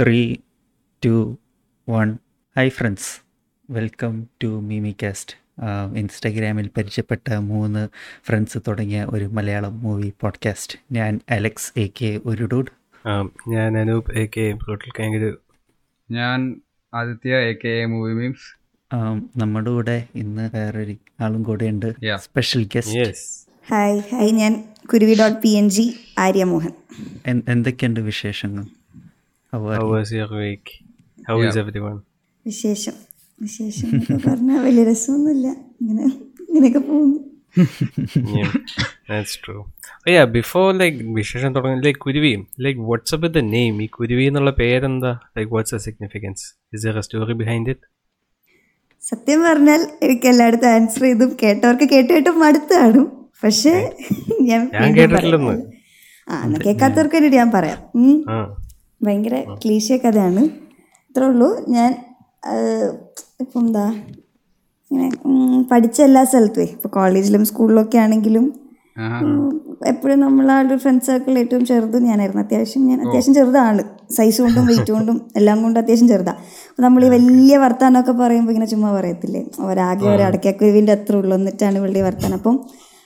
Three two one hi friends welcome to Mimi cast ഇൻസ്റ്റഗ്രാമിൽ പരിചയപ്പെട്ട മൂന്ന് ഫ്രണ്ട്സ് തുടങ്ങിയ ഒരു മലയാളം മൂവി പോഡ്കാസ്റ്റ് ഞാൻ അലക്സ് എ കെ ഒരു ഡൂഡ് ഞാൻ Anoop A K total kangaroo ഞാൻ Aditya A K movie memes നമ്മുടെ കൂടെ ഇന്ന് വേറൊരു ആളും കൂടെ ഉണ്ട്. സ്പെഷ്യൽ ഗസ്റ്റ് ഹായ് ഹായ് ഞാൻ Kuruvi dot P N G Aryamohan എന്തൊക്കെയുണ്ട് വിശേഷങ്ങൾ? How are how you? Was your week how is everyone വിശേഷം. വിശേഷം. പറഞ്ഞാൽ വലിയ രസമൊന്നുമില്ല. ഇങ്ങനെ ഇങ്ങനെയൊക്കെ പോകുന്നു. That's true yeah before like വിശേഷം തുടങ്ങി ലൈക്ക് കുരുവി. ലൈക്ക് വാട്സ്ആപ്പ് ദ നെയിം ഈ കുരുവി എന്നുള്ള പേരെന്താ? Like what's significance is a story behind it സത്യം പറഞ്ഞാൽ എനിക്ക് എല്ലായിടത്തും ആൻസർ ചെയ്തും കേട്ടവർക്ക് കേട്ടിട്ടും കേട്ട് മടുത്താണ് പക്ഷേ ഞാൻ കേട്ടിട്ടില്ലെന്ന്. പറയാം. ആ കേൾക്കാത്തവർക്ക് വേണ്ടി ഞാൻ പറയാം. ഭയങ്കര ക്ലീശിയ കഥയാണ്. ഇത്രേ ഉള്ളൂ. ഞാൻ ഇപ്പം എന്താ ഇങ്ങനെ പഠിച്ച എല്ലാ സ്ഥലത്തും ഇപ്പോൾ കോളേജിലും സ്കൂളിലൊക്കെ ആണെങ്കിലും എപ്പോഴും നമ്മളാളുടെ ഫ്രണ്ട് സർക്കിൾ ഏറ്റവും ചെറുത് ഞാനായിരുന്നു. അത്യാവശ്യം ഞാൻ അത്യാവശ്യം ചെറുതാണ്. സൈസ് കൊണ്ടും വെയിറ്റ് കൊണ്ടും എല്ലാം കൊണ്ടും അത്യാവശ്യം ചെറുതാണ് അപ്പോൾ നമ്മൾ ഈ വലിയ വർത്താനമൊക്കെ പറയുമ്പോൾ ഇങ്ങനെ ചുമ്മാ പറയത്തില്ലേ? ഒരാകെ ഒരു അടയ്ക്കാക്കുരുവിന്റെ അത്ര ഉള്ളൂ. എന്നിട്ടാണ് വലിയ വർത്താനം. അപ്പം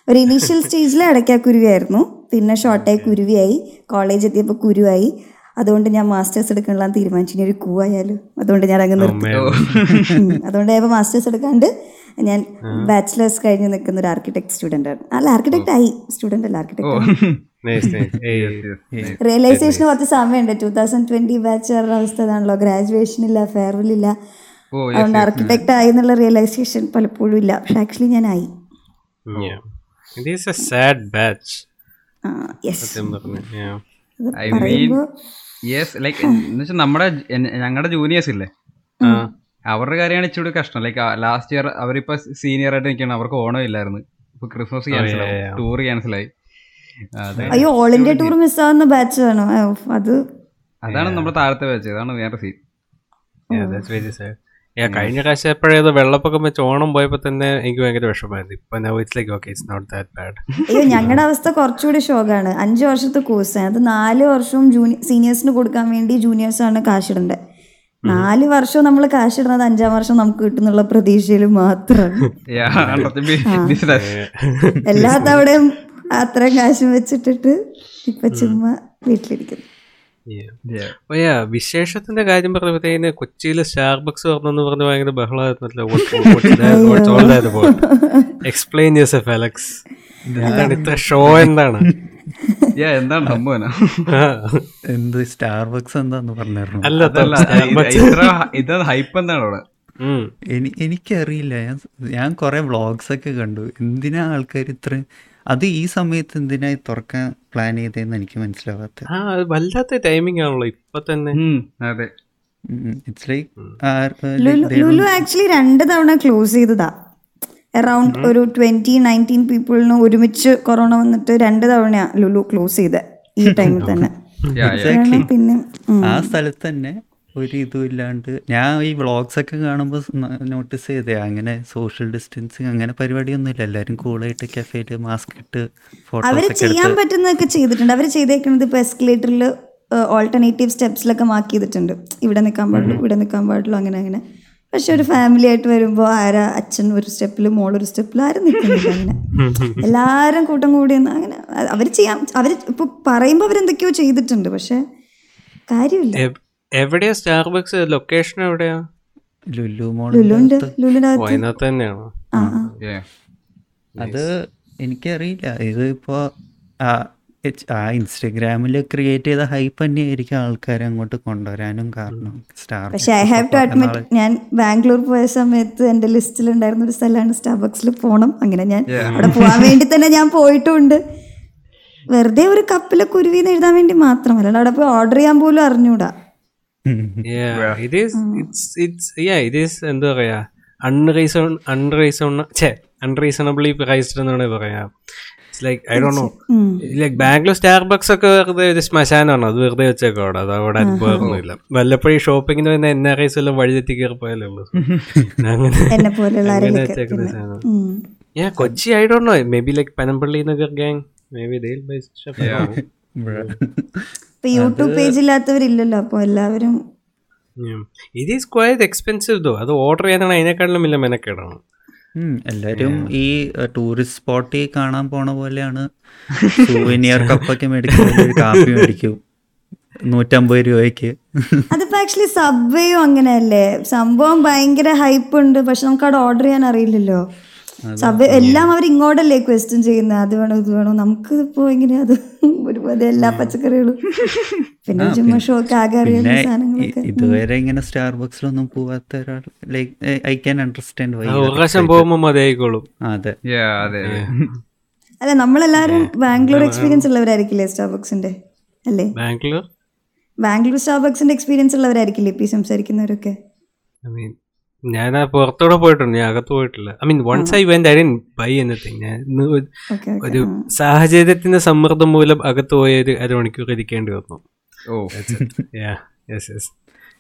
ഒരു ഇനീഷ്യൽ സ്റ്റേജിൽ അടയ്ക്കാക്കുരുവിയായിരുന്നു. പിന്നെ ഷോർട്ടായി കുരുവിയായി. കോളേജ് എത്തിയപ്പോൾ കുരുവായി. അതുകൊണ്ട് ഞാൻ മാസ്റ്റേഴ്സ് എടുക്കാനുള്ള തീരുമാനിച്ചു. ഇനി ഒരു കൂ ആയാലും. അതുകൊണ്ട് ഞാൻ അങ്ങ് നിർത്തി. അതുകൊണ്ട് ഞാൻ മാസ്റ്റേഴ്സ് എടുക്കാണ്ട് ഞാൻ ബാച്ചിലേഴ്സ് കഴിഞ്ഞ് നിൽക്കുന്ന ഒരു ആർക്കിടെക്ട് സ്റ്റുഡന്റ് ആണ്. അല്ല ആർക്കിടെക്ട് ആയി. സ്റ്റുഡന്റ് അല്ല ആർക്കിടെക്ട് റിയലൈസേഷന് കുറച്ച് സമയമുണ്ട്. ടൂ തൗസൻഡ് ട്വന്റി ബാച്ച് വരുന്ന അവസ്ഥ ഗ്രാജുവേഷൻ ഇല്ല ഫെയർവെൽ ഇല്ല. ഓ അതുകൊണ്ട് ആർക്കിടെക്ട് ആയി എന്നുള്ള റിയലൈസേഷൻ പലപ്പോഴും ഇല്ല. പക്ഷെ ആക്ച്വലി ഞാൻ ആയി sad batch yes I mean പറയുമ്പോൾ യെസ് ലൈക്ക് എന്ന് വെച്ചാൽ നമ്മുടെ ഞങ്ങളുടെ ജൂനിയേഴ്സ് ഇല്ലേ? അവരുടെ കാര്യമാണ് ഇച്ചിരി കഷ്ടം. ലൈക്ക് ലാസ്റ്റ് ഇയർ അവരിപ്പോ സീനിയർ ആയിട്ട് നിൽക്കണം അവർക്ക് ഓണം ഇല്ലായിരുന്നു. ഇപ്പൊ ക്രിസ്മസ് ക്യാൻസൽ ആയി. ടൂർ ക്യാൻസൽ ആയി. അയ്യോ ഓൾ ഇന്ത്യ ടൂർ മിസ്സാവുന്ന ബാച്ച് ആണോ? അത് അതാണ് നമ്മുടെ താഴത്തെ ബാച്ച് അതാണ് വേറെ സീൻ Yeah, കഴിഞ്ഞ പ്രാവശ്യം എപ്പോഴേത് വെള്ളപ്പൊക്കം വെച്ച് ഓണം പോയപ്പോ തന്നെ എനിക്ക് ഭയങ്കര വിഷമമായിരുന്നു. ഇപ്പൊ now it's like okay it's not that bad അയ്യോ ഞങ്ങളുടെ അവസ്ഥ കുറച്ചുകൂടി ഷോക്കാണ് അഞ്ച് വർഷത്തെ കോഴ്സ് അത് നാല് വർഷവും ജൂനി സീനിയേഴ്സിന് കൊടുക്കാൻ വേണ്ടി ജൂനിയേഴ്സാണ് കാശിടേണ്ടത് നാല് വർഷം നമ്മൾ കാശിടുന്നത് അഞ്ചാം വർഷം നമുക്ക് കിട്ടുന്നുള്ള പ്രതീക്ഷയിൽ മാത്രമാണ് എല്ലാത്തവിടെയും അത്രയും കാശും വെച്ചിട്ടിട്ട് ഇപ്പൊ ചുമ്മാ വീട്ടിലിരിക്കുന്നു. ഓയാ വിശേഷത്തിന്റെ കാര്യം പറഞ്ഞപ്പോഴത്തേന് കൊച്ചിയിൽ സ്റ്റാർബക്സ് പറഞ്ഞെന്ന് പറഞ്ഞ് ഭയങ്കര ബഹളമായിരുന്നല്ലോ. എക്സ്പ്ലെയിൻ യൂസഫ് അലക്സ് എന്താണ് ഇത്ര ഷോ എന്താണ്? എന്താണ് സംഭവം? എന്ത് സ്റ്റാർബക്സ് എന്താന്ന് പറഞ്ഞായിരുന്നു? അല്ല അതല്ല സ്റ്റാർബക്സ് ഇത്ര ഇത് ഹൈപ്പ് എന്താണ് അവിടെ? എനി എനിക്കറിയില്ല. ഞാൻ ഞാൻ കുറേ വ്ളോഗ്സ് ഒക്കെ കണ്ടു. എന്തിനാ ആൾക്കാർ ഇത്ര അത് ഈ സമയത്ത് എന്തിനായി തുറക്കാൻ പ്ലാൻ ചെയ്തതെന്ന് എനിക്ക് മനസ്സിലാവാത്ത. ആ വല്ലാത്ത ടൈമിംഗ് ആണല്ലോ ഇപ്പൊ തന്നെ. അതെ. ഇറ്റ്സ് ലൈക്ക് ലുലു ആക്ച്വലി രണ്ട് തവണ ക്ലോസ് ചെയ്തതാ. അറൌണ്ട് ഒരു ട്വന്റി നയന്റീൻ പീപ്പിളിന് ഒരുമിച്ച് കൊറോണ വന്നിട്ട് രണ്ട് തവണയാ ലുലു ക്ലോസ് ചെയ്ത് ഈ ടൈമിൽ തന്നെ. പിന്നെ ആ സ്ഥലത്ത് തന്നെ ഒരു ഇതും ഇല്ലാണ്ട് ഞാൻ ഈ വ്ളോഗ്സ് ഒക്കെ കാണുമ്പോൾ നോട്ടീസ് ചെയ്തേ അങ്ങനെ സോഷ്യൽ ഡിസ്റ്റൻസിങ് അങ്ങനെ പരിപാടിയൊന്നും ഇല്ല എല്ലാവരും കൂളായിട്ട് കഫേൽ മാസ്ക് ഇട്ട് ഫോട്ടോസ് ചെയ്യാൻ പറ്റുന്നതൊക്കെ ചെയ്തിട്ടുണ്ട്. അവർ ചെയ്തേക്കുന്നത് ഇപ്പൊ എസ്കലേറ്ററിൽ ഓൾട്ടർനേറ്റീവ് സ്റ്റെപ്സിലൊക്കെ മാർക്ക് ചെയ്തിട്ടുണ്ട്. ഇവിടെ നിൽക്കാൻ പാടുള്ളൂ ഇവിടെ നിൽക്കാൻ പാടുള്ളൂ അങ്ങനെ അങ്ങനെ. പക്ഷെ ഒരു ഫാമിലി ആയിട്ട് വരുമ്പോൾ ആരാ അച്ഛൻ ഒരു സ്റ്റെപ്പിൽ മോൾ ഒരു സ്റ്റെപ്പിൽ ആരും നിൽക്കുന്നില്ല അങ്ങനെ. എല്ലാവരും കൂട്ടം കൂടി അങ്ങനെ അവർ ചെയ്യാം. അവർ ഇപ്പൊ പറയുമ്പോൾ അവരെന്തൊക്കെയോ ചെയ്തിട്ടുണ്ട്. പക്ഷെ കാര്യമില്ല. എവിടെയാ സ്റ്റാർബക്സ് ലൊക്കേഷൻ എവിടെയാ? ലുലു ഓ, അതിനകത്ത് തന്നെയാണോ. അത് എനിക്കറിയില്ല. ഇത് ഇപ്പോ ആ ഇൻസ്റ്റഗ്രാമിൽ ക്രിയേറ്റ് ചെയ്ത ഹൈപ്പ് തന്നെയായിരിക്കും ആൾക്കാരെ അങ്ങോട്ട് കൊണ്ടുവരാനും കാരണം സ്റ്റാർ പക്ഷെ ഐ ഹാവ് ടു അഡ്മിറ്റ് ഞാൻ ബാംഗ്ലൂർ പോയ സമയത്ത് എന്റെ ലിസ്റ്റിൽ ഉണ്ടായിരുന്ന ഒരു സ്ഥലമാണ് സ്റ്റാർബക്സിൽ പോകണം അങ്ങനെ ഞാൻ അവിടെ പോകാൻ വേണ്ടി തന്നെ ഞാൻ പോയിട്ടുണ്ട്. വെറുതെ ഒരു കപ്പിലെ കുരുവിന്ന് എഴുതാൻ വേണ്ടി മാത്രമല്ല അവിടെ പോയി ഓർഡർ ചെയ്യാൻ പോലും അറിഞ്ഞൂടാ. Yeah, it is. It's it's yeah, it is എന്താ പറയാ അൺറീസൺ അൺറീസൺ ഛേ അൺറീസണബിളി പ്രൈസ്ഡ് എന്നാണ് പറയാ. It's like I Dr no like Bangalore Starbucks ഒക്കെ വെറുതെ ഒരു ശ്മശാനമാണ് അത് വെറുതെ വെച്ചേക്കോ അവിടെ അത് അവിടെ അനുഭവമൊന്നുമില്ല വല്ലപ്പോഴും ഷോപ്പിങ്ങിന് വരുന്ന എൻ ആർ ഐസ് എല്ലാം വഴിതെറ്റി കയറി പോയാലേ ഉള്ളൂ. അങ്ങനെ അങ്ങനെ വെച്ചേക്കുന്ന സാധനം. Yeah, Kochi I Dr know maybe like Panampilly Nagar gang maybe ദേ ബൈ ഇപ്പൊ യൂട്യൂബ് പേജ് ഇല്ലാത്തവരില്ലല്ലോ അപ്പൊ എല്ലാവരും ഇത് ഈസ് ക്വയറ്റ് എക്സ്പെൻസീവ് ദോ അത് ഓർഡർ ചെയ്യാനാണ് അതിനേക്കാളും വലിയ മെനക്കേടാണ്. എല്ലാരും ഈ ടൂറിസ്റ്റ് സ്പോട്ടിൽ കാണാൻ പോണ പോലെയാണ്. സൂവിനിയർ കപ്പൊക്കെ മേടിക്കും കാപ്പി മേടിക്കും. നൂറ്റമ്പത് രൂപയ്ക്ക്. അതിപ്പോ ആക്ച്വലി സബ്വേയും അങ്ങനെയല്ലേ? സംഭവം ഭയങ്കര ഹൈപ്പ് ഉണ്ട്. പക്ഷെ നമുക്ക് അവിടെ ഓർഡർ ചെയ്യാൻ അറിയില്ലല്ലോ. എല്ലാം അവർ ഇങ്ങോട്ടല്ലേ ക്വസ്റ്റ്യൻ ചെയ്യുന്നത്? അത് വേണോ ഇത് വേണോ? നമുക്ക് ഇപ്പോ ഇങ്ങനെ അത്? ഒരുപാട് എല്ലാ പച്ചക്കറികളും. പിന്നെ ചുമ്മാ ഷോക്ക് ആകെ അറിയുന്ന സാധനങ്ങളൊക്കെ. ഇതുവരെ ഇങ്ങനെ സ്റ്റാർബക്സിലൊന്നും പോവാത്ത ഒരാൾ like I can understand why പ്രാവശ്യം പോകുമ്പോൾ മതിയായിക്കോളും. അതെ. അതെ അല്ല നമ്മളെല്ലാരും ബാംഗ്ലൂർ എക്സ്പീരിയൻസ് ഉള്ളവരായിരിക്കില്ലേ സ്റ്റാർബക്സിന്റെ? അല്ലേ? ബാംഗ്ലൂർ? ബാംഗ്ലൂർ സ്റ്റാർബക്സിന്റെ എക്സ്പീരിയൻസ് ഉള്ളവരായിരിക്കില്ലേ ഇപ്പൊ സംസാരിക്കുന്നവരൊക്കെ? ഐ മീൻ ഞാൻ ആ പുറത്തോടെ പോയിട്ടുണ്ട് ഞാൻ അകത്ത് പോയിട്ടില്ല. I mean once I went I didn't buy anything ഞാൻ ഒരു- സാഹചര്യത്തിന്റെ സമ്മർദ്ദം മൂലം അകത്ത് പോയ ഒരു അരമണിക്കൂർ ഇരിക്കേണ്ടി വന്നു.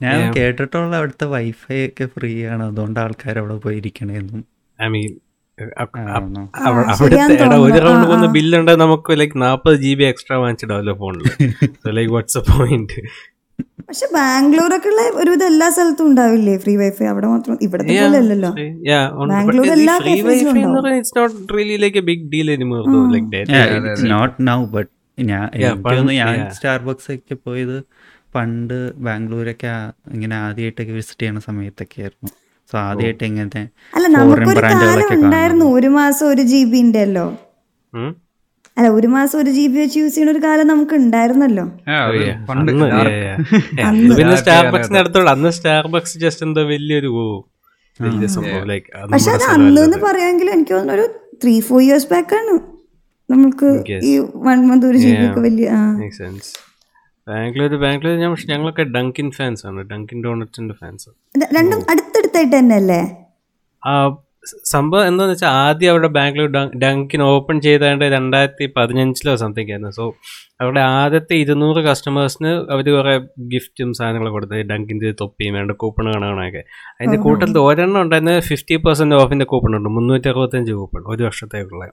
ഞാൻ കേട്ടിട്ടുള്ള അവിടുത്തെ വൈഫൈ ഒക്കെ ഫ്രീ ആണ്. അതുകൊണ്ട് ആൾക്കാർ അവിടെ പോയി ഇരിക്കണേന്നും ഐ മീൻ? അവിടുത്തെ ഒരു റൗണ്ട് പോകുന്ന ബില്ലുണ്ടെങ്കിൽ നമുക്ക് ലൈക്ക് നാൽപ്പത് ജി ബി എക്സ്ട്രാ വാങ്ങിച്ചിടാമല്ലോ ഫോണിൽ ലൈക്ക് വാട്സ് പോയിന്റ് പക്ഷെ ബാംഗ്ലൂരൊക്കെ ഉള്ള ഒരുവിധം എല്ലാ സ്ഥലത്തും ഉണ്ടാവില്ലേ ഫ്രീ വൈഫൈ അവിടെ മാത്രം ഇവിടത്തെ പോലെ അല്ലല്ലോ. ബാംഗ്ലൂർ എല്ലാ ഫ്രീ വൈഫൈ എന്ന് ഉണ്ടാവും. പറഞ്ഞാൽ really like a big deal anymore like data not now but ഞാൻ സ്റ്റാർബക്സ് ഒക്കെ പോയത് പണ്ട് ബാംഗ്ലൂരൊക്കെ ഇങ്ങനെ ആദ്യമായിട്ടൊക്കെ വിസിറ്റ് ചെയ്യണ സമയത്തൊക്കെ ആയിരുന്നു. സോ ആദ്യമായിട്ട് ഇങ്ങനത്തെ അല്ല നമുക്കൊരു ഉണ്ടായിരുന്നു ഒരു മാസം ഒരു ജി ബി ഉണ്ടല്ലോ അല്ല ഒരു മാസം ഒരു ജി ബി വെച്ച് യൂസ് ചെയ്യുന്ന ഒരു കാലം നമുക്ക് ഉണ്ടായിരുന്നല്ലോ പിന്നെ സ്റ്റാർബക്സിന് അടുത്തുള്ള അന്ന് സ്റ്റാർബക്സ് ജസ്റ്റ് എന്താ വലിയൊരു ഓ സംഭവം ലൈക്ക് പക്ഷെ അത് അന്ന് എന്ന് പറയാമെങ്കിൽ എനിക്ക് തോന്നുന്നു ഒരു ത്രീ ഫോർ ഇയേഴ്സ് ബാക്ക് ആണ് നമുക്ക് ഈ വൺ മന്ത് ഒരു ജി ബി ഒക്കെ വലിയ ബാംഗ്ലൂർ ബാംഗ്ലൂർ ഞാൻ ഞങ്ങളൊക്കെ ഡങ്കിൻ ഫാൻസ് ആണ്. ഡങ്കിൻ ഡോണറ്റ്സിന്റെ ഫാൻസ് രണ്ടും അടുത്തടുത്തായിട്ട് തന്നെ അല്ലേ സംഭവം എന്താന്ന് വെച്ചാൽ ആദ്യം അവരുടെ ബാംഗ്ലൂർ ഡങ്കിന് ഓപ്പൺ ചെയ്താണ്ട് രണ്ടായിരത്തി പതിനഞ്ചിലോ സംതിങ് ആയിരുന്നു. സോ അവരുടെ ആദ്യത്തെ ഇരുന്നൂറ് കസ്റ്റമേഴ്സിന് അവർ കുറേ ഗിഫ്റ്റും സാധനങ്ങളും കൊടുത്തത് ഡങ്കിന്റെ തൊപ്പിയും വേണ്ട കൂപ്പൺ കാണാനൊക്കെ. അതിന്റെ കൂട്ടത്തിൽ ഒരെണ്ണം ഉണ്ടായിരുന്ന ഫിഫ്റ്റി പെർസെന്റ് ഓഫിന്റെ കൂപ്പൺ ഉണ്ട്. മുന്നൂറ്റി അറുപത്തഞ്ച് കൂപ്പൺ ഒരു വർഷത്തേക്കുള്ള.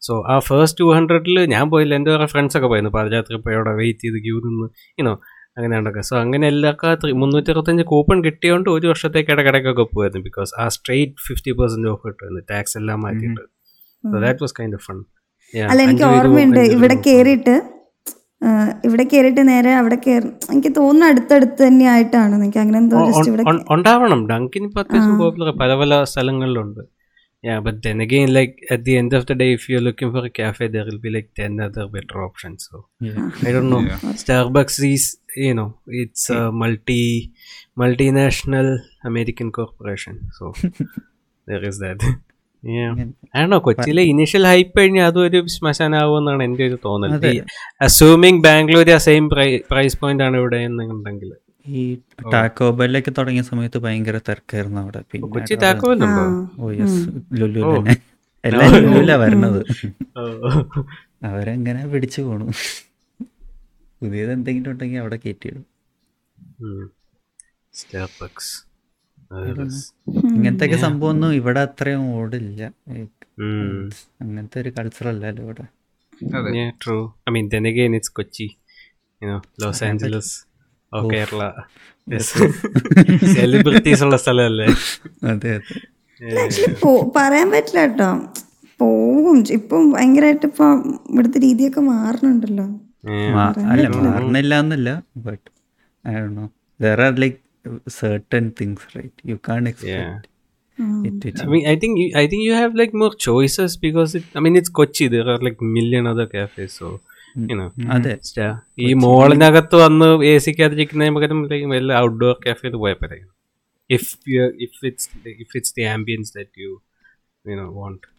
സോ ആ ഫസ്റ്റ് ടു ഹൺഡ്രഡിൽ ഞാൻ പോയില്ല. എന്റെ കുറേ ഫ്രണ്ട്സൊക്കെ പോയിരുന്നു. പാദയാത്ര പോയി. അവിടെ വെയിറ്റ് ചെയ്ത് ക്യൂ നിന്ന് ഇനോ അങ്ങനെ ഉണ്ടൊക്കെ സോ അങ്ങനെ എല്ലാവർക്കും ത്രീ മുന്നൂറ്റി അറുപത്തഞ്ച് കൂപ്പൺ കിട്ടിയോണ്ട് ഒരു വർഷത്തേക്ക് ഇടക്കിടക്കൊക്കെ പോയിരുന്നു. ബിക്കോസ് ആ സ്ട്രേറ്റ് ഫിഫ്റ്റി പെർസെന്റ് ഓഫ് കിട്ടുമായിരുന്നു. ടാക്സ് എല്ലാം മാറ്റിയിട്ട്. So that was kind of fun അല്ല എനിക്ക് ഓർമ്മയുണ്ട്. ഇവിടെ കേറിയിട്ട് ഇവിടെ കേറിയിട്ട് നേരെ അവിടെ കയറി എനിക്ക് തോന്നുന്നു അടുത്തടുത്ത് തന്നെ ആയിട്ടാണ്. എനിക്ക് അങ്ങനെ എന്തോ ഉണ്ടാവണം. പോപ്പുലർ പല പല സ്ഥലങ്ങളിലുണ്ട്. Yeah, but then again, like at the end of the day, if you're looking for a cafe, there will be like ten other better options. So yeah. I don't know. Yeah. Starbucks is, you know, it's a multi multinational American corporation. So there is that. Yeah. I don't know, കൊച്ചിയിലെ initial hype കഴിഞ്ഞ് അതും ഒരു ശ്മശാനാവുമെന്നാണ് എന്റെ ഒരു തോന്നൽ assuming Bangalore same same price point ആണ് ഇവിടെ എന്നുണ്ടെങ്കിൽ ഈ ടാക്കോബെല്ലൊക്കെ തുടങ്ങിയ സമയത്ത് ഭയങ്കര തിരക്കായിരുന്നു അവിടെ. കൊച്ചി പിന്നെ ഓ യെസ് ലുലു തന്നെ. എല്ലാം ലുലുല വരണത് അവരെങ്ങനെ പിടിച്ചു പോണു. പുതിയത് എന്തെങ്കിലും ഉണ്ടെങ്കിൽ അവിടെ കയറ്റിയിടും. ഇങ്ങനത്തെ ഒക്കെ സംഭവം ഒന്നും ഇവിടെ അത്രയും ഓടില്ല. അങ്ങനത്തെ ഒരു കൾച്ചർ അല്ലല്ലോ ഇവിടെ. അതെ. I mean I mean, then Kochi you know loss know, Yes. Celebrities ഉള്ള സ്ഥലമല്ലേ അതെ അതെ പറയാൻ പറ്റില്ല കേട്ടോ പോവും ഇപ്പം ഭയങ്കരമായിട്ട് ഇപ്പൊ ഇവിടുത്തെ രീതിയൊക്കെ മാറുന്നുണ്ടല്ലോ മാ- അല്ല മാറണില്ല എന്നല്ല but there are like certain things right you can't expect it to I mean, I think you, I think you have like more choices because it, I mean it's Kochi. There are like million other cafes, so. അതെ. സ്റ്റാ- ഈ മോളിനകത്ത് വന്ന് A സിക്കകത്തിരിക്കുന്നതിന് പകരം like വല്ല outdoor കഫേയിൽ പോയാൽ പോരെ. If if it's if it's the ambience that you you know want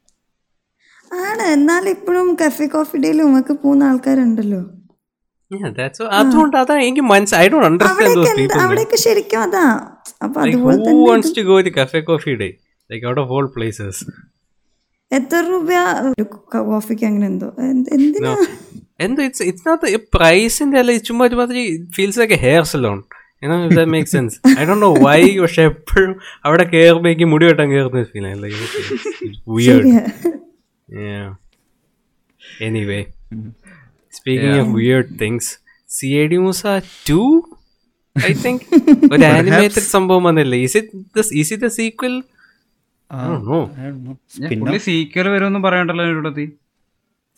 ആണ്. എന്നാൽ ഇപ്പോഴും കഫേ കോഫി ഡേയിലും ഉമ്മക്ക് പോകുന്ന ആൾക്കാരുണ്ടല്ലോ. അതുകൊണ്ട് അതാ എനിക്ക് മനസ്സിലായി ഐ ഡോണ്ട് അണ്ടർസ്റ്റാൻഡ് അവിടെയൊക്കെ ശരിക്കും അതാ. അപ്പൊ അതുപോലെ തന്നെ. എത്ര രൂപ കോഫിക്ക് അങ്ങനെ എന്തോ എന്ത്- എന്തിനാ? And it's it's not the price in there, like ചുമ്മാ ഒരുമാതിരി feels like a hair salon. You know, if that makes sense. I don't know why പക്ഷെ എപ്പോഴും അവിടെ കയറുമ്പോ എനിക്ക് മുടി വെട്ടാൻ കയറുന്ന ഫീൽ like it's weird. ശരിയാ. Yeah. Anyway, speaking of weird things, C I D Moosa two I think ഒരു ആനിമേറ്റഡ് സംഭവം വന്നില്ലേ is it is it the sequel sequel വരുമെന്നും പറയണ്ടല്ലോ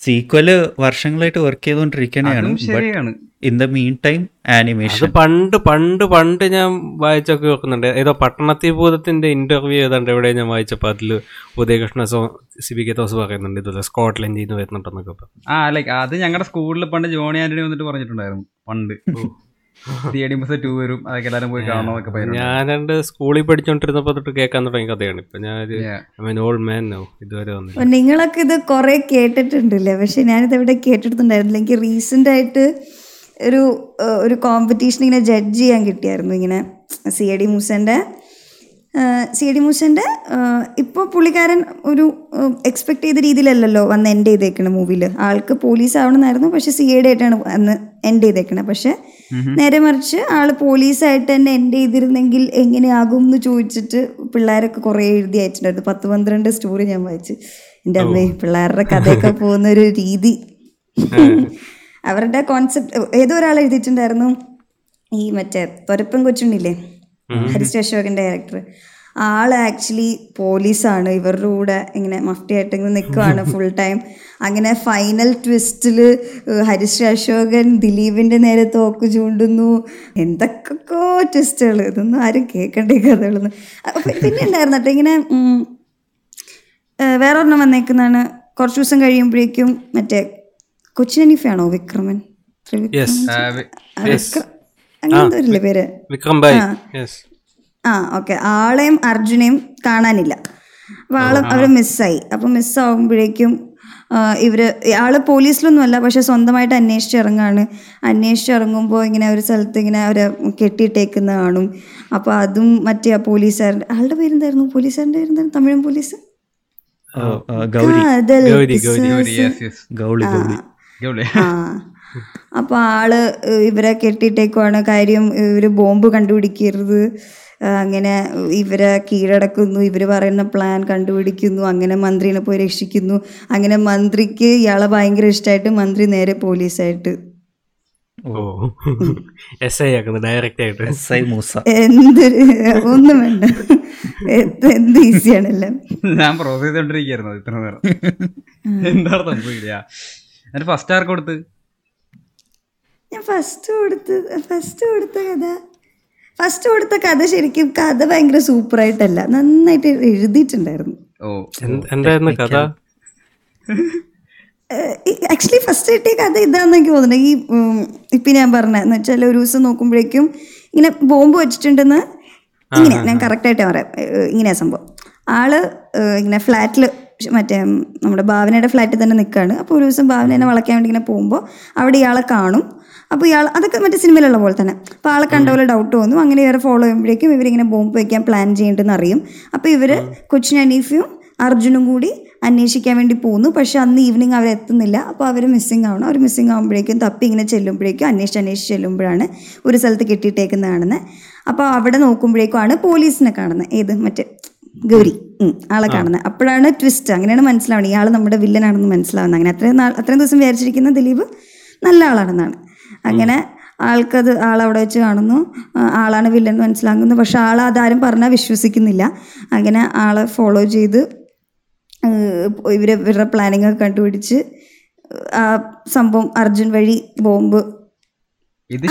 സീക്വൽ വർഷങ്ങളായിട്ട് വർക്ക് ചെയ്തുകൊണ്ടിരിക്കണേയാണ് in the meantime animation പണ്ട് പണ്ട് പണ്ട് ഞാൻ വായിച്ചൊക്കെ വെക്കുന്നുണ്ട്. ഏതോ പട്ടണത്തി ഭൂതത്തിന്റെ ഇന്റർവ്യൂ ഏതാണ്ട് എവിടെ ഞാൻ വായിച്ചപ്പോ അതിൽ ഉദയകൃഷ്ണ സോ കെ തോസ് പറയുന്നുണ്ട് ഇതുപോലെ സ്കോട്ട്ലൻഡിൽ നിന്ന് വരുന്നുണ്ടെന്നൊക്കെ ആ ലൈക്ക് അത് ഞങ്ങളുടെ സ്കൂളിൽ പണ്ട് ജോണി ആന്റണി വന്നിട്ട് പറഞ്ഞിട്ടുണ്ടായിരുന്നു പണ്ട്. തിയേടി ബസ് ടൂ വരും. അതൊക്കെ പോയി കാണണമെന്നൊക്കെ പറഞ്ഞു ഞാൻ രണ്ട് സ്കൂളിൽ പഠിച്ചോണ്ടിരുന്നപ്പോ തൊട്ട് കേൾക്കാൻ തുടങ്ങിയ കഥയാണ്. ഇപ്പൊ ഞാൻ ഓൾഡ് മാൻ നോ ഇതുവരെ നിങ്ങളൊക്കെ ഇത് കുറെ കേട്ടിട്ടുണ്ടല്ലേ? പക്ഷെ ഞാനിത് എവിടെ കേട്ടിട്ടുണ്ടായിരുന്നില്ല എനിക്ക് റീസെന്റ് ആയിട്ട് ഒരു ഒരു കോമ്പറ്റീഷൻ ഇങ്ങനെ ജഡ്ജ് ചെയ്യാൻ കിട്ടിയായിരുന്നു ഇങ്ങനെ സി എ ഡി മൂസന്റെ സി ഡി മൂസന്റെ ഇപ്പോൾ പുള്ളിക്കാരൻ ഒരു എക്സ്പെക്ട് ചെയ്ത രീതിയിലല്ലല്ലോ വന്ന് എൻഡ് ചെയ്തേക്കണ മൂവിയിൽ ആൾക്ക് പോലീസ് ആവണമെന്നായിരുന്നു പക്ഷെ സി ഐഡി ആയിട്ടാണ് അന്ന് എൻഡ് ചെയ്തേക്കണത് പക്ഷെ നേരെ മറിച്ച് ആൾ പോലീസായിട്ട് തന്നെ എൻഡ് ചെയ്തിരുന്നെങ്കിൽ എങ്ങനെയാകും എന്ന് ചോദിച്ചിട്ട് പിള്ളേരൊക്കെ കുറേ എഴുതി അയച്ചിട്ടുണ്ടായിരുന്നു. പത്ത് പന്ത്രണ്ട് സ്റ്റോറി ഞാൻ വായിച്ചു. എന്റെ അമ്മേ പിള്ളേരുടെ കഥയൊക്കെ പോകുന്ന ഒരു രീതി അവരുടെ കോൺസെപ്റ്റ് ഏതോ ഒരാൾ എഴുതിയിട്ടുണ്ടായിരുന്നു. ഈ മറ്റേ തൊരപ്പൻ കൊച്ചുണ്ണില്ലേ? ഹരിശ്രീ അശോകന്റെ ക്യാരക്ടർ ആൾ ആക്ച്വലി പോലീസാണ്. ഇവരുടെ കൂടെ ഇങ്ങനെ മഫ്റ്റിയായിട്ട് ഇങ്ങനെ നിൽക്കുവാണ് ഫുൾ ടൈം അങ്ങനെ ഫൈനൽ ട്വിസ്റ്റിൽ ഹരിശ്രീ അശോകൻ ദിലീപിന്റെ നേരെ തോക്ക് ചൂണ്ടുന്നു. എന്തൊക്കെയോ ട്വിസ്റ്റുകൾ ഇതൊന്നും ആരും കേൾക്കണ്ടേ കഥകളൊന്നും. പിന്നെ ഉണ്ടായിരുന്നു കേട്ടോ. ഇങ്ങനെ വേറെ ഒരെണ്ണം വന്നേക്കുന്നതാണ്. കുറച്ച് ദിവസം കഴിയുമ്പോഴേക്കും മറ്റേ കൊച്ചിനീഫയാണോ വിക്രമൻ? ത്രിവിക്രമൻ? യെസ് ആ, വിക്ര- അങ്ങനെ എന്തോ ഇല്ലേ പേര് ആ. ഓക്കെ. ആളെയും അർജുനെയും കാണാനില്ല. അപ്പൊ ആൾ അവർ മിസ്സായി. അപ്പൊ മിസ്സാവുമ്പോഴേക്കും ഇവർ ആൾ പോലീസിലൊന്നും അല്ല പക്ഷെ സ്വന്തമായിട്ട് അന്വേഷിച്ച് ഇറങ്ങാണ്. അന്വേഷിച്ച് ഇറങ്ങുമ്പോൾ ഇങ്ങനെ ഒരു സ്ഥലത്ത് ഇങ്ങനെ അവരെ കെട്ടിയിട്ടേക്കുന്ന കാണും. അപ്പൊ അതും മറ്റേ ആ പോലീസുകാരന്റെ ആളുടെ പേരെന്തായിരുന്നു? പോലീസുകാരന്റെ പേരെന്തായിരുന്നു തമിഴൻ പോലീസ്? ഗൗരി. ഗൗരി, ഗൗരി. ഗൗളി. ഗൗളി. ആ. അപ്പൊ ആൾ ഇവരെ കെട്ടിയിട്ടേക്കുവാണ്. കാര്യം ഇവർ ബോംബ് കണ്ടുപിടിക്കരുത്. അങ്ങനെ ഇവരെ കീഴടക്കുന്നു. ഇവർ പറയുന്ന പ്ലാൻ കണ്ടുപിടിക്കുന്നു. അങ്ങനെ മന്ത്രിനെ പോയി രക്ഷിക്കുന്നു. അങ്ങനെ മന്ത്രിക്ക് ഇയാളെ ഭയങ്കര ഇഷ്ടമായിട്ട് മന്ത്രി നേരെ പോലീസായിട്ട്. ഓ. എസ് ഐ ആക്കുന്നു ഡയറക്റ്റ് ആയിട്ട്. S I Moosa. എന്തൊരു ഒന്നും വേണ്ട. എന്ത് എന്ത് ഈസിയാണല്ലോ? ഞാൻ പ്രോസസ് ചെയ്തോണ്ടിരിക്കുന്നു ഇത്ര നേരം. എന്താണ് സംഭവിക്കില്ല എന്നിട്ട് ഫസ്റ്റ് ആർക്ക് കൊടുത്ത്? ഞാൻ ഫസ്റ്റ് കൊടുത്ത് ഫസ്റ്റ് കൊടുത്ത കഥ. ഫസ്റ്റ് കൊടുത്ത കഥ ശരിക്കും കഥ ഭയങ്കര സൂപ്പറായിട്ടല്ല നന്നായിട്ട് എഴുതിയിട്ടുണ്ടായിരുന്നു. എന്തായിരുന്നു കഥ? ആക്ച്വലി ഫസ്റ്റ് കിട്ടിയ കഥ ഇതാന്ന് എനിക്ക് തോന്നുന്നത് ഈ ഇപ്പൊ ഞാൻ പറഞ്ഞതെന്ന് വെച്ചാൽ ഒരു ദിവസം നോക്കുമ്പോഴേക്കും ഇങ്ങനെ ബോംബ് വെച്ചിട്ടുണ്ടെന്ന് ഇങ്ങനെ ഞാൻ കറക്റ്റായിട്ട് പറയാം. ഇങ്ങനെയാ സംഭവം. ആൾ ഇങ്ങനെ ഫ്ലാറ്റിൽ മറ്റേ നമ്മുടെ ഭാവനയുടെ ഫ്ലാറ്റിൽ തന്നെ നിൽക്കുകയാണ് അപ്പോൾ ഒരു ദിവസം ഭാവനേനെ വളയ്ക്കാൻ വേണ്ടി ഇങ്ങനെ പോകുമ്പോൾ അവിടെ ഇയാളെ കാണും. അപ്പോൾ ഇയാൾ അതൊക്കെ മറ്റേ സിനിമയിലുള്ള പോലെ തന്നെ. അപ്പോൾ ആളെ കണ്ട പോലെ ഡൗട്ട് തോന്നും. അങ്ങനെ ഇവരെ ഫോളോ ചെയ്യുമ്പോഴേക്കും ഇവരിങ്ങനെ ബോംബ് വയ്ക്കാൻ പ്ലാൻ ചെയ്യേണ്ടെന്ന് അറിയും. അപ്പോൾ ഇവർ കൊച്ചിൻ അനീഫിയും അർജുനും കൂടി അന്വേഷിക്കാൻ വേണ്ടി പോകുന്നു പക്ഷെ അന്ന് ഈവനിങ് അവർ എത്തുന്നില്ല. അപ്പോൾ അവർ മിസ്സിങ് ആവണം. അവർ മിസ്സിങ് ആകുമ്പോഴേക്കും തപ്പി ഇങ്ങനെ ചെല്ലുമ്പോഴേക്കും അന്വേഷിച്ച് അന്വേഷിച്ച് ചെല്ലുമ്പോഴാണ് ഒരു സ്ഥലത്ത് കെട്ടിയിട്ടേക്കുന്ന കാണുന്നത് അപ്പോൾ അവിടെ നോക്കുമ്പോഴേക്കുമാണ് പോലീസിനെ കാണുന്നത് ഏത്? മറ്റേ ഗൗരി. ആളെ കാണുന്നത് അപ്പോഴാണ് ട്വിസ്റ്റ് അങ്ങനെയാണ് മനസ്സിലാവുന്നത് ഇയാൾ നമ്മുടെ വില്ലനാണെന്ന് മനസ്സിലാവുന്നത് അങ്ങനെ അത്രയും നാൾ അത്രയും ദിവസം വിചാരിച്ചിരിക്കുന്ന ദിലീപ് നല്ല ആളാണെന്നാണ്. അങ്ങനെ ആൾക്കത് ആളവിടെ വെച്ച് കാണുന്നു. ആളാണ് വില്ലൻ മനസ്സിലാകുന്നു. മനസ്സിലാക്കുന്നു പക്ഷെ ആൾ അതാരും പറഞ്ഞാൽ വിശ്വസിക്കുന്നില്ല. അങ്ങനെ ആളെ ഫോളോ ചെയ്ത് ഇവർ ഇവരുടെ പ്ലാനിങ് ഒക്കെ കണ്ടുപിടിച്ച് ആ സംഭവം അർജുൻ വഴി ബോംബ്. ഇത്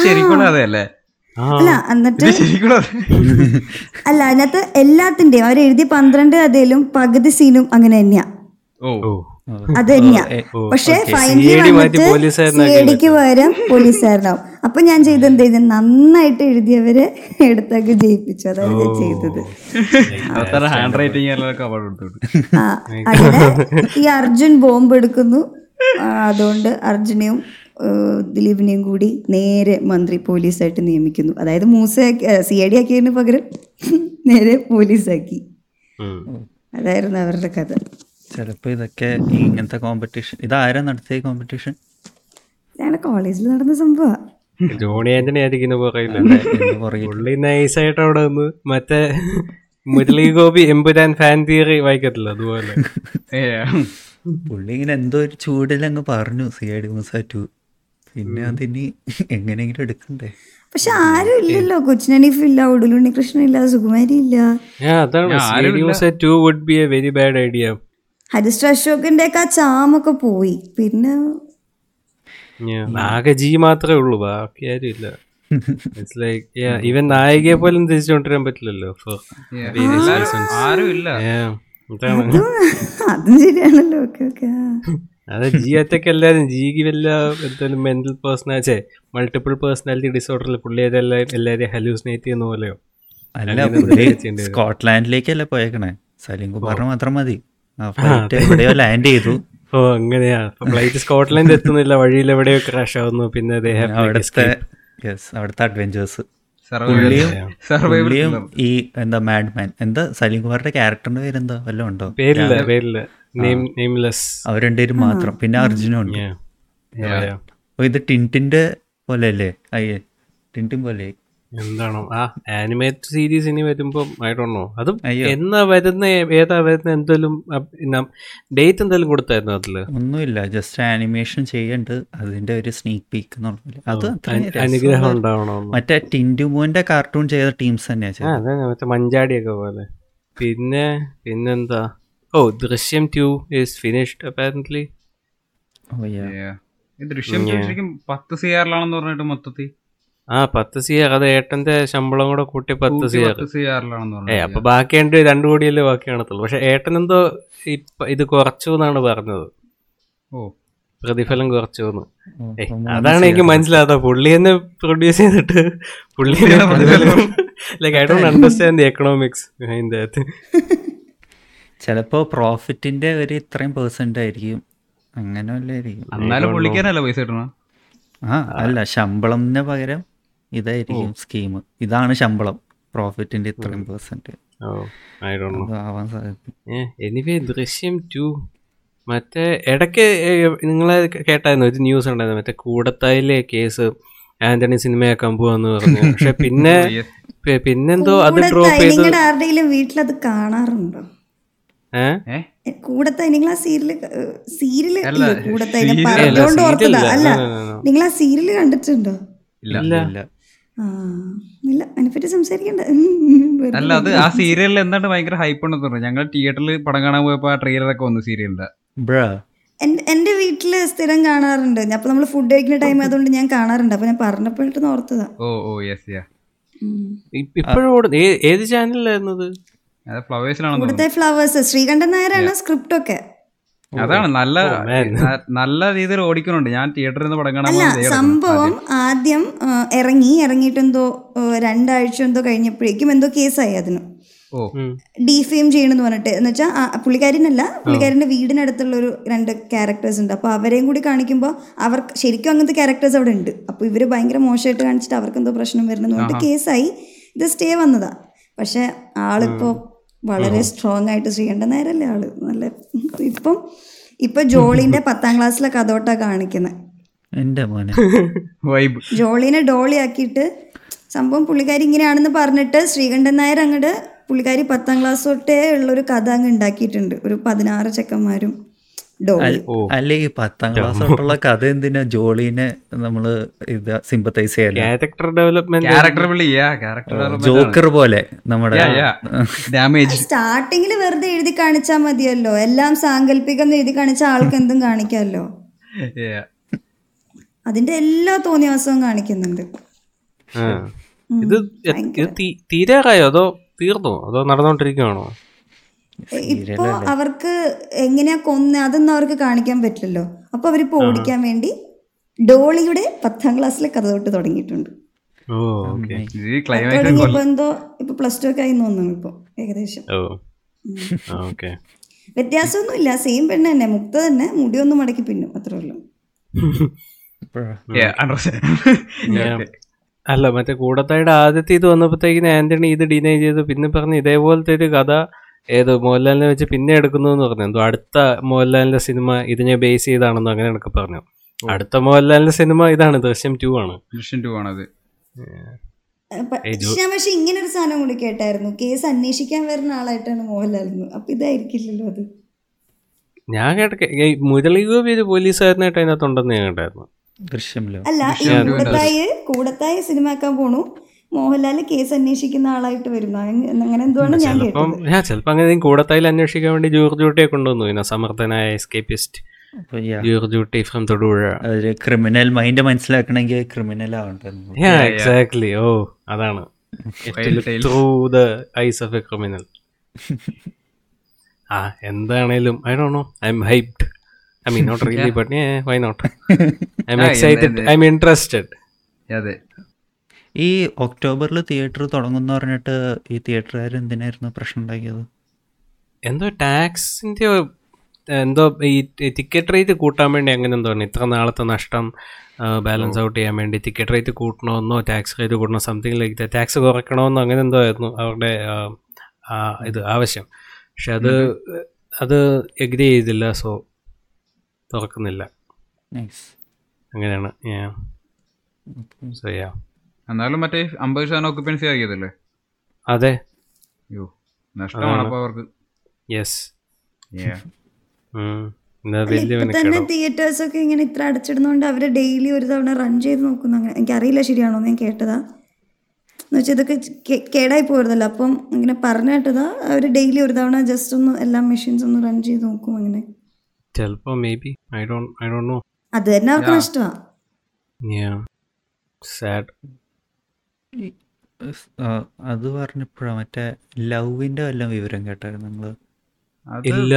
ആ. അല്ല എന്നിട്ട്. അല്ല അതിനകത്ത് എല്ലാത്തിന്റെയും അവർ എഴുതിയ പന്ത്രണ്ട് അതേലും പകുതി സീനും അങ്ങനെ തന്നെയാ. അത്. തന്നെയാ. പക്ഷെ. ഫൈനലി വന്നിട്ട് സി ഡിക്ക് പകരം പോലീസുകാരനാവും. അപ്പൊ ഞാൻ ചെയ്ത് എന്ത് ചെയ്തു? നന്നായിട്ട് എഴുതിയവരെ എടുത്തൊക്കെ ജയിപ്പിച്ചു. അതാണ് ഞാൻ ചെയ്തത്. അങ്ങനെ ഈ അർജുൻ ബോംബ് എടുക്കുന്നു. അതുകൊണ്ട് അർജുനെയും ദിലീപിനെയും കൂടി നേരെ മന്ത്രി പോലീസായിട്ട് നിയമിക്കുന്നു. അതായത് മൂസ സി ഐ ഡി ആക്കിയതിന് പകരം നേരെ പോലീസാക്കി. അതായിരുന്നു അവരുടെ കഥ. ചിലപ്പോൾ ഇതൊക്കെ ഇങ്ങനത്തെ കോമ്പറ്റീഷൻ ഇതാരാ നടത്തിയ കോമ്പറ്റീഷൻ ഞാൻ കോളേജിൽ നടന്ന സംഭവം. ജോണി ആന്റണി ആയിരിക്കുന്ന പുള്ളി നൈസായിട്ട് അവിടെ നിന്ന് മറ്റേ മുരളി ഗോപി എമ്പുരാൻ ഫാൻ തിയറി വായിക്കത്തില്ല അതുപോലെ? പുള്ളി ഇങ്ങനെ എന്തോ ഒരു ചൂടിൽ അങ്ങ് പറഞ്ഞു C I D Moosa two പിന്നെ അതിന് എങ്ങനെയെങ്കിലും എടുക്കണ്ടേ? പക്ഷെ ആരും ഇല്ലല്ലോ. കൊച്ചിനീഫ് ഇല്ല ഉടുലുണ്ണി കൃഷ്ണൻ ഇല്ല സുകുമാരി ഇല്ല. അതാണ്. Two would be a very bad idea Harisree അശോകിന്റെ ഒക്കെ ആ ചാമൊക്കെ പോയി. പിന്നെ നാഗജി മാത്രമേ ഉള്ളൂ ബാക്കി ആരും ഇല്ല ഇറ്റ്സ് ലൈക്ക് ഈവൻ നായികയെ പോലും തിരിച്ചു കൊണ്ടുവരാൻ പറ്റില്ലല്ലോ. ആരും ഇല്ല അതും ശരിയാണല്ലോ ഓക്കെ ഓക്കെ. അത് ജി അറ്റക്ക് എല്ലാരും ജിക്ക് വല്ല എന്തായാലും മെന്റൽ പേഴ്സണാച്ചേ മൾട്ടിപ്പിൾ പേഴ്സണാലിറ്റി ഡിസോർഡറിൽ പുള്ളി അതെല്ലാം എല്ലാരെയും ഹലൂസിനേറ്റ് ചെയ്യുന്ന പോലെയോ. സ്കോട്ട്ലാൻഡിലേക്കല്ലേ പോയേക്കണേ? സലീം കുമാറിന് മാത്രം മതി. ഫ്ലൈറ്റ് എവിടെയോ ലാൻഡ് ചെയ്തു. ഓ അങ്ങനെയാ. ഫ്ലൈറ്റ് സ്കോട്ട്ലൻഡ് എത്തുന്നില്ല. വഴിയിൽ എവിടെയോ ക്രാഷ് ആവുന്നു. പിന്നെ അവിടുത്തെ യെസ് അവിടുത്തെ അഡ്വഞ്ചേഴ്സ് സർവൈവൽ പുള്ളിയും സർവൈവൽ ഈ എന്താ മാഡ്മാൻ എന്താ സലീം കുമാറിന്റെ ക്യാരക്ടറിന്റെ പേരെന്താ? വല്ലതും ഉണ്ടോ? പേരില്ല പേരില്ല. നെയിം നെയിംലെസ് അവർ രണ്ടുപേരും മാത്രം. പിന്നെ അർജുനും ഉണ്ട്. അപ്പൊ ഇത് ടിന്റിന്റെ പോലെ അല്ലേ അയ്യേ. ടിന്റിൻ പോലെ എന്താണോ? ആ ആനിമേറ്റ് സീരീസ് ഇനി വരുമ്പോ ആയിട്ടുണ്ടോ അതും. എന്നാ വരുന്ന ഏതാ വരുന്ന എന്തെങ്കിലും ഡേറ്റ് എന്തെങ്കിലും കൊടുത്തായിരുന്നു അതിൽ? ഒന്നുമില്ല ജസ്റ്റ് ആനിമേഷൻ ചെയ്യണ്ട്. അതിന്റെ ഒരു സ്നീക്ക് പീക്ക് അത് അനുഗ്രഹം ഉണ്ടാവണോ മറ്റേ ടിന്റുമോന്റെ കാർട്ടൂൺ ചെയ്ത ടീംസ് തന്നെയാ ചെയ്തത്. അതെ മറ്റേ മഞ്ചാടിയൊക്കെ പോലെ. പിന്നെ പിന്നെന്താ? ഓ ദൃശ്യം ടു ഈസ് ഫിനിഷ്ഡ് അപ്പാരന്റ്ലി ദൃശ്യം പത്ത് സി ആറിലാണെന്ന് പറഞ്ഞിട്ട് മൊത്തത്തിൽ. ആ പത്ത് സി ആർ അത് ഏട്ടന്റെ ശമ്പളം കൂടെ കൂട്ടി പത്ത് സി ആർ സി ആറിലാണെന്ന് ഏ പറഞ്ഞു അപ്പൊ ബാക്കി രണ്ട് രണ്ടു കോടിയല്ലേ ബാക്കി കാണത്തുള്ളൂ. പക്ഷെ ഏട്ടൻ എന്തോ ഇപ്പൊ ഇത് കുറച്ചു എന്നാണ് പറഞ്ഞത്. ഓ. പ്രതിഫലം കുറച്ചു എന്ന്. അതാണ് എനിക്ക്. മനസ്സിലാത്ത പുള്ളി തന്നെ പ്രൊഡ്യൂസ് ചെയ്തിട്ട് പുള്ളി like I don't understand the economics that. ചിലപ്പോ പ്രോഫിറ്റിന്റെ ഒരു ഇത്രയും പെർസെന്റ് ആയിരിക്കും. അങ്ങനെ വല്ലായിരിക്കും എന്നാലും പുള്ളിക്കാനല്ല പൈസ കിട്ടണം. Ah. ആ അല്ല ശമ്പളം പകരം ഇതായിരിക്കും സ്കീം. ഇതാണ് ശമ്പളം. പ്രോഫിറ്റിന്റെ ഇത്രയും percent oh I don't know ആവാൻ സാധ്യത. എനിവേ ദൃശ്യം ടു മറ്റേ ഇടയ്ക്ക് നിങ്ങളെ കേട്ടായിരുന്നു ഒരു ന്യൂസ് ഉണ്ടായിരുന്നു. മറ്റേ കൂടത്തായിലെ കേസ് ആന്റണി സിനിമയാക്കാൻ പോവാന്ന് പറഞ്ഞു. പക്ഷെ പിന്നെ പിന്നെന്തോ അത് ഡ്രോപ്പ് ചെയ്തു ആരുടെയെങ്കിലും വീട്ടിലത് കാണാറുണ്ടോ? കൂടത്തായി. നിങ്ങൾ ആ സീരിയൽ സീരിയൽ പറഞ്ഞോണ്ട് അല്ല, ഓർത്തതാ. നിങ്ങൾ ആ സീരിയൽ കണ്ടിട്ടുണ്ടോ? ഇല്ല. ഇല്ല ആ ഇല്ല അതിനെപ്പറ്റി സംസാരിക്കണ്ട. അല്ല അത് ആ സീരിയലിൽ എന്താണ് ഭയങ്കര ഹൈപ്പ് ഉണ്ടെന്ന് പറഞ്ഞു ഞങ്ങൾ തിയേറ്ററിൽ പടം കാണാൻ പോയപ്പോ ആ ട്രെയിലറൊക്കെ വന്നു സീരിയലിന്റെ ബ്രാ. എന്റെ വീട്ടിൽ സ്ഥിരം കാണാറുണ്ട്. അപ്പൊ നമ്മൾ ഫുഡ് കഴിക്കുന്ന ടൈം ആയതുകൊണ്ട് ഞാൻ കാണാറുണ്ട്. അപ്പൊ ഞാൻ പറഞ്ഞപ്പോഴും ഓർത്തതാ. ഓ ഓ യെസ് യാ. ഇപ്പോഴും ഏത് ചാനലിലായിരുന്നു അത്? അത് ഫ്ലവേഴ്സിലാണെന്ന് ഇവിടുത്തെ ഫ്ലവേഴ്സ് ശ്രീകണ്ഠൻ നായരാണ് സ്ക്രിപ്റ്റ് ഒക്കെ. അതാണ് നല്ല നല്ല രീതിയിൽ ഓടിക്കുന്നുണ്ട്. ഞാൻ തിയേറ്ററിൽ നിന്ന് പടം കാണാൻ അല്ല സംഭവം ആദ്യം. ഇറങ്ങി ഇറങ്ങിയിട്ട് എന്തോ രണ്ടാഴ്ച എന്തോ കഴിഞ്ഞപ്പോഴേക്കും എന്തോ കേസായി അതിന്. ഓ. ഡിഫെയിം ചെയ്യണമെന്ന് പറഞ്ഞിട്ട്. എന്ന് വെച്ചാൽ പുള്ളിക്കാരനല്ല പുള്ളിക്കാരിന്റെ വീടിനടുത്തുള്ള ഒരു രണ്ട് ക്യാരക്ടേഴ്സ് ഉണ്ട്. അപ്പോൾ അവരെയും കൂടി കാണിക്കുമ്പോൾ അവർക്ക് ശരിക്കും അങ്ങനത്തെ ക്യാരക്ടേഴ്സ് അവിടെ ഉണ്ട്. അപ്പോൾ ഇവർ ഭയങ്കര മോശമായിട്ട് കാണിച്ചിട്ട് അവർക്ക് എന്തോ പ്രശ്നം വരണമെന്ന് പറഞ്ഞിട്ട് കേസായി. ഇത് സ്റ്റേ വന്നതാ. പക്ഷെ ആളിപ്പോൾ വളരെ സ്ട്രോങ് ആയിട്ട് ചെയ്യേണ്ട നേരല്ലേ ആൾ. നല്ല ഇപ്പം ഇപ്പൊ ജോളിന്റെ പത്താം ക്ലാസ്സിലെ കഥോട്ട കാണിക്കുന്നത് എന്റെ മോനെ. വൈബ്. ജോളിനെ ഡോളി ആക്കിയിട്ട് സംഭവം പുള്ളിക്കാരി ഇങ്ങനെയാണെന്ന് പറഞ്ഞിട്ട് ശ്രീകണ്ഠൻ നായർ അങ്ങോട്ട് പുള്ളിക്കാരി പത്താം ക്ലാസ് തൊട്ടേ ഉള്ളൊരു കഥ അങ്ങ് ഉണ്ടാക്കിയിട്ടുണ്ട്. ഒരു പതിനാറ് ചെക്കന്മാരും. അല്ലെ ഈ പത്താം ക്ലാസ് തൊട്ടുള്ള കഥ എന്തിനാ ജോളീനെ നമ്മൾ ഇത് സിമ്പത്തൈസ് ചെയ്യാൻ ക്യാരക്ടർ ഡെവലപ്മെന്റ് ക്യാരക്ടർ ജോക്കർ പോലെ നമ്മുടെ ഡാമേജ് സ്റ്റാർട്ടിങ്ങിൽ വെറുതെ എഴുതി കാണിച്ചാ മതിയല്ലോ. എല്ലാം സാങ്കല്പികം എഴുതി കാണിച്ച ആൾക്ക് എന്തും കാണിക്കാമല്ലോ അതിന്റെ എല്ലാ തോന്നിയവാസവും കാണിക്കുന്നുണ്ട്. ഇത് തീരാറായോ? അതോ തീർന്നോ? അതോ നടന്നുകൊണ്ടിരിക്കുകയാണോ ഇപ്പോ അവർക്ക് എങ്ങനെയാ കൊന്ന അതൊന്നും അവർക്ക് കാണിക്കാൻ പറ്റില്ലല്ലോ. അപ്പൊ അവരിപ്പോ ഓടിക്കാൻ വേണ്ടി ഡോളിയുടെ പത്താം ക്ലാസ്സിലെ കഥ തൊട്ട് തുടങ്ങിയിട്ടുണ്ട്. എന്തോ ഇപ്പൊ പ്ലസ് ടു ഒക്കെ ആയി തോന്നുന്നു ഇപ്പൊ ഏകദേശം. വ്യത്യാസമൊന്നും ഇല്ല സെയിം പെണ്ണ് തന്നെ. മുക്ത തന്നെ. മുടിയൊന്നും മടക്കി പിന്നും. അത്രേ ഉള്ളൂ. അല്ല മറ്റേ കൂടത്തായിട്ട് ആദ്യത്തെ ഇത് വന്നപ്പോഴത്തേക്കിന് ആന്റണി ഇത് ഡിനൈ ചെയ്തു. പിന്നെ പറഞ്ഞു ഇതേപോലത്തെ ഒരു കഥ ഏത് മോഹൻലാലിനെ വെച്ച് പിന്നെ എടുക്കുന്നു എന്ന് പറഞ്ഞു. എന്തോ അടുത്ത മോഹൻലാലിന്റെ സിനിമ ഇതിനെ ബേസ് ചെയ്താണെന്നോ അങ്ങനെയൊക്കെ പറഞ്ഞു. അടുത്ത മോഹൻലാലിന്റെ സിനിമ ഇതാണ് ദൃശ്യം ടു ആണ്. ദൃശ്യം ടു ആണത്. പക്ഷെ ഞാൻ പക്ഷെ ഇങ്ങനെ ഒരു സാധനം കൂടി കേട്ടായിരുന്നു. കേസ് അന്വേഷിക്കാൻ വരുന്ന ആളായിട്ടാണ് മോഹൻലാൽ. അപ്പൊ ഇതായിരിക്കില്ലല്ലോ അത്. ഞാൻ കേട്ട മുരളി ഗോപി ഒരു പോലീസുകാരനായിട്ട് അതിനകത്തുണ്ടെന്ന് ഞാൻ കേട്ടായിരുന്നു ദൃശ്യമില്ലോ അല്ല കൂടത്തായി കൂടത്തായി സിനിമ ആക്കാൻ പോണു. മോഹൻലാൽ കേസ് അന്വേഷിക്കുന്ന ആളായിട്ട് വരുന്നു. അങ്ങ- അങ്ങനെ എന്തുവാണ് ഞാൻ കേട്ടത്? ഞാൻ ചിലപ്പോൾ അങ്ങനെ കൂടത്തായിൽ അന്വേഷിക്കാൻ വേണ്ടി ജോർജ് കുട്ടിയെ കൊണ്ടുവന്നു. സമർത്ഥനായ escapist from Thodupuzha. Criminal mind മനസ്സിലാക്കണമെങ്കിൽ ക്രിമിനൽ ആവണ്ടെന്ന് എക്സാക്ട്ലി ഓ അതാണ്. Through the eyes of a criminal ആ എന്താണേലും I Dr know I am hyped I mean not really but why not I am excited I am interested അതെ. ഈ ഒക്ടോബറിൽ theatre തുടങ്ങുന്ന പറഞ്ഞിട്ട് ഈ തിയേറ്ററുകാർ എന്തിനായിരുന്നു പ്രശ്നം ഉണ്ടാക്കിയത്? എന്തോ ടാക്സിന്റെ എന്തോ ഈ ടിക്കറ്റ് റേറ്റ് കൂട്ടാൻ വേണ്ടി അങ്ങനെ എന്തോ ഇത്ര നാളത്തെ നഷ്ടം ബാലൻസ് ഔട്ട് ചെയ്യാൻ വേണ്ടി ടിക്കറ്റ് റേറ്റ് കൂട്ടണമെന്നോ ടാക്സ് റേറ്റ് കൂട്ടണോ സംതിങ് ലൈക്ക് ടാക്സ് കുറയ്ക്കണമെന്നോ അങ്ങനെ എന്തോ ആയിരുന്നു അവരുടെ ഇത് ആവശ്യം. പക്ഷെ അത് അത് എഗ്രി ചെയ്തില്ല സോ തുറക്കുന്നില്ല. അങ്ങനെയാണ് സോ യാ. എന്നാലും മറ്റേ അമ്പത് ശതമാനം ഒക്കുപ്പൻസി ആക്കിയതല്ലേ? അതെ. യോ നഷ്ടമാണ് അപ്പൊ അവർക്ക്. യെസ് തിയേറ്റേഴ്സ് ഒക്കെ ഇങ്ങനെ ഇത്ര അടച്ചിടുന്നോണ്ട് അവർ ഡെയിലി ഒരു തവണ റൺ ചെയ്ത് നോക്കുന്നു അങ്ങനെ. എനിക്കറിയില്ല ശരിയാണോ എന്ന് ഞാൻ കേട്ടതാ. എന്നുവെച്ചാൽ ഇതൊക്കെ കേടായി പോരുതല്ലോ. അപ്പം ഇങ്ങനെ പറഞ്ഞു കേട്ടതാ അവർ ഡെയിലി ഒരു തവണ ജസ്റ്റ് ഒന്ന് എല്ലാ മെഷീൻസ് ഒന്ന് റൺ ചെയ്ത് നോക്കും അങ്ങനെ. ചിലപ്പോ maybe I don't I don't know അത് തന്നെ അവർക്ക് നഷ്ടമാണ് യാ സാഡ് അത് പറഞ്ഞപ്പോഴാ മറ്റേ ലവിന്റെ വല്ല വിവരം കേട്ടായിരുന്നു നിങ്ങൾ ഇല്ല.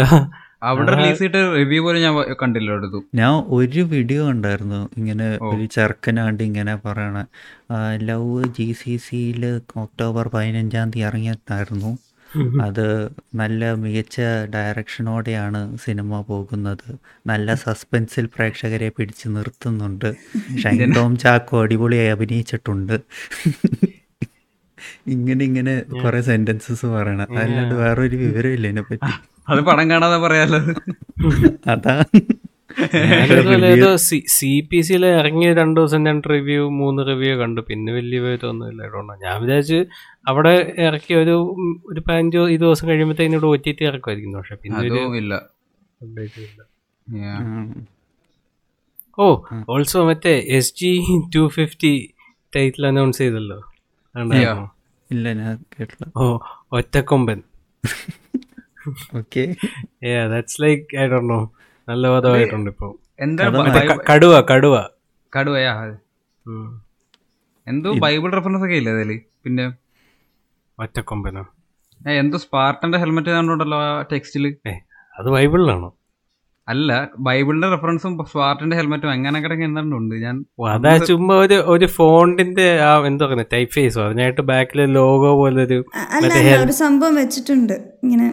അവിടെ റിലീസ് ചെയ്തിട്ട് റിവ്യൂ പോലും ഞാൻ കണ്ടില്ല എടുത്തു ഞാൻ ഒരു വീഡിയോ ഉണ്ടായിരുന്നു ഇങ്ങനെ ഒരു ചെറുക്കനാണ്ട് ഇങ്ങനെ പറയണ ലവ് ജി സി സിയിൽ ഒക്ടോബർ പതിനഞ്ചാം തീയതി ഇറങ്ങിയതായിരുന്നു. അത് നല്ല മികച്ച ഡയറക്ഷനോടെയാണ് സിനിമ പോകുന്നത്. നല്ല സസ്പെൻസിൽ പ്രേക്ഷകരെ പിടിച്ചു നിർത്തുന്നുണ്ട്. ഷൈൻ ടോം ചാക്കോ അടിപൊളിയായി അഭിനയിച്ചിട്ടുണ്ട്. ഇങ്ങനെ ഇങ്ങനെ കുറെ സെന്റൻസസ് പറയണം. അല്ലാണ്ട് വേറൊരു വിവരം ഇല്ല ഇതിനെപ്പറ്റി അത് പടം കാണാതെ പറയാലോ? അതാ. സി പി സിയിൽ ഇറങ്ങിയ രണ്ടു ദിവസം ഞാൻ റിവ്യൂ മൂന്ന് റിവ്യൂ കണ്ടു. പിന്നെ വലിയ പേരൊന്നുമില്ല ഇല്ല ഞാൻ വിചാരിച്ച് അവിടെ ഇറക്കി ഒരു ഒരു പതിനഞ്ചോ ഇരുപത് ദിവസം കഴിയുമ്പോഴത്തേക്കും ഇവിടെ ഒ ടി ടി ഇറക്കുമായിരിക്കുന്നു പക്ഷെ പിന്നെ ഇല്ല. ഓ ഓൾസോ മറ്റേ S G two fifty title announce ചെയ്തല്ലോ? ഇല്ല ഞാൻ കേട്ടില്ല. ഓ Ottakomban. Okay yeah that's like I don't know നല്ല പദമായിട്ടുണ്ട് ഇപ്പൊ. എന്താ കടുവ കടുവ. കടുവയാ. എന്തോ ബൈബിൾ റെഫറൻസ് ഒക്കെ ഇല്ലേ അതിൽ? പിന്നെ ഒറ്റക്കൊമ്പനോ. എന്തോ സ്പാർട്ടന്റെ ഹെൽമെറ്റ് കണ്ടുണ്ടല്ലോ ആ ടെക്സ്റ്റിൽ? അത് ബൈബിളിലാണോ. അല്ല ബൈബിളിന്റെ റെഫറൻസും സ്പാർട്ടന്റെ ഹെൽമെറ്റും അങ്ങനെ കിടക്കെ എന്താണ്ടുണ്ട് ഞാൻ അതാ ചുമ്മാ ഒരു ഒരു ഫോണ്ടിന്റെ ആ എന്തോ പറയുക ടൈപ്പ് ഫേസോ അതിനായിട്ട് ബാക്കിൽ ലോഗോ പോലെ ഒരു ഒരു സംഭവം വെച്ചിട്ടുണ്ട്. ഇങ്ങനെ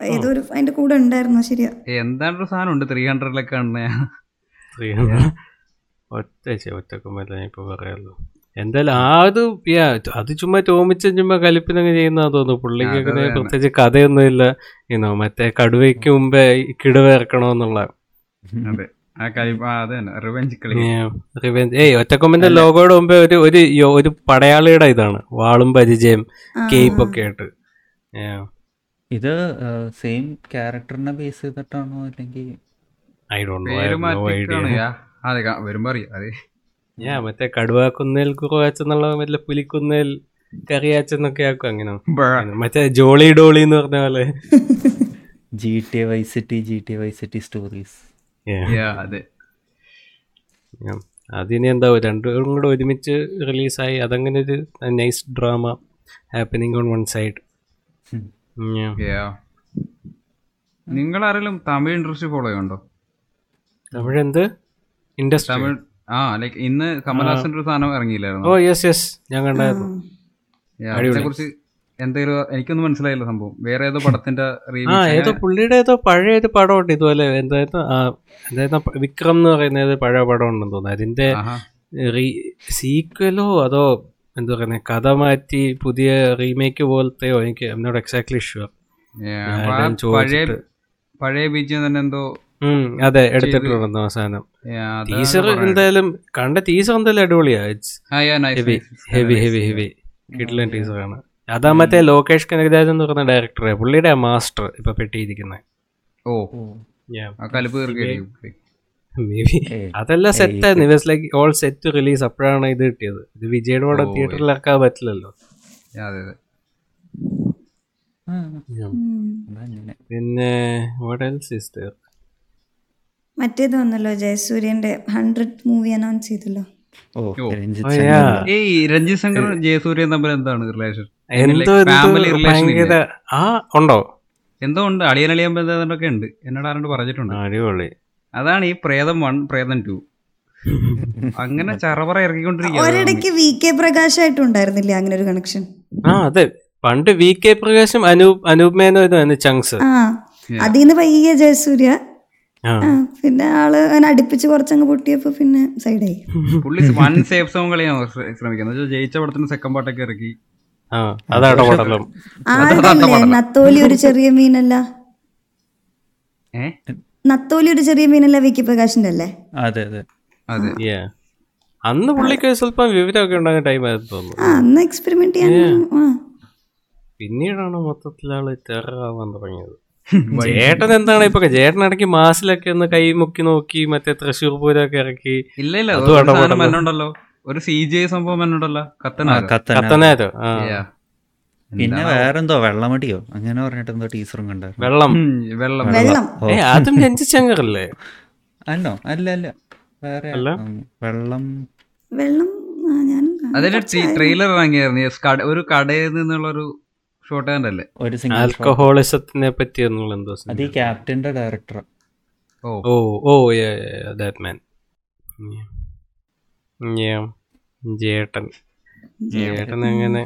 ഏതോ ഒരു അതിന്റെ കൂടെ ഉണ്ടായിരുന്നു ശരിയാ. എന്താണ്ടൊരു സാധനം ഉണ്ട് ത്രീ ഹൺഡ്രഡിലൊക്കെ ഒറ്റ ഒറ്റക്കുമ്പോ ഒറ്റക്കൊമ്പല്ല ഞാൻ ഇപ്പൊ പറയാലോ എന്തായാലും ആ അത് അത് ചുമ്മാ ടോമിച്ച ചുമ്മാ കലിപ്പിനങ്ങ് ചെയ്യുന്ന തോന്നുന്നു. പുള്ളിക്ക് പ്രത്യേകിച്ച് കഥയൊന്നുമില്ല. ഇന്നോ മറ്റേ കടുവയ്ക്ക് മുമ്പേ കിടവേർക്കണോന്നുള്ള കിടുവ ഇറക്കണമെന്നുള്ള. ഏയ് ഒറ്റക്കൊമ്പിന്റെ ലോഗോയുടെ മുമ്പേ ഒരു ഒരു ഒരു പടയാളിയുടെ ഇതാണ്. വാളും പരിചയം കേപ്പ് ഒക്കെ ആയിട്ട്. ഇത് സെയിം ക്യാരക്ടറിനെ ബേസ് ചെയ്തിട്ടാണോ അല്ലെങ്കിൽ ഐ ഡോണ്ട് നോ. അതെ വരുമ്പോ അറിയാം. അതെ. ഞാൻ മറ്റേ കടുവ കുന്നേൽ മറ്റേ പുലിക്കുന്നേൽ കറിയാച്ചെന്നൊക്കെ ആക്കും അങ്ങനെ. മറ്റേ ജോളി ഡോളി എന്ന് പറഞ്ഞ പോലെ. G T Y city G T Y city stories. Yeah. അതെ. Yeah. അതിനി എന്താ രണ്ടും കൂടെ ഒരുമിച്ച് റിലീസായി. അതങ്ങനെ ഒരു nice drama happening on one side. നിങ്ങൾ ആരെങ്കിലും തമിഴ് ഇൻഡസ്ട്രി ഫോളോ ചെയ്യണ്ടോ തമിഴ് എന്ത്? ഇൻഡസ്ട്രി തമിഴ് ആ ലൈക്ക് ഇന്ന് കമൽഹാസന്റെ ഒരു സാധനം ഇറങ്ങിയില്ലായിരുന്നു? ഓ യെസ് യെസ് ഞാൻ കണ്ടായിരുന്നു. അതിനെ കുറിച്ച് എന്തെങ്കിലും എനിക്കൊന്നും മനസ്സിലായില്ല സംഭവം. വേറെ ഏതോ പടത്തിന്റെ ആ ഏതോ പുള്ളിയുടെ ഏതോ പഴയ ഒരു പടമുണ്ട് ഇതുപോലെ. എന്തായിരുന്നു? എന്തായിരുന്നു? വിക്രം എന്ന് പറയുന്ന ഏതോ പഴയ പടം ഉണ്ടെന്ന് തോന്നുന്നു. അതിന്റെ സീക്വലോ അതോ എന്താ പറയുന്നത് കഥ മാറ്റി പുതിയ റീമേക്ക് പോലത്തെയോ? എനിക്ക് എന്നോട് എക്സാക്ട്ലി ഷുവർ പഴയ പഴയ ബീച്ചിൽ തന്നെ എന്തോ അതെ എടുത്തിട്ടുണ്ടെന്ന് അവസാനം ടീസർ. എന്തായാലും കണ്ട ടീസർ എന്തായാലും അടിപൊളിയാ. ഹെവി. ഹെവി ഹെവി ഹെവി കിട്ടില്ല ടീസറാണ് അതാ മറ്റേ ലോകേഷ് കനകരാജ് എന്ന് പറയുന്ന ഡയറക്ടറെ പുള്ളിയുടെ മാസ്റ്റർ ഇപ്പൊ പെട്ടിയിരിക്കുന്നത് ഓ. മേ ബി അതെല്ലാം ലൈക്ക് ഓൾ സെറ്റ് റിലീസ് അപ്പോഴാണ് ഇത് കിട്ടിയത്. ഇത് വിജയുടെ കൂടെ തിയേറ്ററിൽ ഇറക്കാൻ പറ്റില്ലല്ലോ. പിന്നെ വാട്ട് എൽസ് ഇസ് ദർ മറ്റേത് വന്നല്ലോ ജയസൂര്യന്റെ ഹൺഡ്രഡ് മൂവി അനൗൺസ് ചെയ്തല്ലോ. രഞ്ജിത് ശങ്കർ. ജയസൂര്യൻ തമ്മിൽ എന്താണ് റിലേഷൻ എന്തോ ഫാമിലി റിലേഷൻ ഭയങ്കര ആ ഉണ്ടോ? എന്തോ ഉണ്ട് അളിയൻ അളിയൻ ബന്ധമൊക്കെ ഉണ്ട്. എന്നോട് ആരോട് പറഞ്ഞിട്ടുണ്ട്. അടിപൊളി. അതാണ് ഈ പ്രേതം വൺ പ്രേതം ടു. അങ്ങനെ ചറവറ ഇറക്കിക്കൊണ്ടിരിക്കുക ഒരിടയ്ക്ക് വി കെ പ്രകാശായിട്ടും ഉണ്ടായിരുന്നില്ലേ അങ്ങനെ ഒരു കണക്ഷൻ ആ അതെ. പണ്ട് വി കെ പ്രകാശും അനൂപ് അനൂപ് മേനോ ഇതായിരുന്നു ചങ്സ് ആ അതിന്ന് പയ്യെ ജയസൂര്യ പിന്നെ ആൾ അങ്ങനെ അടുപ്പിച്ച് കുറച്ചങ്ങ് പൊട്ടിയപ്പോ പിന്നെ സൈഡായി. പുള്ളി വൺ സേഫ് സോങ് കളിയാൻ ശ്ര- ശ്രമിക്കുന്നത്. ജയിച്ച പടത്തിന് സെക്കൻഡ് പാട്ടൊക്കെ ഇറക്കി. നത്തോലി ഒരു ചെറിയ മീനല്ല. ഏ? നത്തോലി ഒരു ചെറിയ മീനല്ല വി കെ പ്രകാശിന്റെ അല്ലേ? അതെ അതെ. അതെ. Yeah. അന്ന് പുള്ളിക്ക് സ്വല്പം വിവരമൊക്കെ ഉണ്ടാകുന്ന ടൈം ആയിരുന്നു തോന്നുന്നു. അന്ന് എക്സ്പെരിമെന്റ് ചെയ്യാൻ പിന്നീടാണ് മൊത്തത്തിൽ ആൾ ടെറർ ആവാൻ തുടങ്ങിയത്. ചേട്ടൻ എന്താണ് ഇപ്പൊ ചേട്ടൻ ഇടയ്ക്ക് മാസിലൊക്കെ ഒന്ന് കൈ മുക്കി നോക്കി മറ്റേ തൃശ്ശൂർ പൂരമൊക്കെ ഇറക്കി. ഇല്ല ഇല്ല. ഒരു സി ജി ഐ സംഭവം കത്തനാരോ. പിന്നെ വേറെന്തോ? വെള്ളമടിയോ? അങ്ങനെ പറഞ്ഞിട്ട് എന്തോ ടീച്ചറും കണ്ട വെള്ളം. വെള്ളം. വെള്ളം. അതും രഞ്ജിച്ചങ്കറല്ലേ അല്ലോ അല്ല അല്ല. വേറെ വെള്ളം. വെള്ളം അതിന്റെ ട്രെയിലർ ഇറങ്ങിയായിരുന്നു. ഒരു കടയിൽ നിന്നുള്ള ഒരു ഷോർട്ട് ഹാൻഡ് അല്ലേ ഒരു സിംഗിൾ ആൽക്കഹോളിസത്തിനെ പറ്റി എന്തോ അത് ഈ ക്യാപ്റ്റന്റെ director oh. Oh oh that man ജേട്ടൻ. ജേട്ടൻ എങ്ങനെ?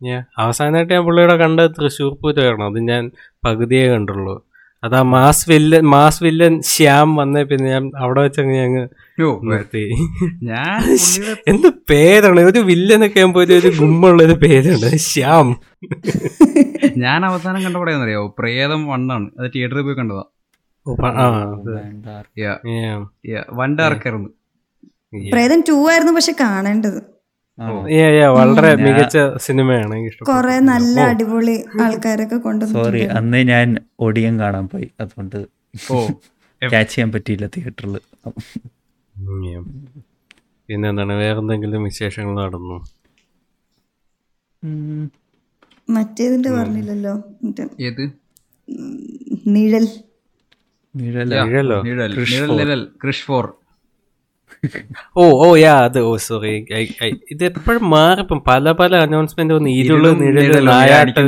ഞാൻ അവസാനമായിട്ട് ഞാൻ പുള്ളിയുടെ കണ്ടത് തൃശ്ശൂർ പൂരമാണ് അത് ഞാൻ പകുതിയേ കണ്ടുള്ളൂ. അത് mass villain mass villain Shyam വന്ന പിന്നെ ഞാൻ അവിടെ വെച്ചങ്ങ് ഞങ്ങ് ഓ, നിർത്തി. ഞാൻ എന്ത് പേരാണ്? ഒരു വില്ലനൊക്കെ ആകുമ്പോ ഒരു ഗുമ്മുള്ള ഒരു പേരാണ്. ശ്യാം. ഞാൻ അവസാനം കണ്ട പടം അറിയാവോ പ്രേതം വണ്ണാണ് അത് തിയേറ്ററിൽ പോയി കണ്ടതാ. വൺ ഡാർക്കായിരുന്നു പ്രേതം ടൂ ആയിരുന്നു പക്ഷെ കാണേണ്ടത്. വളരെ മികച്ച സിനിമയാണ്. കൊറേ നല്ല അടിപൊളി ആൾക്കാരൊക്കെ കൊണ്ടുവന്നു സോറി അന്ന് ഞാൻ ഒടിയൻ കാണാൻ പോയി. അതുകൊണ്ട് ക്യാച്ച് ചെയ്യാൻ പറ്റിയില്ല തിയേറ്ററിൽ. പിന്നെ എന്താണ് വേറെന്തെങ്കിലും വിശേഷങ്ങൾ നടന്നു? മറ്റേതിന്റെ പറഞ്ഞില്ലല്ലോ. ഏത്? നിഴൽ. നിഴല? നിഴൽ. നിഴൽ നിഴൽ. ക്രിഷ് ഫോർ. ഓ ഓ യാ അത് ഓ സോറി ഇത് എപ്പോഴും മാറിപ്പം പല പല അനൗൺസ്മെന്റ് വന്ന് ഇരുൾ നിഴൽ നായാട്ട്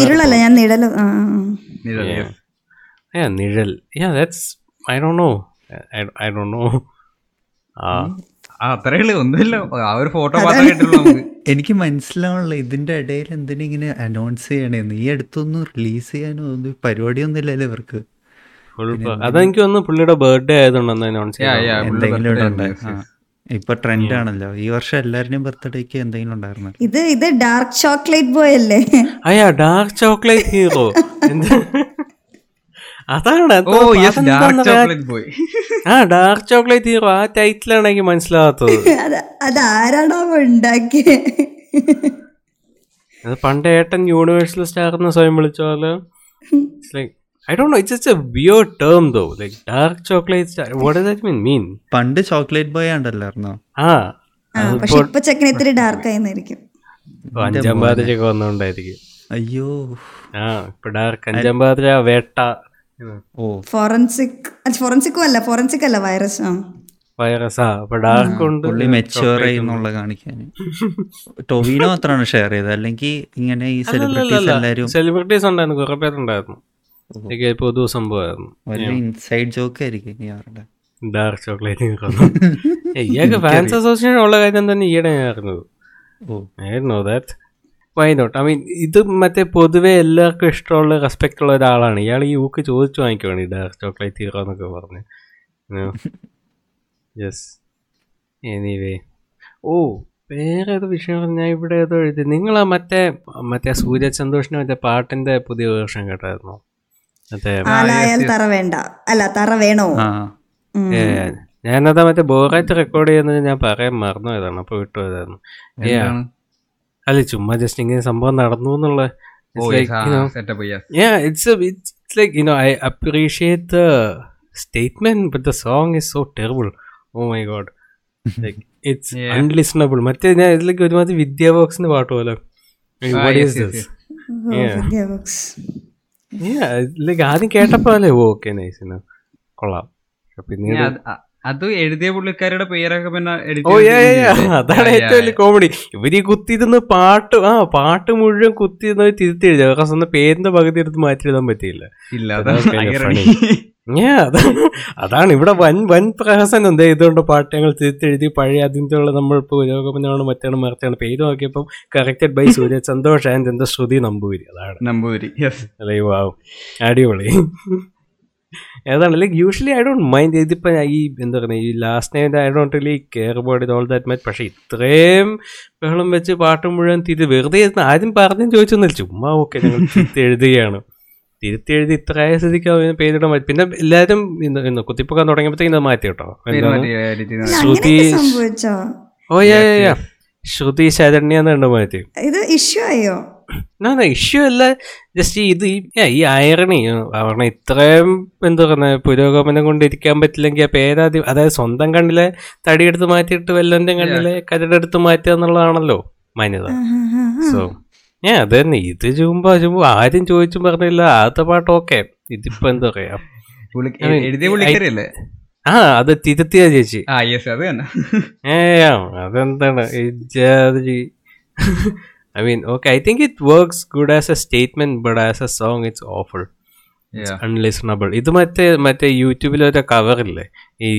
ഇരുളല്ല ഞാൻ നിഴൽ. Yeah that's I don't know I don't know ആ. ആ അത്രേ ഉള്ളൂ. ഒന്നുമില്ല. ആ ഒരു ഫോട്ടോ മാത്രമേ കിട്ടുള്ളൂ നമുക്ക്. എനിക്ക് മനസ്സിലാവുള്ള ഇതിന്റെ ഇടയിൽ എന്തിനാ ഇങ്ങനെ അനൗൺസ് ചെയ്യണേന്ന്. ഈ അടുത്തൊന്നും റിലീസ് ചെയ്യാനോ ഒന്നും പരിപാടിയൊന്നും ഇല്ലല്ലോ ഇവർക്ക്. അതെനിക്ക് ഒന്ന് പുള്ളിയുടെ ബർത്ത്ഡേ yes. ഇപ്പൊ ട്രെൻഡ് ആണല്ലോ. ഈ വർഷം എല്ലാവരുടെയും ബർത്ത്ഡേക്ക് എന്തെങ്കിലും ഉണ്ടായിരുന്നു. ഇത് ഇത് ഡാർക്ക് ചോക്ലേറ്റ് ബോയ് അല്ലേ? അയ്യാ ഡാർക്ക് ചോക്ലേറ്റ് ഹീറോ അതാണ്. ഓ എന്തോ ഡാർക്ക് ചോക്ലേറ്റ് ബോയ് ആ ഡാർക്ക് ചോക്ലേറ്റ് ഹീറോ ആ ടൈറ്റിലാണ് എനിക്ക് മനസ്സിലാകാത്തത് അത് അതാരാണോ ഉണ്ടാക്കിയത് അത് പണ്ട് ഏട്ടൻ യൂണിവേഴ്സൽ സ്റ്റാർ എന്ന് സ്വയം വിളിച്ച പോലെ like I Dr no it's A വിയോ term though like dark chocolate what does that mean mean പണ്ട് ചോക്ലേറ്റ് ബോയ് ഉണ്ടല്ലായിരുന്നോ ആ ആ പക്ഷെ ഇപ്പൊ ചെക്കൻ ഇത്തിരി ഡാർക്ക് ആയിരുന്നായിരിക്കും ഇപ്പൊ അഞ്ചാം പാതിരയൊക്കെ വന്നുകൊണ്ടായിരിക്കും അയ്യോ. ആ ഇപ്പൊ ഡാർക്ക് അഞ്ചാം പാതിര വേട്ട ഓ. ഫോറൻസിക് ഫോറൻസിക്കും അല്ല ഫോറൻസിക് അല്ല വൈറസ് ആ. വൈറസാ അപ്പൊ ഡാർക്ക് ഉണ്ട് പുള്ളി മെച്ചുവർ ചെയ്യുന്നുള്ള കാണിക്കാൻ. ടൊവിനോ മാത്രമാണ് ഷെയർ ചെയ്തത് അല്ലെങ്കിൽ ഇങ്ങനെ ഈ സെലിബ്രിറ്റീസ് എല്ലാരും സെലിബ്രിറ്റീസ് ഉണ്ടായിരുന്നു കുറെ പേരുണ്ടായിരുന്നു. പൊതു സംഭവമായിരുന്നു. ഇൻസൈഡ് ജോക്ക് ആയിരിക്കും ഡാർക്ക് ചോക്ലേറ്റ് ഇയാൾക്ക് ഫാൻസ് അസോസിയേഷൻ ഉള്ള കാര്യം തന്നെ ഈയിടെ no that why not I mean ഇത് മറ്റേ പൊതുവെ എല്ലാവർക്കും ഇഷ്ടമുള്ള റെസ്പെക്ട് ഉള്ള ഒരാളാണ്. ഇയാൾ ഈ ഊക്ക് ചോദിച്ചു വാങ്ങിക്കുവാണ് ഈ ഡാർക്ക് ചോക്ലേറ്റ് ഹീറോ എന്നൊക്കെ പറഞ്ഞ്. യെസ് എനിവേ ഓ വേറെ ഏത് വിഷയം ഞാൻ ഇവിടെ ഏതോ എഴുതി. നിങ്ങൾ ആ മറ്റേ മറ്റേ സൂര്യ സന്തോഷിന്റെ മറ്റേ പാട്ടിന്റെ പുതിയ വേർഷൻ കേട്ടായിരുന്നോ? ആലായാൽ തറ വേണ്ട. അല്ല തറ വേണോ? ഞാനതാ മറ്റേ ബോറായിട്ട് റെക്കോർഡ് ചെയ്യുന്നത് ഞാൻ പറയാൻ മറന്നു പോയതാണ്. അപ്പൊ വിട്ടു പോയതായിരുന്നു. അല്ല ചുമ്മാ ജസ്റ്റ് ഇങ്ങനെ സംഭവം നടന്നു എന്നുള്ള like no you know, setup yes yeah it's a it's, it's like you know i appreciate the statement but the song is so terrible. Oh my god. Like it's Yeah. unlistenable. മറ്റേ ഞാൻ ഇതിലേക്ക് ഒരുമാതിരി വിദ്യാബോക്സിന്റെ പാട്ട് പോലെ. Ah, What yes, ആദ്യം കേട്ടപ്പോ അല്ലേ okay നൈസിന് കൊള്ളാം. പിന്നീട് അത് എഴുതിയ പുള്ളിക്കാരുടെ പേരൊക്കെ പിന്നെ ഓ? അതാണ് Yeah, ഏറ്റവും വലിയ കോമഡി ഇവർ ഈ കുത്തിയിരുന്ന് പാട്ട് ആ പാട്ട് മുഴുവൻ കുത്തിയിരുന്ന് തിരുത്തി എഴുതി. അവർക്ക് സ്വന്തം പേരിന്റെ പകുതി എടുത്ത് മാറ്റി എഴുതാൻ പറ്റിയില്ല. ഇല്ല That's അതാണ് ഇവിടെ വൻ വൻ പ്രഹസനം. എന്താ ഇതുകൊണ്ട് പാട്ട് ഞങ്ങൾ തിരുത്തെഴുതി പഴയ അതിന്റെ ഉള്ള നമ്മൾ പുരോഗമനമാണ് മറ്റാണ് മറിച്ചാണ്. പേര് നോക്കിയപ്പം corrected by Surya Santhosh and എന്താ ശ്രുതി നമ്പൂരി അതാണ്. നമ്പൂരി അല്ലേ വാവ് അടിപൊളി. ഏതാണ് like usually I don't mind ഇതിപ്പോൾ ഈ എന്താ പറയുക ഈ last night I don't really care ഇത് ഓൾ ദാറ്റ് മച്ച് പക്ഷേ ഇത്രയും ബഹളം വെച്ച് പാട്ട് മുഴുവൻ തിരി വെറുതെ ആദ്യം പറഞ്ഞു ചോദിച്ചൊന്നുമില്ല. ചുമ്മാ ഓക്കെ ഞങ്ങൾ എഴുതുകയാണ്. തിരുത്തി എഴുതി ഇത്ര ആയ സ്ഥിതിക്ക് അവന് പേരിടാൻ പറ്റും. പിന്നെ എല്ലാരും ഇന്ന് കുത്തിപ്പൊക്കാൻ തുടങ്ങിയപ്പോഴത്തേക്കും ഇത് മാറ്റി കേട്ടോ. ശ്രുതി ഓ യാ ശ്രുതി ശരണ്യ എന്നുണ്ട് മാറ്റി. ഇത് ഇഷ്യൂ ആയോ? ഇഷ്യൂ അല്ല. ജസ്റ്റ് ഇത് ഈ അയറണി അവരണ ഇത്രയും എന്താ പറയുക പുരോഗമനം കൊണ്ടിരിക്കാൻ പറ്റില്ലെങ്കിൽ ആ പേരാദ്യം അതായത് സ്വന്തം കണ്ണിലെ തടിയെടുത്ത് മാറ്റിയിട്ട് വല്ലവന്റെ കണ്ണിലെ കരടെടുത്ത് മാറ്റുക എന്നുള്ളതാണല്ലോ മാന്യത. സോ ഏ അത് തന്നെ. ഇത് ചുമ്പോ ചുമ്പോ ആരും ചോദിച്ചും പറഞ്ഞില്ല. ആദ്യത്തെ പാട്ട് ഓക്കെ ഇതിപ്പോ എന്താ പറയാ? എഴുതിയ പുള്ളിക്കാരിയല്ലേ? ആ അത് തിരുത്തിയ ചേച്ചി. ആ യെസ് അത് തന്നെ. ഏ ആ, അതെന്താണ്? I mean okay I think it works good as a statement but as a song it's awful. Unlistenable ഇത് മറ്റേ മറ്റേ യൂട്യൂബിൽ ഒരു കവറില്ലേ ഈ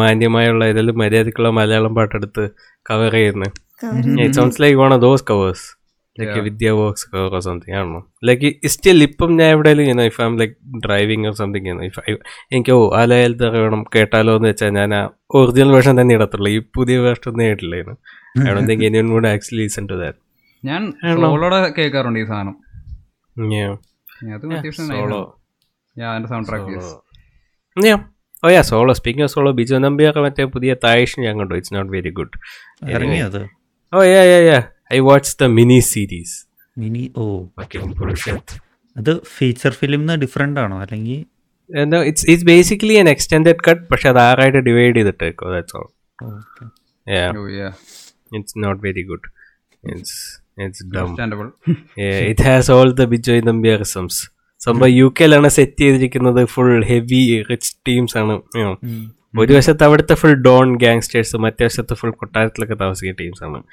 മാന്യമായുള്ള ഇതിൽ മര്യാദക്കുള്ള മലയാളം പാട്ടെടുത്ത് കവർ ചെയ്യുന്നത് it sounds like one of those covers like Vidya Vox or something ആണോ ലൈക്ക് സ്റ്റിൽ ഇപ്പം ഞാൻ എവിടെയെങ്കിലും if I'm like driving or something if I എനിക്ക് ഓ ആ ലയലത്ത് വേണം കേട്ടാലോ എന്ന് വെച്ചാൽ ഞാൻ ആ ഒറിജിനൽ വേർഷൻ തന്നെ ഇടത്തുള്ളൂ. ഈ പുതിയ വേർഷൻ ഒന്നും കേട്ടില്ലായിരുന്നു I don't think anyone would actually listen to that ഞാൻ സോളോടെ കേൾക്കാറുണ്ട് ഈ സാധനം. Solo. Sound track Yeah. Oh solo, Biju നമ്പിയൊക്കെ മറ്റേ പുതിയ തായിഷ് ഞാൻ കണ്ടു. ഇറ്റ്സ് നോട്ട് വെരി ഗുഡ് ഇറങ്ങിയത് ഓ yeah yeah yeah I watch the mini series. Mini ഓ. അത് ഫീച്ചർ ഫിലിം ഡിഫറെന്റ് ആണോ? അല്ലെങ്കിൽ it's it's basically an extended cut പക്ഷെ അത് ആറായിട്ട് divide ചെയ്തിട്ടേക്കോ that's all yeah it's not very good it's it's dumb it has all the Bijoy Nambiarisms സംഭവം U കെയിലാണ് set ചെയ്തിരിക്കുന്നത് full heavy rich teams ആണ്. You know. ഒരു വശത്ത് അവിടുത്തെ ഫുൾ ഡോൺ ഗാങ്സ്റ്റേഴ്സ് മറ്റേ വശത്ത് ഫുൾ കൊട്ടാരത്തിലൊക്കെ താമസിക്കുന്ന ടീംസ് ആണ്.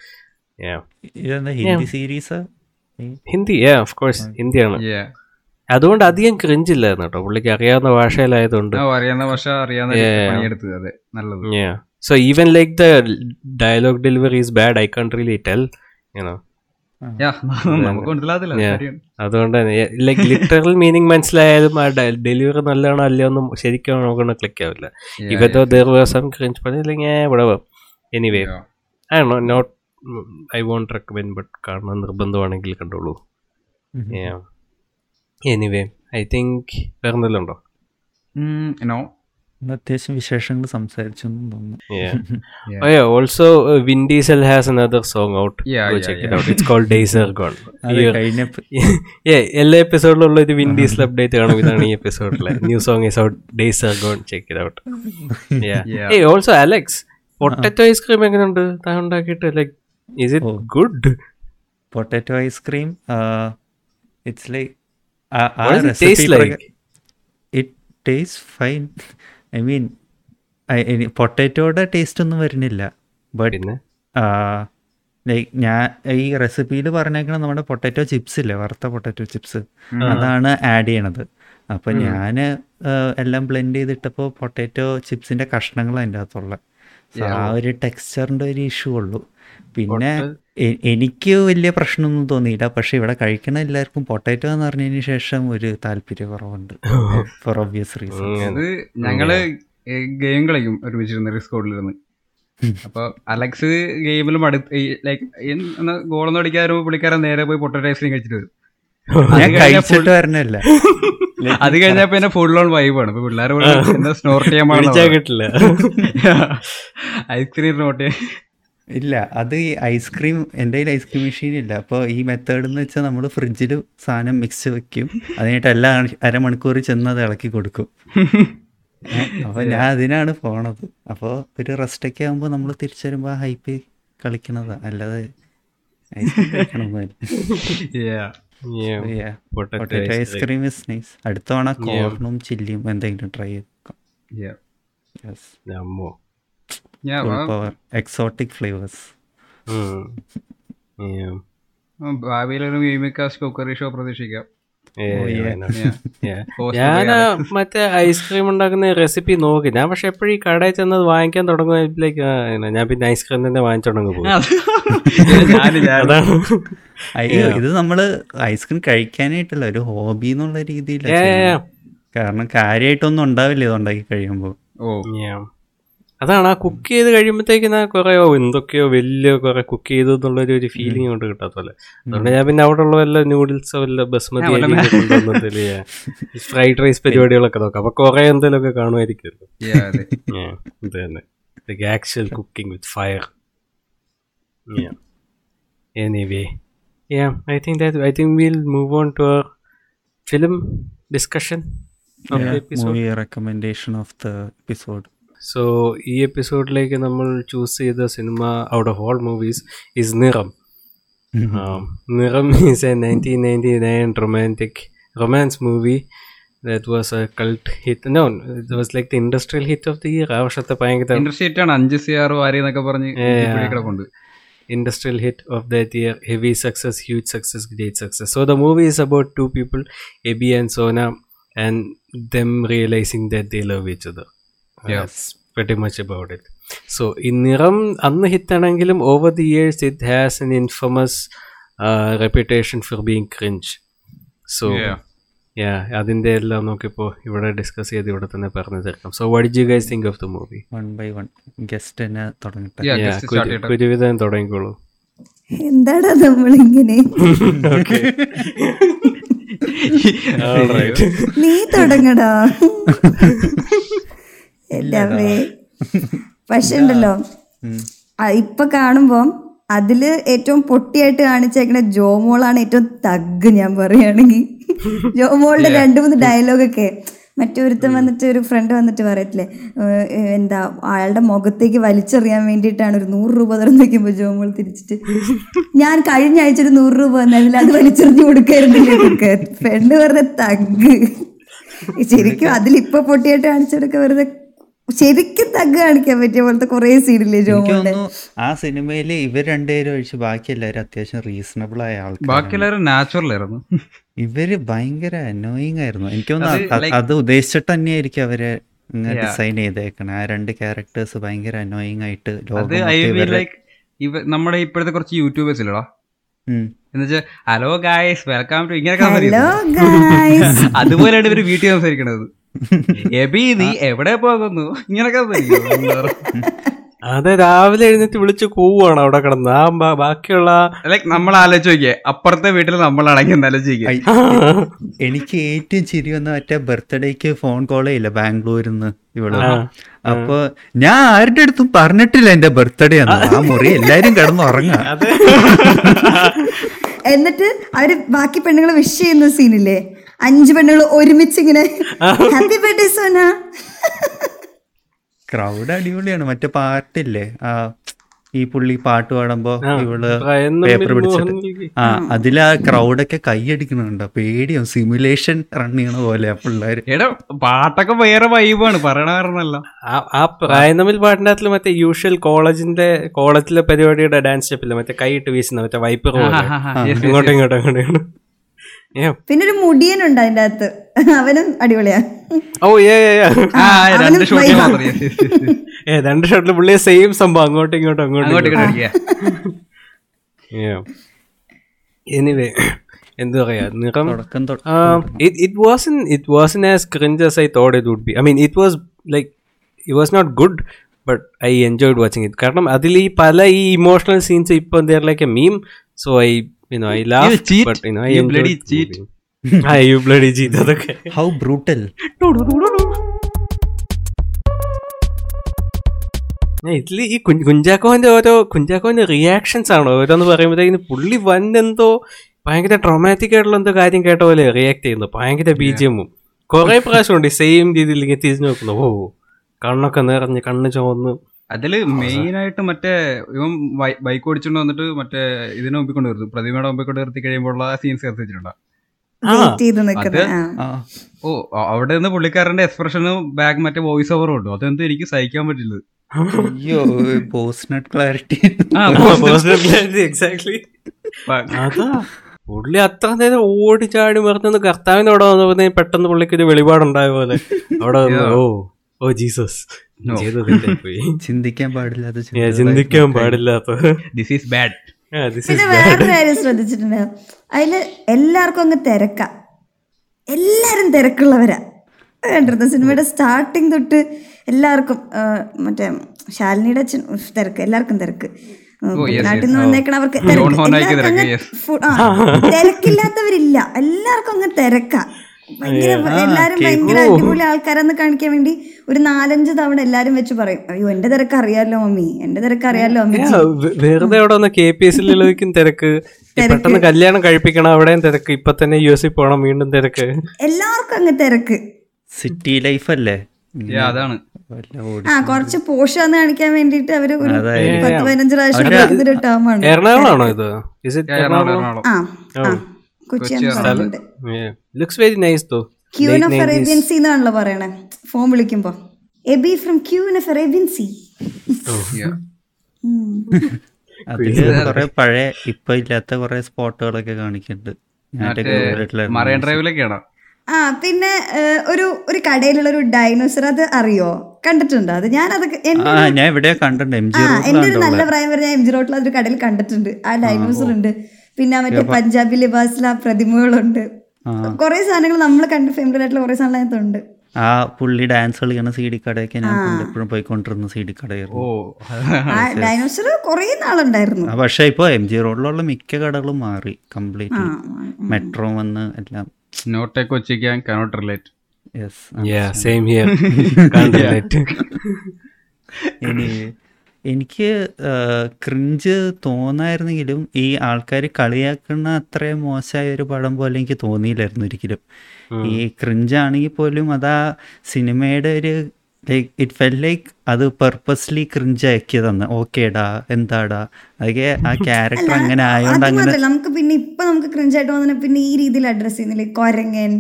Hindi series Hindi of course ഹിന്ദിയാണ് അതുകൊണ്ട് അധികം ക്രിഞ്ചില്ലായിരുന്നു കേട്ടോ. പുള്ളിക്ക് അറിയാവുന്ന ഭാഷയിലായതുകൊണ്ട്. അറിയാവുന്ന ഭാഷ അറിയാവുന്ന the dialogue delivery Yeah. So even like the dialogue delivery is bad, I can't really tell. You know. Yeah, നമുക്ക് മനസ്സിലാകത്തില്ല Yeah. കാര്യം. അതുകൊണ്ട് ലൈക് ലൈക്ക് ലിറ്ററൽ മീനിങ് മനസ്സിലായാലും ആ ഡെലിവറി നല്ലതാണോ അല്ലയോ ഒന്നും ശരിക്കും നമുക്കൊന്നും ക്ലിക്ക് ആവില്ല. Yeah, ഇവൻ ദർ വേഴ്സം ക്രിഞ്ച് പറഞ്ഞില്ലെങ്കിൽ ഇവിടെ എനിവേ ആണോ not I won't recommend but കാണാൻ നിർബന്ധമാണെങ്കിൽ കണ്ടോളൂ എനിവേ ഐ തിങ്ക് വേറെ എന്തെല്ലാം ഉണ്ടോ അത്യാവശ്യം വിശേഷങ്ങൾ സംസാരിച്ചു എന്ന് തോന്നുന്നു Yeah. Yeah. Oh yeah. Also, uh, Vin Diesel has another song out. Yeah, check it out. It's called Days Are Gone. അത് Yeah. കഴിഞ്ഞ yeah. എല്ലാ എപ്പിസോഡിലുള്ള ഒരു വിൻ ഡീസൽ അപ്ഡേറ്റ് കാണും ഇതാണ് ഈ എപ്പിസോഡിലെ new song is out days are gone check it out also Alex potato ice cream എങ്ങനെയുണ്ട് താൻ ഉണ്ടാക്കിയിട്ട് like is it Oh. Good potato ice cream it's like What does it taste like? Fine I mean പൊട്ടാറ്റോയുടെ taste ഒന്നും വരുന്നില്ല. But like ഞാൻ ഈ റെസിപ്പിയിൽ പറഞ്ഞേക്കണ നമ്മുടെ potato chips ഇല്ലേ വറുത്ത പൊട്ടാറ്റോ ചിപ്സ് അതാണ് ആഡ് ചെയ്യണത്. അപ്പൊ ഞാൻ എല്ലാം ബ്ലെൻഡ് ചെയ്തിട്ടപ്പോൾ പൊട്ടാറ്റോ ചിപ്സിന്റെ കഷ്ണങ്ങൾ അതിന്റെ അകത്തുള്ള. ആ ഒരു ടെക്സ്ചറിന്റെ ഒരു ഇഷ്യൂ ഉള്ളൂ. പിന്നെ എനിക്ക് വലിയ പ്രശ്നമൊന്നും തോന്നിയില്ല. പക്ഷെ ഇവിടെ കഴിക്കണ എല്ലാവർക്കും പൊട്ടാറ്റോ എന്ന് പറഞ്ഞതിന് ശേഷം ഒരു താല്പര്യ കുറവുണ്ട് ഫോർ ഒബ്വിയസ് റീസൺ അത് ഞങ്ങൾ ഗെയിം കളിക്കും ഒരുമിച്ചിരുന്ന് റിസ്കോഡിലിരുന്ന് അപ്പൊ അലക്സ് ഗെയിമിലും അടുത്ത് ലൈക്ക് ഗോളൊന്നും അടിക്കാരോ പുള്ളിക്കാരൻ നേരെ പോയി പൊട്ടറ്റോ ഐസ്ക്രീം കഴിച്ചിട്ട് വരും. ഞാൻ അത് കഴിഞ്ഞാ കഴിച്ചിട്ട് വരണല്ല അത് കഴിഞ്ഞാൽ പിന്നെ ഫുൾ ഓൺ വൈബാണ് ഇപ്പൊ പിള്ളേർ സ്നോർട്ട് ചെയ്യാൻ കിട്ടില്ല. ഐസ്ക്രീം നോട്ട് ഇല്ല അത് ഈ ഐസ്ക്രീം എന്റെ കയ്യിൽ ഐസ്ക്രീം മെഷീൻ ഇല്ല. അപ്പോൾ ഈ മെത്തേഡ് എന്ന് വെച്ചാൽ നമ്മൾ ഫ്രിഡ്ജിൽ സാധനം മിക്സ് വെക്കും. അതിനായിട്ട് എല്ലാ അരമണിക്കൂർ ചെന്ന് അത് ഇളക്കി കൊടുക്കും. അപ്പോൾ ഞാൻ അതിനാണ് പോണത്. അപ്പോൾ ഒരു റെസ്റ്റ് ഒക്കെ ആകുമ്പോ നമ്മൾ തിരിച്ചു വരുമ്പോൾ ആ ഹൈപ്പ് കളിക്കണതാ. അല്ലാതെ ഐസ്ക്രീം ഇസ് നൈസ് അടുത്ത തവണ കോർണും ചില്ലിയും എന്തെങ്കിലും ട്രൈ ചെയ്തേക്കാം Yeah. യെസ് അമ്മോ Yeah, full well, power exotic flavours. ഭാവിയിൽ ഒരു മിമിക്കാസ് കുക്കറി ഷോ പ്രതീക്ഷിക്കാം. Oh, ഞാൻ മറ്റേ ഐസ്ക്രീം ഉണ്ടാക്കുന്ന റെസിപ്പി നോക്കി. ഞാൻ പക്ഷെ എപ്പോഴും ഈ കടയിൽ ചെന്നത് വാങ്ങിക്കാൻ തുടങ്ങുമ്പോഴേക്ക് ഞാൻ പിന്നെ ഐസ്ക്രീം തന്നെ വാങ്ങിച്ചു തുടങ്ങും. ഇത് നമ്മൾ ഐസ്ക്രീം കഴിക്കാനായിട്ടല്ല ഒരു ഹോബി എന്നുള്ള രീതിയിൽ. കാരണം കാര്യമായിട്ടൊന്നും ഉണ്ടാവില്ല ഇത് ഉണ്ടാക്കി കഴിയുമ്പോൾ ഓ. Yeah. അതാണ് ആ കുക്ക് ചെയ്ത് കഴിയുമ്പോഴത്തേക്കിന് കുറെ ഓ എന്തൊക്കെയോ വലിയ കുറെ കുക്ക് ചെയ്തു എന്നുള്ളൊരു ഒരു ഫീലിംഗ് കൊണ്ട് കിട്ടാത്തല്ലേ അതുകൊണ്ട് ഞാൻ പിന്നെ അവിടെ ഉള്ള വല്ല നൂഡിൽസോ വല്ല ബസ്മതി കൊണ്ടുവന്നതിൽ ഫ്രൈഡ് റൈസ് പരിപാടികളൊക്കെ നോക്കാം അപ്പൊ കുറെ എന്തെങ്കിലുമൊക്കെ കാണുമായിരിക്കുമല്ലോ Yeah, അതെ. Yeah, ഇത് തന്നെ like actual cooking with fire. Yeah. Anyway, yeah, I think that I think we'll move on to our film discussion of the episode. Movie recommendation of the episode so ഈ എപ്പിസോഡിലേക്ക് നമ്മൾ choose ചെയ്ത cinema out of all movies is Niram Niram is a nineteen ninety nine romantic romance movie that was a cult hit no it was like the industrial hit of the year ആ വർഷത്തെ ഭയങ്കര industry അഞ്ച് C R വാരി എന്നൊക്കെ പറഞ്ഞ് കിടപ്പുണ്ട്. Industrial hit of that year. Heavy success huge success great success. So the movie is about two people abhi and sona and them realizing that they love each other. Yeah. ഈ pretty much about it. So in niram അന്ന് hit ആണെങ്കിലും over the years has an infamous infamous for reputation for being cringe. So Yeah. yeah അതിന്റെ എല്ലാം നമുക്കിപ്പോൾ ഇവിടെ discuss ചെയ്ത് ഇവിടെ തന്നെ പറഞ്ഞു തീർക്കാം. So what you guys think of the movie one by one guest തന്നെ തുടങ്ങട്ടെ. ഒരുവിധം. കുരുവിധം തുടങ്ങിക്കോളൂ. എന്താടാ നമ്മളിങ്ങനെ? നീ തുടങ്ങടാ. എന്റെ അമ്മേ പക്ഷെ ഉണ്ടല്ലോ. ഇപ്പൊ കാണുമ്പം അതിൽ ഏറ്റവും പൊട്ടിയായിട്ട് കാണിച്ചേക്കണ ജോമോളാണ് ഏറ്റവും തഗ് ഞാൻ പറയുകയാണെങ്കിൽ ജോമോളുടെ രണ്ടു മൂന്ന് ഡയലോഗൊക്കെ മറ്റൊരുത്തൻ വന്നിട്ട് ഒരു ഫ്രണ്ട് വന്നിട്ട് പറയത്തില്ലേ എന്താ അയാളുടെ മുഖത്തേക്ക് വലിച്ചെറിയാൻ വേണ്ടിയിട്ടാണ് ഒരു നൂറ് രൂപ തുറന്നു വെക്കുമ്പോൾ ജോമോൾ തിരിച്ചിട്ട് ഞാൻ കഴിഞ്ഞ ആഴ്ച ഒരു നൂറ് രൂപ വന്നതിൽ അത് വലിച്ചെറിഞ്ഞു കൊടുക്കായിരുന്നില്ലേ ഫ്രണ്ട് പെണ്ണ് വെറുതെ തഗ്. ശരിക്കും അതിലിപ്പൊ പൊട്ടിയായിട്ട് കാണിച്ചവരൊക്കെ വെറുതെ ശരിക്കും തഗ് കാണിക്കാൻ പറ്റിയ പോലത്തെ കുറെ സീനില്ലേ തോന്നുന്നു ആ സിനിമയിൽ ഇവർ രണ്ടുപേരും ഒഴിച്ച് ബാക്കി എല്ലാവരും അത്യാവശ്യം റീസണബിൾ ആയ ആൾക്കാർ ബാക്കി എല്ലാവരും നാച്ചുറൽ ആയിരുന്നു. ഇവർ ഭയങ്കര അനോയിങ് ആയിരുന്നു. എനിക്ക് അത് തോന്നുന്നു അത് ഉദ്ദേശിച്ചിട്ട് തന്നെയായിരിക്കും അവരെ ഇങ്ങനെ. ഡിസൈൻ ചെയ്തേക്കണേ. ആ രണ്ട് ക്യാരക്ടേഴ്സ് ഭയങ്കര അനോയിങ് ആയിട്ട് ലോകം നമ്മുടെ ഇപ്പോഴത്തെ കുറച്ച് യൂട്യൂബേഴ്സ് ഇല്ലടാ. എന്നുവെച്ചാൽ ഹലോ ഗായ്സ് വെൽക്കം ടു ഇങ്ങനെയൊക്കെ. ഗായ്സ് അതുപോലെയാണ് ഇവർ വീട്ടിൽ സംസാരിക്കണത്. എബി നീ എവിടെ പോകുന്നു? ഇങ്ങനൊക്കെ അതെ രാവിലെ എഴുന്നേറ്റ് വിളിച്ച് കൂവാണ് അവിടെ കിടന്ന്. ആ ബാക്കിയുള്ള ലൈക്ക് നമ്മൾ ആലോചിച്ച് നോക്കിയേ അപ്പുറത്തെ വീട്ടിൽ നമ്മൾ അടങ്ങി ആലോചിക്കുക എനിക്ക് ഏറ്റവും ചിരി വന്ന മറ്റേ ബർത്ത്ഡേക്ക് ഫോൺ കോളേ ഇല്ല ബാംഗ്ലൂരിൽ നിന്ന് ഇവിടെ അപ്പൊ ഞാൻ ആരുടെ അടുത്തും പറഞ്ഞിട്ടില്ല എന്റെ ബർത്ത്ഡേ ആണ് ആ മുറി എല്ലാരും കിടന്ന് ഉറങ്ങാ. എന്നിട്ട് അവർ ബാക്കി പെണ്ണുങ്ങളെ വിഷ് ചെയ്യുന്ന സീനില്ലേ അഞ്ച് പെണ്ണുകൾ ഒരുമിച്ച് ഇങ്ങനെ ഹാപ്പി ബർത്ത്ഡേ സോന. ക്രൗഡ് അടിപൊളിയാണ്. മറ്റേ പാട്ടില്ലേ? ആ ഈ പുള്ളി പാട്ട് പാടുമ്പോ ഇവൾ പേപ്പർ പിടിച്ചിട്ട്. ആ അതിൽ ആ ക്രൗഡൊക്കെ കൈയടിക്കണുണ്ട് പേടിയോ സിമുലേഷൻ റൺ ചെയ്യണ പോലെ ആ പിള്ളേര്. പാട്ടൊക്കെ വേറെ വൈബാണ് പറയണ കാരണമല്ല. ആ- പ്രായം തമ്മിൽ പാട്ടിന്റെ അകത്തിൽ മറ്റേ യൂഷ്വൽ കോളേജിന്റെ കോളേജിലെ പരിപാടിയുടെ ഡാൻസ് സ്റ്റെപ്പില്ല? മറ്റേ കൈയിട്ട് വീശുന്ന മറ്റേ വൈപ്പ് ഇങ്ങോട്ടും ഇങ്ങോട്ടും ഇങ്ങോട്ടും. പിന്നെ ഒരു മുടിയനുണ്ട് അതിന്റെ അകത്ത് അവനും അടിപൊളിയാണ് ഓ ഏ രണ്ട് ഷോട്ടിൽ. ഏ രണ്ട് ഷോട്ടിൽ പുള്ളിയെ സെയിം സംഭവം. അങ്ങോട്ടും ഇങ്ങോട്ടും അങ്ങോട്ടും അങ്ങോട്ട് ഇങ്ങോട്ട്. അടിക്കുക. എനിവേ എന്താ പറയാ? നിറം തുടക്കം തൊട്ട് it was in wasn't it wasn't as cringe as I thought it would be. I mean, it was like it was not good, but I enjoyed watching it. കാരണം അതിൽ ഈ പല ഈ ഇമോഷണൽ സീൻസ് ഇപ്പൊ like a meme so I you know I laugh cheat. But you know I You bloody cheat. ആ you bloody cheat അതൊക്കെ how brutal ഇതിൽ ഈ കുഞ്ച് കുഞ്ചാക്കോന്റെ ഓരോ കുഞ്ചാക്കോന്റെ റിയാക്ഷൻസ് ആണോ? ഓരോന്ന് പറയുമ്പോഴത്തേക്കിന് പുള്ളി വൻ എന്തോ ഭയങ്കര ട്രോമാറ്റിക് ആയിട്ടുള്ള എന്തോ കാര്യം കേട്ട പോലെ റിയാക്ട് ചെയ്യുന്നു. ഭയങ്കര ബി ജി എമ്മും. കൊറേ പ്രാവശ്യമുണ്ട് സെയിം രീതിയിൽ ഇങ്ങനെ തിരിഞ്ഞു നോക്കുന്നു. ഓ കണ്ണൊക്കെ നിറഞ്ഞ് കണ്ണ് ചുവന്ന് അതിൽ മെയിൻ ആയിട്ട് മറ്റേ ഇവൻ ബൈക്ക് ഓടിച്ചോണ്ട് വന്നിട്ട് മറ്റേ ഇതിനെ മുമ്പിൽ കൊണ്ട് നിർത്തും. പ്രതിമയുടെ മുമ്പിൽ കൊണ്ട് നിർത്തി കഴിയുമ്പോഴുള്ള സീൻസ് ആ ഓ അവിടെ നിന്ന് പുള്ളിക്കാരന്റെ എക്സ്പ്രഷനും ബാക്ക് മറ്റേ വോയിസ് ഓവറും ഉണ്ട്. അതെന്തും എനിക്ക് സഹിക്കാൻ പറ്റില്ല. അയ്യോ പോസ്റ്റ് നെറ്റ് ക്ലാരിറ്റി എക്സാക്ട്ലി പുള്ളി അത്ര നേരം ഓടി ചാടി മറന്നു കർത്താവിനോടെ വന്നു പെട്ടെന്ന് പുള്ളിക്ക് ഒരു വെളിപാടുണ്ടായ പോലെ. അവിടെ ഓ ഓ ജീസസ്. ചിന്തിക്കാൻ പാടില്ലാത്ത ചിന്തിക്കാൻ. പാടില്ലാത്ത. This is bad Yeah, this is പിന്നെ bad. വേറൊരു കാര്യം ശ്രദ്ധിച്ചിട്ടുണ്ട്. അതിൽ എല്ലാവർക്കും അങ്ങ് തിരക്ക. എല്ലാരും തിരക്കുള്ളവരാ. കണ്ടിരുന്ന? സിനിമയുടെ സ്റ്റാർട്ടിങ് തൊട്ട് എല്ലാവർക്കും മറ്റേ ശാലിനിയുടെ അച്ഛൻ തിരക്ക്. എല്ലാവർക്കും തിരക്ക്. Oh, നാട്ടിൽ. നിന്ന്. വന്നേക്കണ അവർക്ക് തിരക്കില്ലാത്തവരില്ല. എല്ലാവർക്കും അങ്ങ് തിരക്ക. ഭയങ്കര എല്ലാരും ഭയങ്കര അടിപൊളി ആൾക്കാരെന്ന് കാണിക്കാൻ വേണ്ടി ഒരു നാലഞ്ച് തവണ എല്ലാരും വെച്ച് പറയും അയ്യോ എന്റെ തിരക്ക് അറിയാലോ മമ്മി. എന്റെ തിരക്ക് അറിയാലോ വെ- വെറുതെ അവിടെ വന്ന കെ പി എസ് തിരക്ക്. പെട്ടെന്ന് കല്യാണം കഴിപ്പിക്കണം അവിടെയും തിരക്ക്. ഇപ്പൊ തന്നെ യു എസ് പോണം വീണ്ടും തിരക്ക്. എല്ലാവർക്കും അങ്ങ് തിരക്ക്. സിറ്റി ലൈഫ് അല്ലേ? അതാണ്. ഓടി ആ കുറച്ച് പോഷാന്ന് കാണിക്കാൻ വേണ്ടിട്ട് അവർ ഒരു. പത്ത് പതിനഞ്ച് പ്രാവശ്യം എറണാകുളം ആണോ എറണാകുളമാണോ ഇത്? ഇസ് ഇറ്റ് Yeah, എറണാകുളം ആ. Looks very nice though queen of Arabian sea എന്നാണല്ലോ പറയണേ. ഫോൺ വിളിക്കുമ്പോ. Abi from queen of Arabian sea. അതിൽ കുറെ പഴയ ഇപ്പൊ ഇല്ലാത്ത കുറെ സ്പോട്ടുകളൊക്കെ കാണിക്കുന്നുണ്ട്. മറൈൻ ഡ്രൈവിലൊക്കെയാണോ ആ പിന്നെ ഒരു ഒരു കടയിലുള്ള ഒരു ഡൈനോസർ അത് അറിയോ? കണ്ടിട്ടുണ്ട്. അത് ഞാൻ അതൊക്കെ എന്റെ ആ ഞാൻ എവിടെയാ കണ്ടിട്ടുണ്ട്. എം എന്റെ ഒരു റോഡിലാണ് നല്ല പ്രായം വരെ ഞാൻ എം ജി റോട്ടിൽ അതൊരു കടയിൽ കണ്ടിട്ടുണ്ട്. ആ ഡൈനോസർ ഉണ്ട്. പിന്നെ മറ്റേ പഞ്ചാബി ലിബാസിലെ ആ പ്രതിമകളുണ്ട്. കുറെ സാധനങ്ങൾ നമ്മൾ കണ്ട് ഫേമസ് ആയിട്ടുള്ള കുറെ സാധനങ്ങൾ അതിനകത്തുണ്ട്. ആ പുള്ളി ഡാൻസ് കളിക്കുന്ന സി ഡി കടയൊക്കെ ഞാൻ എപ്പോഴും പോയിക്കൊണ്ടിരുന്ന സി ഡി കടയായിരുന്നു. ഓ ആ ഡൈനോസർ കുറെ നാളുണ്ടായിരുന്നു. ആ, പക്ഷേ ഇപ്പൊ എം ജി റോഡിലുള്ള മിക്ക കടകളും മാറി കംപ്ലീറ്റ് മെട്രോ വന്ന് എല്ലാം. Not a Kochi cannot relate yes yeah same here ഇനി എനിക്ക് ക്രിഞ്ച് തോന്നായിരുന്നെങ്കിലും ഈ ആൾക്കാർ കളിയാക്കുന്ന അത്രയും മോശമായ ഒരു പടം പോലെ എനിക്ക് തോന്നിയില്ലായിരുന്നു ഒരിക്കലും. ഈ ക്രിഞ്ച് ആണെങ്കിൽ പോലും അതാ സിനിമയുടെ ഒരു ലൈക്ക് ഇറ്റ് ഫെൽ ലൈക്ക് അത് പെർപ്പസ്ലി ക്രിഞ്ച് ആക്കിയതെന്ന് ഓക്കേടാ എന്താടാ അതൊക്കെ ആ ക്യാരക്ടർ അങ്ങനെ ആയതുകൊണ്ട് അങ്ങനെ നമുക്ക് പിന്നെ ഇപ്പൊ നമുക്ക് ക്രിഞ്ച് ആയിട്ട് വന്നാൽ പിന്നെ ഈ രീതിയിൽ അഡ്രസ് ചെയ്യുന്നില്ലേ? കൊരങ്ങൻ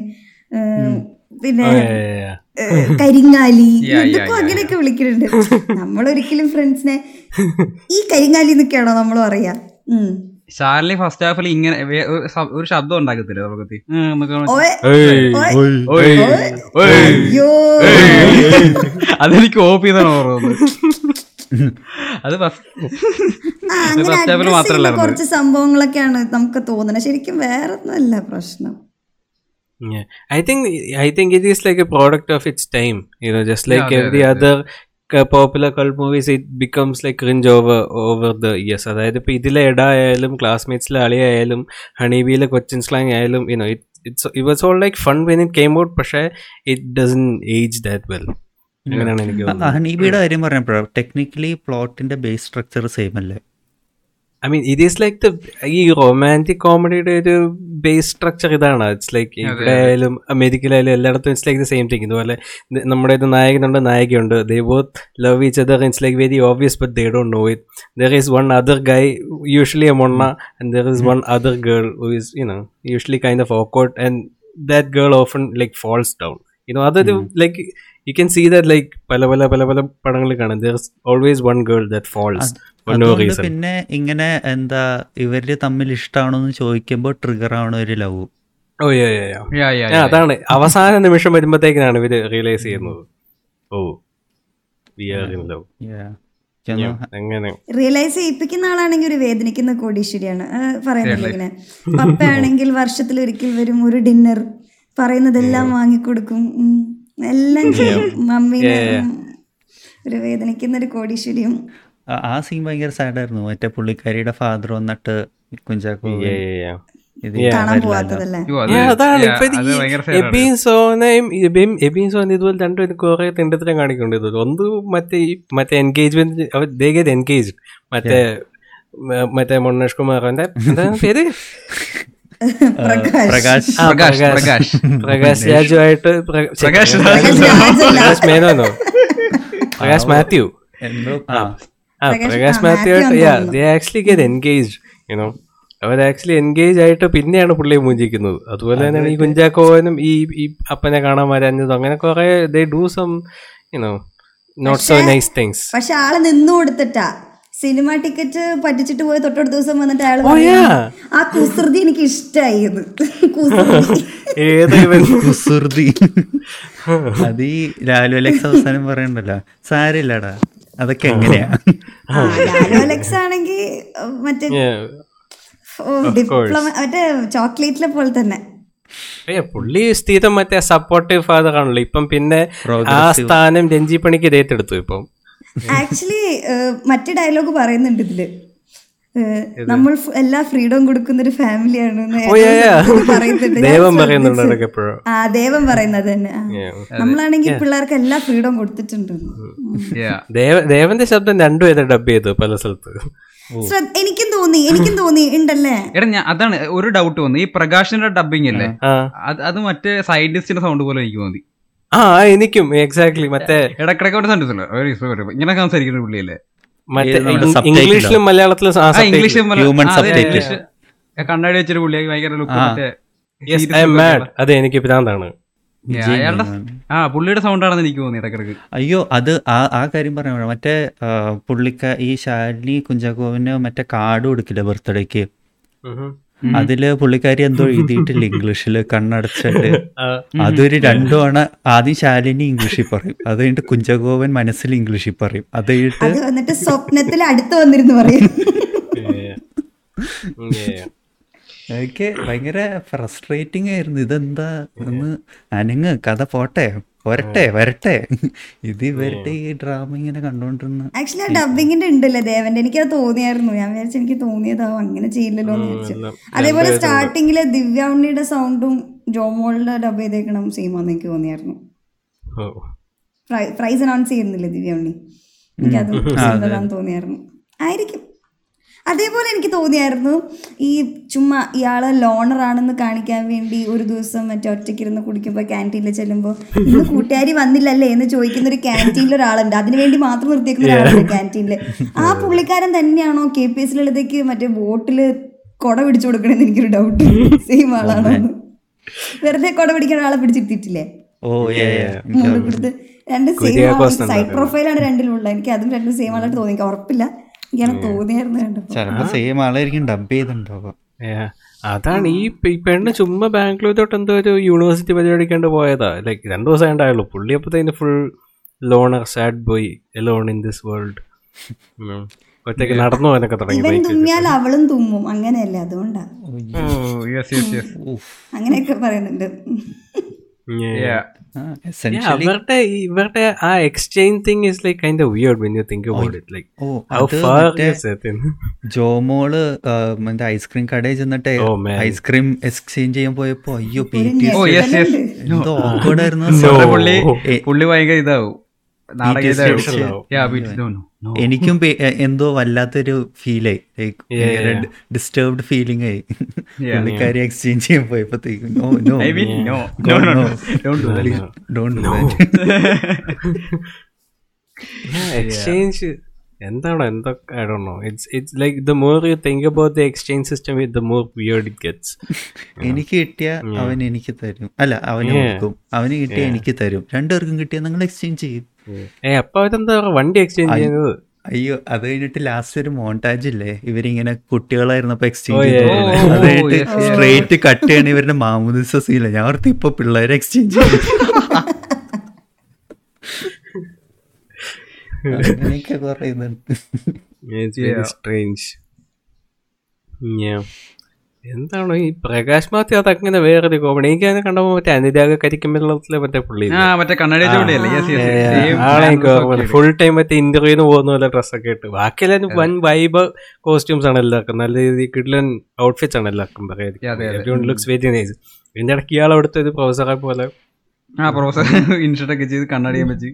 പിന്നെ കരിങ്ങാലി എന്തൊക്കെ അങ്ങനെയൊക്കെ വിളിക്കുന്നുണ്ട് നമ്മളൊരിക്കലും ഫ്രണ്ട്സിനെ ഈ കരിങ്ങാലി എന്നൊക്കെയാണോ നമ്മൾ പറയാ? ചാർലി ഷാർലി ഫസ്റ്റ് ഹാഫിൽ ഇങ്ങനെ ഒരു ശബ്- ഒരു ശബ്ദം ഉണ്ടാക്കത്തില്ല തുടക്കത്തിൽ. അയ്യോ. അതെനിക്ക് ഓപ്പ് ചെയ്താണ് ഓർമ്മ അത് ഫസ്റ്റ് ഹാഫിൽ മാത്രമല്ല കുറച്ച് സംഭവങ്ങളൊക്കെയാണ് നമുക്ക് തോന്നുന്നത്. ശരിക്കും വേറെ ഒന്നുമല്ല പ്രശ്നം. Yeah, I think I think it is like a product of its time. You know, just like Yeah, every yeah, other yeah. popular cult movies, it becomes like cringe over over the years. അതായത് ഇപ്പൊ ഇതിലെ എഡ ആയാലും ക്ലാസ്മേറ്റ്സിലെ അളി ആയാലും ഹണീബിയിലെ Cochin slang ആയാലും you know it it's it was all like fun when it came out പക്ഷേ it doesn't age that well അങ്ങനെയാണ് എനിക്ക് ഹണീബിയുടെ കാര്യം പറഞ്ഞപ്പോഴാണ് ടെക്നിക്കലി പ്ലോട്ടിന്റെ ബേസ് സ്ട്രക്ചർ സെയിം അല്ലേ I mean it is like the ഈ റൊമാന്റിക് കോമഡിയുടെ ഒരു ബേസ് സ്ട്രക്ചർ ഇതാണ്. ഇറ്റ്സ് ലൈക്ക് ഇവിടെ ആയാലും അമേരിക്കയിലായാലും എല്ലായിടത്തും it's like the same thing ഇതുപോലെ ഇത് നമ്മുടെ ഇത് നായകനുണ്ട് നായികയുണ്ട്. They both love each other it's like very obvious but they don't know it there is one other guy usually a മൊണ്ണ and there is one other girl who is you know usually kind of ഓക്കോട്ട് and that girl often like falls down you know അതൊരു like you can see that like പല പല പല പല പടങ്ങളിൽ കാണാം. There is always one girl that falls പിന്നെ ഇങ്ങനെ എന്താ ഇവർ തമ്മിൽ ഇഷ്ടമാണോന്ന് ചോദിക്കുമ്പോൾ ട്രിഗർ ആവണ ഒരു ലവ് ഓ yeah. അതാണ്. അവസാന നിമിഷം വരുമ്പോഴത്തേക്കിനാണ് ഇവർ റിയലൈസ് ചെയ്യുന്നത്. ഓ we are in love realise ചെയ്യിപ്പിക്കുന്ന ആളാണെങ്കിൽ ഒരു വേദനിക്കുന്ന കോടീശ്വരിയാണ്. ആ, പറയുന്നില്ല ഇങ്ങനെ. പപ്പയാണെങ്കിൽ വർഷത്തിൽ ഒരിക്കൽ വരും ഒരു ഡിന്നർ പറയുന്നതെല്ലാം വാങ്ങിക്കൊടുക്കും. എല്ലാം ചെയ്യും. മമ്മീനെ. ഒരു വേദനിക്കുന്ന ഒരു കോടീശ്വരിയും ആ- സീൻ ഭയങ്കര സാഡായിരുന്നു മറ്റേ പുള്ളിക്കാരിയുടെ ഫാദർ വന്നിട്ട് കുഞ്ചാക്കോ അതാണ്. ഇപ്പൊ. എബിൻ സോനയും എബിൻ എബിൻ സോന ഇതുപോലെ രണ്ടുപേരും കുറെ തിണ്ടത്തിലും കാണിക്കുന്നുണ്ട് ഇതുപോലെ. ഒന്ന് മറ്റേ ഈ മറ്റേ എൻഗേജ്മെന്റ് ദേ ഗെറ്റ് എൻഗേജ് മറ്റേ മറ്റേ മൊണ്ണേഷ് കുമാറിന്റെ പേര്? പ്രകാശ്. പ്രകാശ്. പ്രകാശ് രാജുവായിട്ട് പ്രകാശ്. പ്രകാശ് മേനോനോ? പ്രകാശ് മാത്യു. പ്രകാശ് മാത്യു ആയിട്ട് actually get engage you know our actually engage ആയിട്ട് പിന്നെയാണ് പുള്ളിയെ മൂഞ്ചിക്കുന്നത്. അതുപോലെ തന്നെയാണ് ഈ കുഞ്ചാക്കോവനും ഈ ഈ അപ്പനെ കാണാൻ വരാഞ്ഞതും. അങ്ങനെ കുറെ they do some you know not so nice things പക്ഷെ ആൾ നിന്നു കൊടുത്തിട്ടാ. സിനിമ ടിക്കറ്റ് പറ്റിച്ചിട്ട് പോയി തൊട്ടടുത്ത ദിവസം വന്നിട്ട് അയാൾ ആ കുസൃതി എനിക്ക് ഇഷ്ടമായി കുസൃതി. അത് ഈ ലാലു അലക്സ് അവസാനം പറയണ്ടല്ലോ സാരില്ലടാ അതൊക്കെ എങ്ങനെയാ? ആ, ലാലു അലക്സ് ആണെങ്കിൽ മറ്റേ ഡിപ്ലോമ മറ്റേ ചോക്ലേറ്റിലെ പോലെ തന്നെ. പുള്ളി സ്ഥിരം മറ്റേ സപ്പോർട്ടീവ് ഫാദർ ആണല്ലോ. ഇപ്പം പിന്നെ ആ സ്ഥാനം രഞ്ജി പണിക്ക് ഏറ്റെടുത്തു ഇപ്പം. ആക്ച്വലി മറ്റേ ഡയലോഗ് പറയുന്നുണ്ട് ഇതിൽ. നമ്മൾ എല്ലാ ഫ്രീഡം കൊടുക്കുന്ന ഒരു ഫാമിലി ആണ് ഓ, yeah, yeah. പറയുന്നുണ്ട്. ദേവൻ പറയുന്നുണ്ട് ശ്രദ്ധിച്ചു. ആ ദേവൻ പറയുന്നത് തന്നെ. നമ്മളാണെങ്കിൽ പിള്ളേർക്ക് എല്ലാ ഫ്രീഡം കൊടുത്തിട്ടുണ്ട്. ദേവ ദേവന്റെ ശബ്ദം രണ്ടുപേരെ ഡബ് ചെയ്തു പല സ്ഥലത്ത്? എനിക്കും തോന്നി എനിക്കും തോന്നി. ഉണ്ടല്ലേ? എടാ ഞാൻ അതാണ് ഒരു ഡൗട്ട് വന്നു. ഈ പ്രകാശിന്റെ ഡബിങ് അല്ലേ അത് അത് മറ്റേ സൈന്റിസ്റ്റിന്റെ സൗണ്ട് പോലെ എനിക്ക് തോന്നി. ആ എനിക്കും എക്സാക്ട്ലി മറ്റേ ഇടക്കിടക്ക് ഒരു സെന്റൻസ് ഉണ്ട് ഇങ്ങനെ സംസാരിക്കുന്ന പുള്ളിയല്ലേ മറ്റേ ഇംഗ്ലീഷിലും മലയാളത്തിലും ആ ആ subtitle. English Human subtitle. കണ്ണാടി വെച്ചൊരു പുള്ളിയായി ഭയങ്കര ലുക്ക് ആ. മറ്റേ Yes, serious I am look mad. ഉള്ള. അതെ എനിക്ക് പിതാന്താണ് Yeah, ആ പുള്ളിയുടെ സൗണ്ട് ആണെന്ന് എനിക്ക് തോന്നി ഇടക്കിടക്ക് അയ്യോ അത് ആ ആ കാര്യം പറഞ്ഞ മറ്റേ പുള്ളിക്ക ഈ ശാലിനി കുഞ്ചാക്കോവിന് മറ്റേ കാർഡ് കൊടുക്കില്ല ബർത്ത്ഡേക്ക്. അതിൽ പുള്ളിക്കാരി എന്തോ എഴുതിയിട്ടില്ല ഇംഗ്ലീഷിൽ കണ്ണടച്ചിട്ട്? അതൊരു രണ്ടു തവണ ആദ്യം ശാലിനി ഇംഗ്ലീഷിൽ പറയും. അത് കഴിഞ്ഞിട്ട് കുഞ്ചഗോവൻ മനസ്സിൽ ഇംഗ്ലീഷിൽ പറയും. അത് കഴിഞ്ഞിട്ട് സ്വപ്നത്തിൽ അടുത്ത് വന്നിരുന്നു പറയും. എനിക്ക് ഭയങ്കര ഫ്രസ്ട്രേറ്റിംഗ് ആയിരുന്നു. ഇതെന്താ? ഒന്ന് അനങ്ങ്. കഥ പോട്ടെ. വരട്ടെ വരട്ടെ. ഇത് ഇവരുടെ ഈ ഡ്രാമ ഇങ്ങനെ കണ്ടോണ്ടിരുന്ന ആക്ച്വലി ആ ഡബിങ്ങിന്റെ ഉണ്ടല്ലേ ദേവന്റെ? എനിക്കത് തോന്നിയായിരുന്നു. ഞാൻ വിചാരിച്ചു എനിക്ക് തോന്നിയതാവും അങ്ങനെ ചെയ്യില്ലല്ലോ എന്ന് വിചാരിച്ചു. അതേപോലെ സ്റ്റാർട്ടിങ്ങിൽ ദിവ്യ ഉണ്ണിയുടെ സൗണ്ടും ജോമോളുടെ ഡബ് ചെയ്തേക്കണം സെയിം ആണെന്ന് എനിക്ക് തോന്നിയായിരുന്നു. ഓ. പ്രൈസ് അനൗൺസ് ചെയ്യുന്നില്ലേ ദിവ്യ ഉണ്ണി? എനിക്കത് സിമിലറാന്ന് തോന്നിയായിരുന്നു. ആയിരിക്കും. അതേപോലെ എനിക്ക് തോന്നിയായിരുന്നു ഈ ചുമ്മാ ഇയാൾ ലോണർ ആണെന്ന് കാണിക്കാൻ വേണ്ടി ഒരു ദിവസം മറ്റേ ഒറ്റയ്ക്കിരുന്ന് കുടിക്കുമ്പോൾ ക്യാന്റീനിൽ ചെല്ലുമ്പോൾ ഇന്ന് കൂട്ടുകാരി വന്നില്ലല്ലേ? എന്ന് ചോദിക്കുന്ന ഒരു ക്യാന്റീനിൽ ഒരാളുണ്ട്. അതിനു വേണ്ടി മാത്രം നിർത്തിയേക്കുന്ന ഒരാളുണ്ട് ക്യാന്റീനിൽ ആ പുള്ളിക്കാരൻ തന്നെയാണോ കെ പി എസ് ലളിതയ്ക്ക് മറ്റേ ബോട്ടിൽ കൊട പിടിച്ചു കൊടുക്കണമെന്ന് എനിക്കൊരു ഡൗട്ട് സെയിം ആളാണോ വെറുതെ കൊട പിടിക്കാൻ ഒരാളെ പിടിച്ചിരുത്തിട്ടില്ലേ രണ്ട് സെയിം സൈഡ് പ്രൊഫൈലാണ് രണ്ടിലുള്ള എനിക്ക് അതും രണ്ടും സെയിം ആളായിട്ട് തോന്നി എനിക്ക് ഉറപ്പില്ല. എനിക്കങ്ങനെ തോന്നിയായിരുന്നു കണ്ടപ്പോ. ചിലപ്പോ സെയിം ആളായിരിക്കും ഡബ് ചെയ്തിട്ടുണ്ടാവുക അതാണ് ഈ പെണ്ണ് ചുമ്മാ ബാംഗ്ലൂർ തൊട്ട് എന്തോ ഒരു യൂണിവേഴ്സിറ്റി പരിപാടിക്കാണ്ട് പോയതാ. ലൈക്ക് രണ്ടു ദിവസം ഉണ്ടായുള്ളൂ പുള്ളി അപ്പത്തേന് full loner sad boy lone in this world ഒറ്റയ്ക്ക് നടന്നു പോകാനൊക്കെ തുടങ്ങി. തുമ്മിയാൽ അവളും തുമ്മും അങ്ങനെയല്ലേ? അതുകൊണ്ടാ. ഓ യെസ് യെസ് യെസ് അങ്ങനെയൊക്കെ പറയുന്നുണ്ട്. എസെൻഷ്യലി അവരുടെ ഇവരുടെ ആ exchange thing is like kind of weird when you think about it like oh how far Jomol മറ്റേ ഐസ്ക്രീം കടയിൽ ചെന്നിട്ട് Oh, ഐസ്ക്രീം എക്സ്ചേഞ്ച് ചെയ്യാൻ പോയപ്പോ അയ്യോ P T O yes yes എന്തോ awkward ആയിരുന്നു. പുള്ളി പുള്ളി ഭയങ്കര ഇതാവും. എനിക്കും എന്തോ വല്ലാത്തൊരു ഫീലായി ലൈക്ക് ഡിസ്റ്റർബ്ഡ് ഫീലിംഗ് ആയി. Yeah. പുള്ളിക്കാരി എക്സ്ചേഞ്ച് ചെയ്യാൻ പോയപ്പോഴത്തേക്കും എക്സ്ചേഞ്ച് എന്താണോ എന്തൊക്കെ I don't know it's it's like the more you think about the exchange system with the more weird it gets എനിക്ക് കിട്ടിയ അവൻ എനിക്ക് തരും. അല്ല അവന് കൊടുക്കും. അവന് കിട്ടിയ എനിക്ക് തരും. രണ്ടുപേർക്കും കിട്ടിയ നിങ്ങൾ എക്സ്ചേഞ്ച് ചെയ്യും. ഏ അപ്പൊ അവരെന്താ വണ്ടി എക്സ്ചേഞ്ച് ചെയ്യുന്നത്? അയ്യോ അത് കഴിഞ്ഞിട്ട് ലാസ്റ്റ് ഒരു മോണ്ടാജ് ഇല്ലേ? ഇവരിങ്ങനെ കുട്ടികളായിരുന്നപ്പോ എക്സ്ചേഞ്ച്. അത് കഴിഞ്ഞിട്ട് സ്ട്രേറ്റ് കട്ട് ചെയ്യണ ഇവരുടെ മാമൂദിസ സീല ഞാൻ ഓർത്ത് ഇപ്പൊ പിള്ളേരെ എക്സ്ചേഞ്ച് അങ്ങനെയൊക്കെ കുറെ ഇതുണ്ട് എന്താണോ ഈ പ്രകാശ് മാത്യു അതങ്ങനെ വേറൊരു കോമഡി എനിക്ക് അതിനെ കണ്ടപ്പോ മറ്റേ അനുരാഗ കരിക്കുമ്പള്ളത്തിലെ മറ്റേ പുള്ളി ഫുൾ ടൈം മറ്റേ ഇന്റർവ്യൂന്ന് പോകുന്ന പോലെ ഡ്രസ്സൊക്കെ ഇട്ട്. ബാക്കിയെല്ലാം വൻ വൈബ് കോസ്റ്റ്യൂംസ് ആണ് എല്ലാവർക്കും. നല്ല രീതിയിൽ കിഡ്ലൻ ഔട്ട്ഫിറ്റ്സ് ആണ് എല്ലാവർക്കും അതെ, അതെ. പറയാം ലുക്സ് വെരി നൈസ് ഇതിന്റെ ഇടയ്ക്ക് ഇയാൾ അവിടുത്തെ ഒരു പ്രൊഫസറെ പോലെ ആ പ്രൊഫസർ ഇൻഷർട്ട് ചെയ്ത് കണ്ണാടിയാൻ വെച്ച്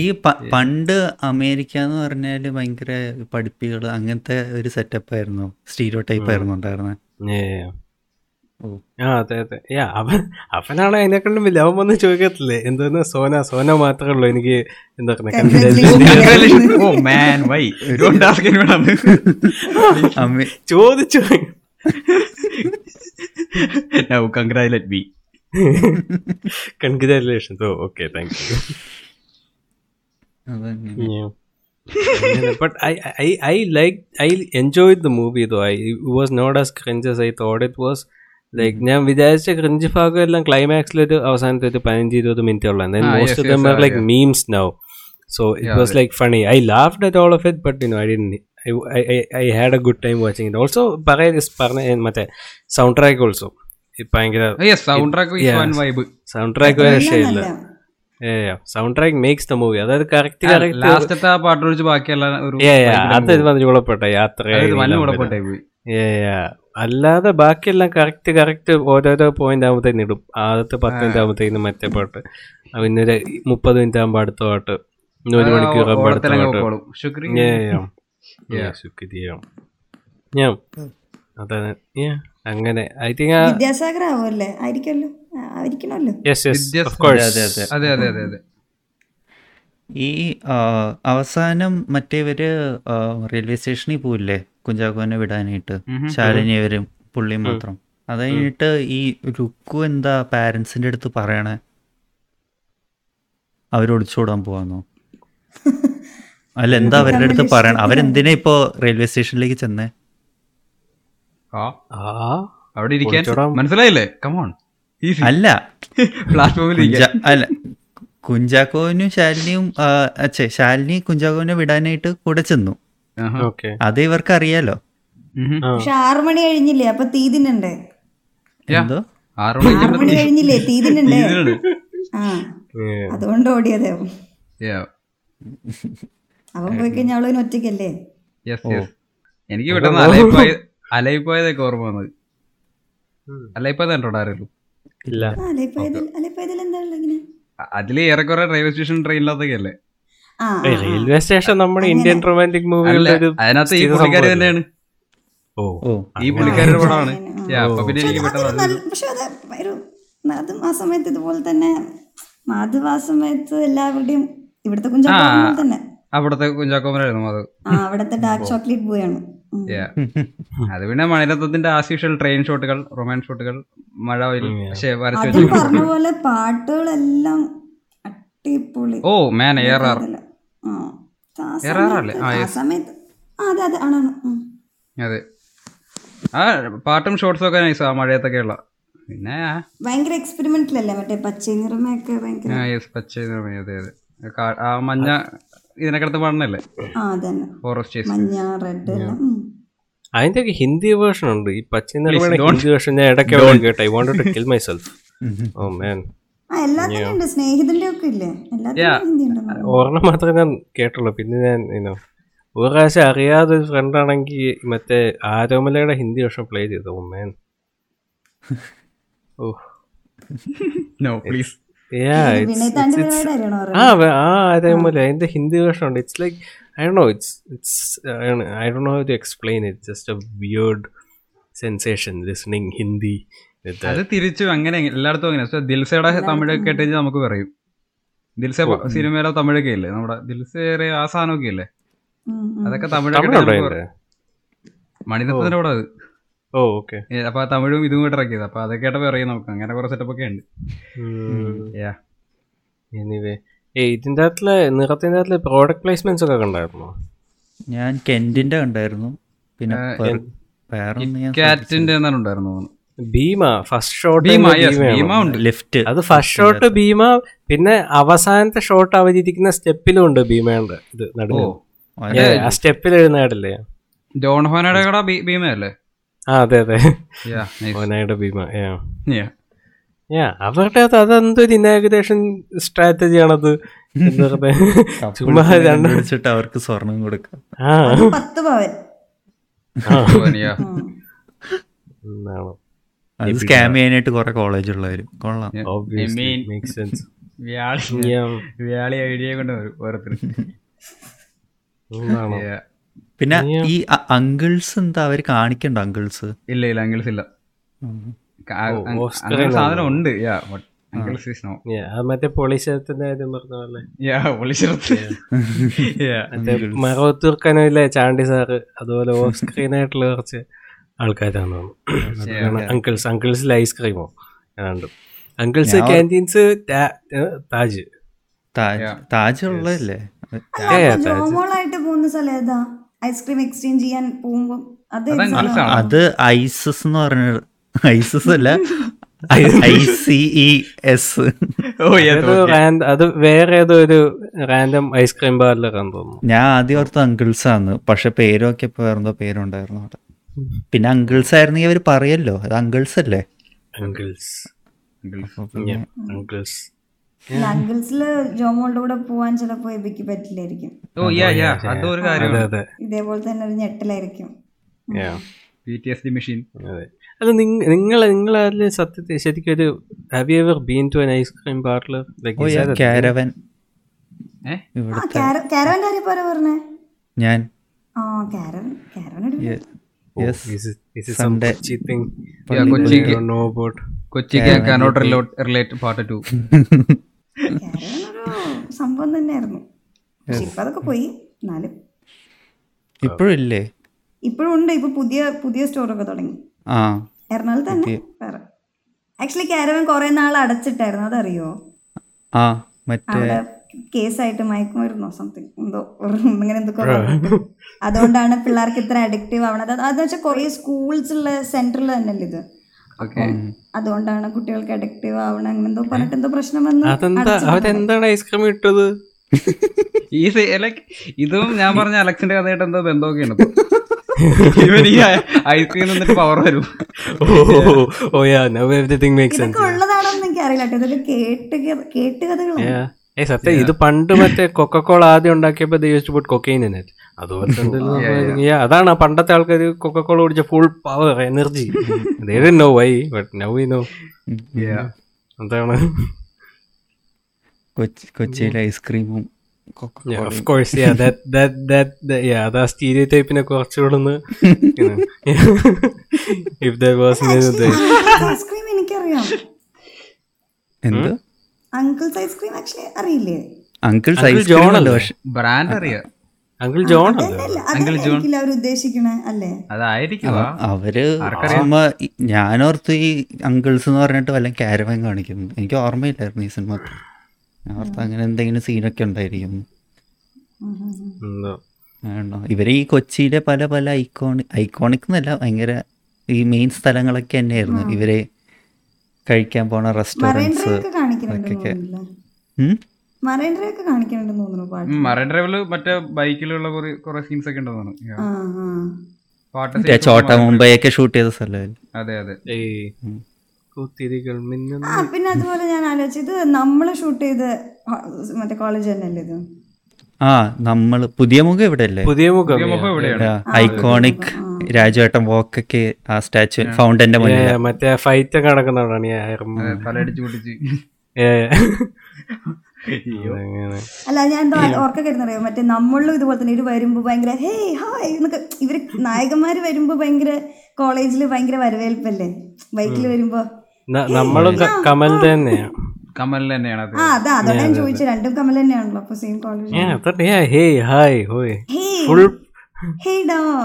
ഈ പണ്ട് അമേരിക്ക എന്ന് പറഞ്ഞാൽ ഭയങ്കര പഠിപ്പികൾ അങ്ങനത്തെ ഒരു സെറ്റപ്പ് ആയിരുന്നു. സ്റ്റീരിയോ ടൈപ്പ് ആയിരുന്നു ഉണ്ടായിരുന്നത്. ആ അതെ അതെ. യാ അവൻ അവനാണ് അതിനെക്കാളും വലിയ. അവൻ വന്ന് ചോദിക്കത്തില്ലേ? എന്തോന്ന്? സോന സോന മാത്രമേ ഉള്ളൂ. എനിക്ക് എന്താ ചോദിച്ചു. Now congratulate be congratulations oh okay thank you. but I, I I liked I enjoyed the movie though. I it was not as cringe as I thought it was. Like ഞാൻ വിചാരിച്ച ക്രിഞ്ച് ഭാഗം എല്ലാം ക്ലൈമാക്സിൽ ഒരു അവസാനത്തെ ഒരു പതിനഞ്ച് ഇരുപത് minute ഉള്ള Ah, most yes, of them yes, are ah, like yeah. Memes now so it Yeah, was like funny I laughed at all of it but you know I didn't I had a good time watching it also പറയാ പറഞ്ഞ മറ്റേ sound track also ഭയങ്കര yes sound track Yes. One vibe sound track എല്ലാം രക്ഷയില്ല നല്ല. Sound track makes the movie അതായത് correct correct ലാസ്റ്റത്തെ ആ പാട്ട് ഒഴിച്ച് ബാക്കിയെല്ലാം അത് യാത്ര അല്ലാതെ ബാക്കിയെല്ലാം കറക്റ്റ് കറക്റ്റ് ഓരോരോ പോയിന്റ് ആകുമ്പോഴത്തേന് ഇടും. ആദ്യത്തെ പത്ത് മിനിറ്റ് ആകുമ്പോഴത്തേന് മറ്റേ പാട്ട്. പിന്നെ ഒരു മുപ്പത് മിനിറ്റ് ആകുമ്പോൾ അടുത്ത പാട്ട്. ഒരു മണിക്കൂർ ആകുമ്പോൾ അടുത്ത പാട്ട്. ശുക്രിയ. Yeah. അതാണ്. Yeah. അങ്ങനെ. ഐ തിങ്ക് വിദ്യാസാഗർ ആവുമല്ലേ ആയിരിക്കുമല്ലോ. ആ, ആയിരിക്കണമല്ലോ. യെസ് യെസ് ഓഫ് കോഴ്സ് അതെ, അതെ. അതെ അതെ അതെ അതെ. ഈ അവസാനം മറ്റേവര് റെയിൽവേ സ്റ്റേഷനിൽ പോയില്ലേ കുഞ്ചാക്കോനെ വിടാനായിട്ട്. ശാലിനിയവരും പുള്ളിയും മാത്രം. അത് കഴിഞ്ഞിട്ട് ഈ രുക്കു എന്താ പാരന്റ്സിന്റെ അടുത്ത് പറയണേ? അവരൊളിച്ചോടാൻ പോവാന്നോ? അല്ല എന്താ അവരുടെ അടുത്ത് പറയണം? അവരെന്തിനാ ഇപ്പോ റെയിൽവേ സ്റ്റേഷനിലേക്ക് ചെന്നേ? അവിടെ ഇരിക്കാൻ മനസ്സിലായില്ലേ? കമോൺ അല്ല. പ്ലാറ്റ്ഫോമിൽ അല്ല. കുഞ്ചാക്കോവിനും ശാലിനിയും അച്ഛേ ശാലിനി കുഞ്ചാക്കോവിനെ വിടാനായിട്ട് കൂടെ ചെന്നു. ഓക്കെ. അത് ഇവർക്ക് അറിയാലോ പക്ഷെ ആറു മണി കഴിഞ്ഞില്ലേ? അപ്പൊ തീ എന്തോ? ആറ് മണി കഴിഞ്ഞില്ലേ? തീ തിന്നണ്ടേ ആ. അതുകൊണ്ട് ഓടിയതാവും അവൻ പോയി കഴിഞ്ഞാൽ അവളതിന് ഒറ്റയ്ക്കല്ലേ? യെസ് യെസ് എനിക്ക് പെട്ടെന്ന് അലയിപ്പോയതൊക്കെ ഓർമ്മ വന്നത്. അലയിപ്പോയത് കണ്ടോ ഇല്ല. അതിൽ ഏറെക്കുറെ റെയിൽവേ സ്റ്റേഷൻ ട്രെയിനിലൊക്കെ അല്ലേ. റെയിൽവേ സ്റ്റേഷൻ നമ്മുടെ ഇന്ത്യൻ റൊമാന്റിക് മൂവി മൂവികളുടെ അതിനകത്ത് ഈ പുള്ളിക്കാരി തന്നെയാണ്. ഓ ഈ പുള്ളിക്കാരുടെ പടമാണ്. പിന്നെ എനിക്ക് പെട്ടെന്ന് പക്ഷെ അത് ആ സമയത്ത് ഇതുപോലെ തന്നെ മാധവ് ആ സമയത്ത് എല്ലാവരുടെയും ഇവിടുത്തെ കുഞ്ചാക്കോ തന്നെ. അവിടുത്തെ കുഞ്ചാക്കോമനായിരുന്നു അത് ആ അവിടുത്തെ ഡാർക്ക് ചോക്ലേറ്റ് ബോയ് ആണ്. ഉം. Yeah. അത് പിന്നെ മണിരത്നത്തിന്റെ ആസ് യൂഷ്വൽ ട്രെയിൻ ഷോട്ടുകൾ റൊമാൻസ് ഷോട്ടുകൾ മഴ പക്ഷേ വരച്ചു അതും വെച്ചു പറഞ്ഞ പോലെ പാട്ടുകളെല്ലാം അടിപൊളി. ഓ മാൻ എയർ ആർ അല്ലേ? അതെ അതെ. അതെ. ആ പാട്ടും ഷോർട്സും ഒക്കെ നൈസ് ആ മഴയത്തൊക്കെ ഉള്ള പിന്നെ ഭയങ്കര ഭയങ്കര എക്സ്പെരിമെന്റിലല്ലേ മറ്റേ പച്ച നിറമൊക്കെ ഭയങ്കര ആ, yes, പച്ച നിറമേ, അതെ അതെ. ആ മഞ്ഞ ആ അതന്നെ. ഫോറസ്റ്റ് മഞ്ഞ റെഡ്. അതിന്റെ ഒക്കെ ഹിന്ദി വേർഷൻ ഉണ്ട്. ഈ പച്ച ഹിന്ദി വേർഷൻ ഞാൻ ഇടയ്ക്ക് കേട്ടോ. I want to kill myself oh man ആ എല്ലാത്തിനും ഉണ്ട്. ഒക്കെ ഇല്ലേ? എല്ലാത്തിനും ഹിന്ദി ഉണ്ടെന്ന് ഒരെണ്ണം മാത്രമേ ഞാൻ കേട്ടുള്ളൂ. പിന്നെ ഞാൻ ഇനോ ഒരു പ്രാവശ്യം അറിയാതെ ഒരു ഫ്രണ്ട് ആണെങ്കിൽ മറ്റേ ആരോമലയുടെ ഹിന്ദി വേർഷൻ പ്ലേ ചെയ്തു. ഓ മാൻ ഓ നോ പ്ലീസ് അതിന്റെ ഹിന്ദി വേർഷൻ ഉണ്ട് it's like I do it's it's I do know to explain it just a weird sensation listening Hindi with അത് that. തിരിച്ചു അങ്ങനെ എല്ലായിടത്തും അങ്ങനെ. ദിൽസയുടെ തമിഴ് കേട്ട് കഴിഞ്ഞാൽ നമുക്ക് പറയും. ദിൽസ സിനിമയിലെ തമിഴൊക്കെ ഇല്ലേ? നമ്മുടെ ദിൽസയുടെ ആ സാധനമൊക്കെ ഇല്ലേ? അതൊക്കെ തമിഴൊക്കെ മണിരത്നത്തിന്റെ കൂടെ അത്. Oh okay. അപ്പൊ ആ തമിഴും ഇതും കൂടെ ഇറക്കിയത് അപ്പൊ അതൊക്കെ ആയിട്ട് പറയും നമുക്ക്. അങ്ങനെ കുറെ സെറ്റപ്പ് ഒക്കെ ഉണ്ട്. Yeah. എനിവേ ഏ ഇതിന്റെ അകത്തിൽ നിറത്തിന്റെ അകത്തിൽ പ്രോഡക്റ്റ് പ്ലേസ്മെന്റ്സ് ഒക്കെ കണ്ടായിരുന്നോ? ഞാൻ കെന്റിന്റെ കണ്ടായിരുന്നു. പിന്നെ കാറ്റിന്റെ ഉണ്ടായിരുന്നു ഭീമ ഫസ്റ്റ് ഷോട്ട് ഭീമ ഉണ്ട്. ലിഫ്റ്റ് അത് ഫസ്റ്റ് ഷോട്ട് ഭീമ പിന്നെ അവസാനത്തെ ഷോട്ട് അവതരിക്കുന്ന സ്റ്റെപ്പിലും ഉണ്ട് ഭീമയുടെ ഇത് നടുവോ ആ സ്റ്റെപ്പിൽ എഴുന്നേടില്ലേ ജോൺ ഹോനയുടെ കൂടെ ഭീമയല്ലേ? അതെ അതെ. ഓനായുടെ ഭീമ yeah. Yeah. Yeah, അവരുടെ അത് അതെന്തൊരു ഇനാഗുറേഷൻ സ്ട്രാറ്റജി ആണത് എന്താ ചുമ്മാ രണ്ട് അവർക്ക് സ്വർണം കൊടുക്കാം. ആ. അത് സ്കാം ചെയ്യാനായിട്ട് കുറെ കോളേജ് ഉള്ളവരും. കൊള്ളാം. വ്യാളി ഐഡിയ കൊണ്ട് വരും ഓരോരുത്തർ. പിന്നെ ഈ അങ്കിൾസ് എന്താ അവർ കാണിക്കണ്ട അങ്കിൾസ്? ഇല്ല ഇല്ല അങ്കിൾസ് ഇല്ല. സാധനം ഉണ്ട്? Yeah Uncles is no Yeah, അത് മറ്റേ പൊളിശരത്തിന്റെ കാര്യം പറഞ്ഞ പോലെ. യാ ഒളിച്ചിറത്ത് യാ മറ്റേ മറവത്തൂർ കനവിലെ ചാണ്ടി സാറ് അതുപോലെ ഓഫ് സ്ക്രീൻ ആയിട്ടുള്ള കുറച്ച് ആൾക്കാരാണ് അങ്കിൾസ് അങ്കിൾസ് അങ്കിൾസിൽ ഐസ്ക്രീമോ ഏതാണ്ട് അങ്കിൾസ് ക്യാന്റീൻസ് താജ്. താജ് താജ്. ഉള്ളതല്ലേ പോകുന്ന സ്ഥലം ഏതാ? ഐസ്ക്രീം എക്സ്ചേഞ്ച് ചെയ്യാൻ പോകുമ്പോ അത് ഐസസ് എന്ന് പറഞ്ഞത് ഐസസ് അല്ല. അത് വേറെ ഏതോ ഒരു റാൻഡം ഐസ്ക്രീം പാർലറാന്ന് തോന്നുന്നു. ഞാൻ ആദ്യം ഓർത്ത് അങ്കിൾസ് ആണ് പക്ഷെ പേരൊക്കെ ഇപ്പൊ വേറെന്തോ പേരുണ്ടായിരുന്നു അവിടെ. പിന്നെ അങ്കിൾസ് ആയിരുന്നെങ്കിൽ അവർ പറയല്ലോ. അത് അങ്കിൾസ് അല്ലേ? അങ്കിൾസ്. അങ്കിൾസ്. അല്ല, അങ്കിൾസിൽ ജോമോളുടെ കൂടെ പോവാൻ ചിലപ്പോ എബിക്ക് പറ്റില്ലായിരിക്കും. ഓ യാ യാ അതൊരു അതെ. കാര്യമാണ്. ഇതേപോലെ തന്നെ ഒരു ഞെട്ടലായിരിക്കും. Yeah. P T S D machine അതെ. അല്ല നിങ്ങൾ നിങ്ങൾ അതിൽ സത്യത്തിൽ ശരിക്കും ഒരു have you ever been to an ice cream parlour caravan ഞാൻ. കൊച്ചിക്ക് നോ അബൌട്ട് കൊച്ചിക്ക് കാനോട്ട് റിലേറ്റ് പാർട്ട് ടു ഒരു സംഭവം തന്നെയായിരുന്നു. പക്ഷെ ഇപ്പൊ അതൊക്കെ പോയി. എന്നാലും ഇപ്പോഴില്ലേ? ഇപ്പോഴും ഉണ്ട്. ഇപ്പൊ പുതിയ പുതിയ സ്റ്റോറൊക്കെ തുടങ്ങി. എറണാകുളത്ത് തന്നെ വേറെ. ആക്ച്വലി കാരവൻ കുറെ നാൾ അടച്ചിട്ടായിരുന്നു. അതറിയോ? അവിടെ കേസായിട്ട് മയക്കുമായിരുന്നോ സംതിങ് എന്തോ അങ്ങനെ എന്തൊക്കെ. അതുകൊണ്ടാണ് പിള്ളേർക്ക് ഇത്ര അഡിക്റ്റീവ് ആവണത്. അത് അതെന്ന് വെച്ചാൽ കുറെ സ്കൂൾസ് ഉള്ള സെന്ററിൽ തന്നെയല്ലേ ഇത്? അതുകൊണ്ടാണ് കുട്ടികൾക്ക് അഡിക്റ്റീവ് ആവണ. അങ്ങനെ എന്തോ പറഞ്ഞിട്ട് എന്തോ പ്രശ്നം വന്നു ഐസ്ക്രീം ഇട്ടത്? ഈ ലൈക്ക് ഇതും ഞാൻ പറഞ്ഞ അലക്സിന്റെ കഥയായിട്ട് എന്തോ ബന്ധമൊക്കെയാണ്. ഇവൻ ഈ ഐസ്ക്രീം നിന്നിട്ട് പവർ വരും. ഓ യാ നൗ സെൻസ് എനിക്ക് അറിയില്ല കേട്ടോ. ഇതൊക്കെ കേട്ട് കേ- കേട്ട് കഥകളാണ്. ഏ സത്യം ഇത് പണ്ട് മറ്റേ കൊക്കക്കോള ആദ്യം ഉണ്ടാക്കിയപ്പോ use put cocaine in it അതുപോലെ തന്നെ അതാണ്. പണ്ടത്തെ ആൾക്കാർ കൊക്കക്കോള കുടിച്ച full power energy no why but now we know Yeah. എന്താണ് കൊച്ചി കൊച്ചിയിലെ ഐസ്ക്രീമും ഓഫ് കോഴ്സ് അത് ആ സ്റ്റീരിയോ ടൈപ്പിനെ കുറച്ചുകൂടെ ഒന്ന് ഇഫ് ഐസ്ക്രീം എനിക്കറിയാം. എന്ത്? അങ്കിൾസ് ഐസ്ക്രീം ആക്ച്വലി അറിയില്ലേ? അങ്കിൾസ് ഐസ്ക്രീം ബ്രാൻഡ് അറിയാം. Uncle John uncle John. അതായിരിക്കും അവർ ഞാനോർത്ത് ഈ അങ്കിൾസ് എന്ന് പറഞ്ഞിട്ട് വല്ല കാരവൻ കാണിക്കുന്നു എനിക്ക് ഓർമ്മയില്ലായിരുന്നു ഈ സിനിമ. ഞാൻ ഓർത്ത് അങ്ങനെ എന്തെങ്കിലും സീനൊക്കെ ഉണ്ടായിരിക്കും. ഇവർ ഈ കൊച്ചിയിലെ പല പല ഐക്കോണി ഐക്കോണിക് എന്നല്ല ഭയങ്കര ഈ മെയിൻ സ്ഥലങ്ങളൊക്കെ തന്നെയായിരുന്നു. ഇവരെ കഴിക്കാൻ പോണ റെസ്റ്റോറൻസ് റെസ്റ്റോറന്റ്സ് ഒക്കെ മറൈൻ ഡ്രൈവ് ഒക്കെ കാണിക്കുന്നുണ്ടെന്ന് തോന്നുന്നു പാട്ട്. മറൈൻ ഡ്രൈവിൽ മറ്റേ ബൈക്കിലുള്ള കുറെ സീൻസ് ഒക്കെ ഉണ്ടെന്ന് തോന്നുന്നു. ചോട്ട മുംബൈ ഒക്കെ ഷൂട്ട് ചെയ്ത സ്ഥലമല്ലേ അതെ അതെ. ആ പിന്നെ അതുപോലെ ഞാൻ ആലോചിച്ചത് നമ്മൾ ഷൂട്ട് ചെയ്ത് മറ്റേ കോളേജ് തന്നെയല്ലേ ഇത്? ആ നമ്മൾ പുതിയ മുഖം ഇവിടെ അല്ലേ പുതിയ മുഖം മുഖം ഇവിടെയാണ്. ഐക്കോണിക് രാജുവേട്ടൻ വോക്കൊക്കെ ആ സ്റ്റാച്ചു ഫൗണ്ടന്റെ മുന്നിൽ മറ്റേ ഫൈറ്റ് ഒക്കെ നടക്കുന്നതാണ് അല്ല ഞാൻ എന്തോ ഓർക്കൊക്കെ ഇരുന്നറിയോ മറ്റേ നമ്മളിലും ഇതുപോലെ തന്നെ ഇവർ വരുമ്പോ ഭയങ്കര ഹേ ഹായ് എന്നൊക്കെ ഇവർ നായകന്മാര് വരുമ്പോ ഭയങ്കര കോളേജിൽ ഭയങ്കര വരവേൽപ്പല്ലേ? ബൈക്കിൽ വരുമ്പോ നമ്മളും കമൽ തന്നെയാ. കമൽ തന്നെയാണ് ആ അതാ അതോടെ ഞാൻ ചോദിച്ചു. രണ്ടും കമൽ തന്നെയാണല്ലോ അപ്പൊ സെയിം കോളേജ് ഏ, അതന്നെ. ഏ, ഹേയ് ഹായ്. ഹോയ്. ഹേ ഫുൾ ഹേ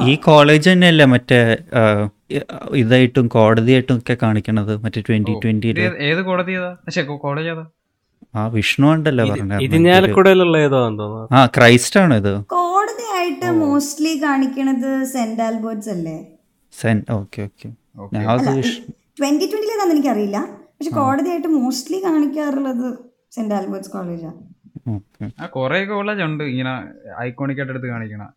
ഈ കോളേജ് തന്നെയല്ലേ മറ്റേ ഇതായിട്ടും കോടതിയായിട്ടും ഒക്കെ കാണിക്കണത്? മറ്റേ ട്വന്റി ട്വന്റി ഏത് കോടതി കോളേജ് ഏതാ? ആ വിഷ്ണു ഉണ്ടല്ലോ പറഞ്ഞത്. ഇരിഞ്ഞാലക്കുടയിലുള്ള ഏതോ ആ ക്രൈസ്റ്റ് ആണ് ഇത് കോടതിയായിട്ട് മോസ്റ്റ്ലി കാണിക്കണത് സെന്റ് ആൽബർട്ട്സ് അല്ലേ? Saint okay okay. ട്വന്റി അത് വിഷ്- ട്വന്റി ട്വന്റിലേതാന്ന് എനിക്കറിയില്ല. പക്ഷെ കോടതിയായിട്ട് മോസ്റ്റ്ലി കാണിക്കാറുള്ളത് സെന്റ് ആൽബർട്ട്സ് കോളേജാണ് ആ കൊറേ കോളേജ് ഉണ്ട്. ഇങ്ങനെ ഐക്കോണിക് ആയിട്ട് എടുത്ത് കാണിക്കണ.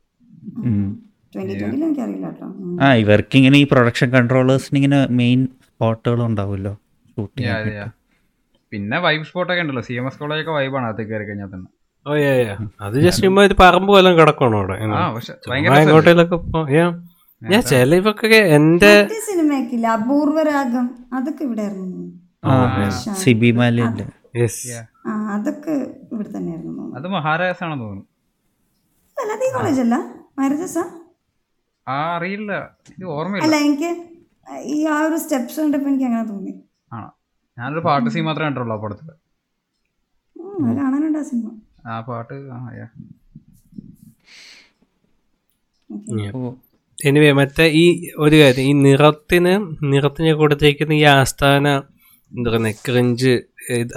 ആ ഇവർക്ക് ഇങ്ങനെ ഈ പ്രൊഡക്ഷൻ കൺട്രോളേഴ്സിന് ഇങ്ങനെ മെയിൻ സ്പോട്ടുകൾ ഉണ്ടാവുമല്ലോ. ഷൂട്ടിംഗ് Yeah, ചെയ്യാൻ yeah. പിന്നെ വൈബ് സ്പോട്ട് ഒക്കെ ഉണ്ടല്ലോ. സി എം എസ് കോളേജ് ഒക്കെ വൈബാണ് അത് കയറി കഴിഞ്ഞാൽ തന്നെ. അത് ജസ്റ്റ് ചുമ്മാ ഒരു പറമ്പ് പോലും കിടക്കണം അവിടെ? yeah. ഞാൻ ചില ഇവക്കൊക്കെ എന്റെ മറ്റേ സിനിമയൊക്കെ ഇല്ല അപൂർവ രാഗം അതൊക്കെ ഇവിടെ അതൊക്കെ തന്നെയായിരുന്നു. അത് മഹാരാജസ് ആണെന്ന് തോന്നുന്നു കോളേജ് അല്ല? ആ അറിയില്ല. ഇത് ഓർമ്മയില്ല. അല്ല എനിക്ക് ഈ ആ ഒരു സ്റ്റെപ്സ് കണ്ടപ്പോ എനിക്ക് അങ്ങനെ തോന്നി. ആണോ? ഞാനൊരു പാട്ട് സീൻ മാത്രമേ കണ്ടുള്ളൂ ആ പടത്തിൽ കാണാനുണ്ട് ആ സിനിമ. ആ പാട്ട്. എനിവേ മറ്റേ ഈ ഒരു കാര്യം ഈ നിറത്തിന് നിറത്തിന് കൊടുത്തേക്കുന്ന ഈ ആസ്ഥാന എന്താ പറയുക ക്രിഞ്ച്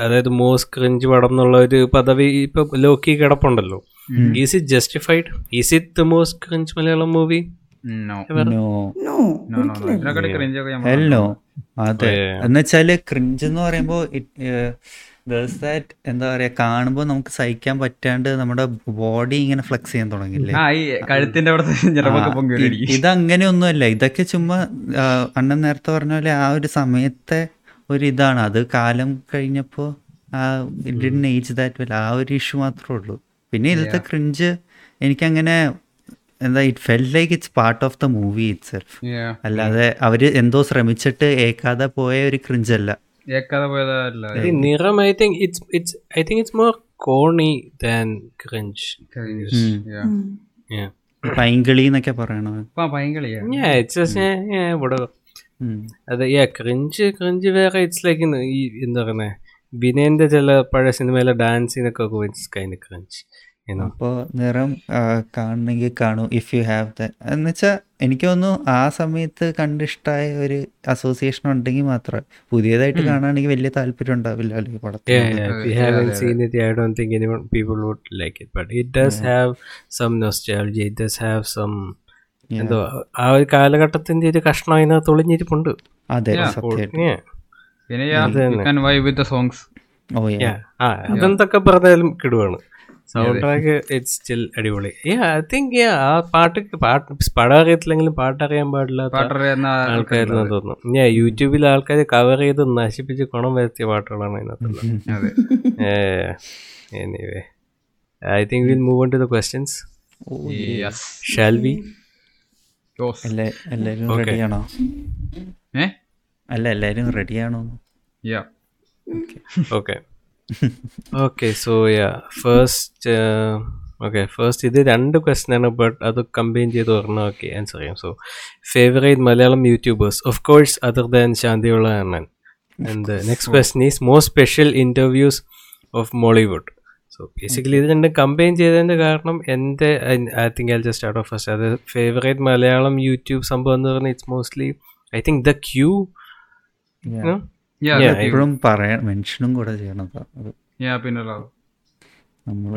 അതായത് മോസ് ക്രിഞ്ച് പടം എന്നുള്ള ഒരു പദവി ഇപ്പൊ ലോക്കി കിടപ്പുണ്ടല്ലോ. Is it justified is it the most cringe Malayalam movie അതെ. എന്ന് എന്നുവെച്ചാൽ ക്രിഞ്ച് എന്ന് പറയുമ്പോ എന്താ പറയാ കാണുമ്പോ നമുക്ക് സഹിക്കാൻ പറ്റാണ്ട് നമ്മുടെ ബോഡി ഇങ്ങനെ ഫ്ലെക്സ് ചെയ്യാൻ തുടങ്ങില്ലേ കഴുത്തിന്റെ ഇതങ്ങനെയൊന്നുമല്ല. ഇതൊക്കെ ചുമ്മാ അണ്ണൻ നേരത്തെ പറഞ്ഞ പോലെ ആ ഒരു സമയത്തെ ഒരു ഇതാണ്. അത് കാലം കഴിഞ്ഞപ്പോ ആ ഇഡിൻ ഏജ് ദാറ്റ് വെൽ ആ ഒരു ഇഷ്യൂ മാത്രമേ ഉള്ളൂ. പിന്നെ ഇതിലത്തെ ക്രിഞ്ച് എനിക്കങ്ങനെ എന്താ it felt like it's part of the movie itself Yeah. അല്ലാതെ അവർ എന്തോ ശ്രമിച്ചിട്ട് ഏക്കാതെ പോയ ഒരു ക്രിഞ്ചല്ല ഏക്കാതെ പോയതല്ല ഈ Niram I think it's it's I think it's more corny than cringe Cringe. Yeah. പൈങ്കിളി എന്നൊക്കെ പറയണോ. അതെ ക്രിഞ്ച് ക്രിഞ്ച് വേറെ ഇറ്റ്സ് ലൈക്ക് ഈ എന്താ പറയുന്നത് ചില പഴയ സിനിമയിലെ ഡാൻസിനൊക്കെ കൈൻഡ് ക്രിഞ്ച് അപ്പോൾ നിറം കാണണമെങ്കിൽ കാണൂ ഇഫ് യു ഹാവ് ദ എന്ന് വെച്ചാൽ എനിക്ക് തോന്നുന്നു ആ സമയത്ത് കണ്ടിഷ്ടായ ഒരു അസോസിയേഷൻ ഉണ്ടെങ്കിൽ മാത്രം. പുതിയതായിട്ട് കാണാണെങ്കിൽ വലിയ താല്പര്യം ഉണ്ടാവില്ല അല്ലെങ്കിൽ പടത്തിൽ? Yeah, yeah. If you haven't seen it, I don't think anyone people would like it. But it does have some nostalgia. It does have some എന്തോ ആ ഒരു കാലഘട്ടത്തിന്റെ ഒരു കഷ്ണം അതിനകത്ത് ഒളിഞ്ഞിരിപ്പുണ്ട്. അതെ. പിന്നെ വൈ വിത്ത് സോങ്സ് അതെന്തൊക്കെ പറഞ്ഞാലും കിടുവാണ്. സൗണ്ട് ട്രാക്ക് ഇറ്റ്സ് സ്റ്റിൽ അടിപൊളി. ഐ തിങ്ക് ആ പാട്ട് പാട്ട് പടം അറിയത്തില്ലെങ്കിലും പാട്ട് അറിയാൻ പാടില്ലാത്ത ആൾക്കാരെന്ന് തോന്നുന്നു. ഞാൻ യൂട്യൂബിൽ ആൾക്കാർ കവർ ചെയ്ത് നശിപ്പിച്ച് ഗുണം വരുത്തിയ പാട്ടുകളാണ് അതിനകത്തുള്ളത് അതെ anyway I think will move on to the questions shall റെഡിയാണോ അല്ല റെഡിയാണോ okay okay so yeah first okay first ഇത് രണ്ട് ക്വസ്റ്റൻ ആണ് ബട്ട് അത് കമ്പൈൻ ചെയ്ത് പറഞ്ഞാൽ ഓക്കെ ആൻസർ ചെയ്യാം. So favourite Malayalam YouTubers of course other than ശാന്തിയുള്ള Annan and next question is more special interviews of Mollywood so basically ഇത് രണ്ടും combine ചെയ്തതിന്റെ കാരണം എന്റെ I think I just start off first അത് favourite Malayalam YouTube സംഭവം എന്ന് പറഞ്ഞാൽ it's mostly I think the Cue എപ്പോഴും പറയാൻ മെൻഷനും കൂടെ ചെയ്യണം നമ്മൾ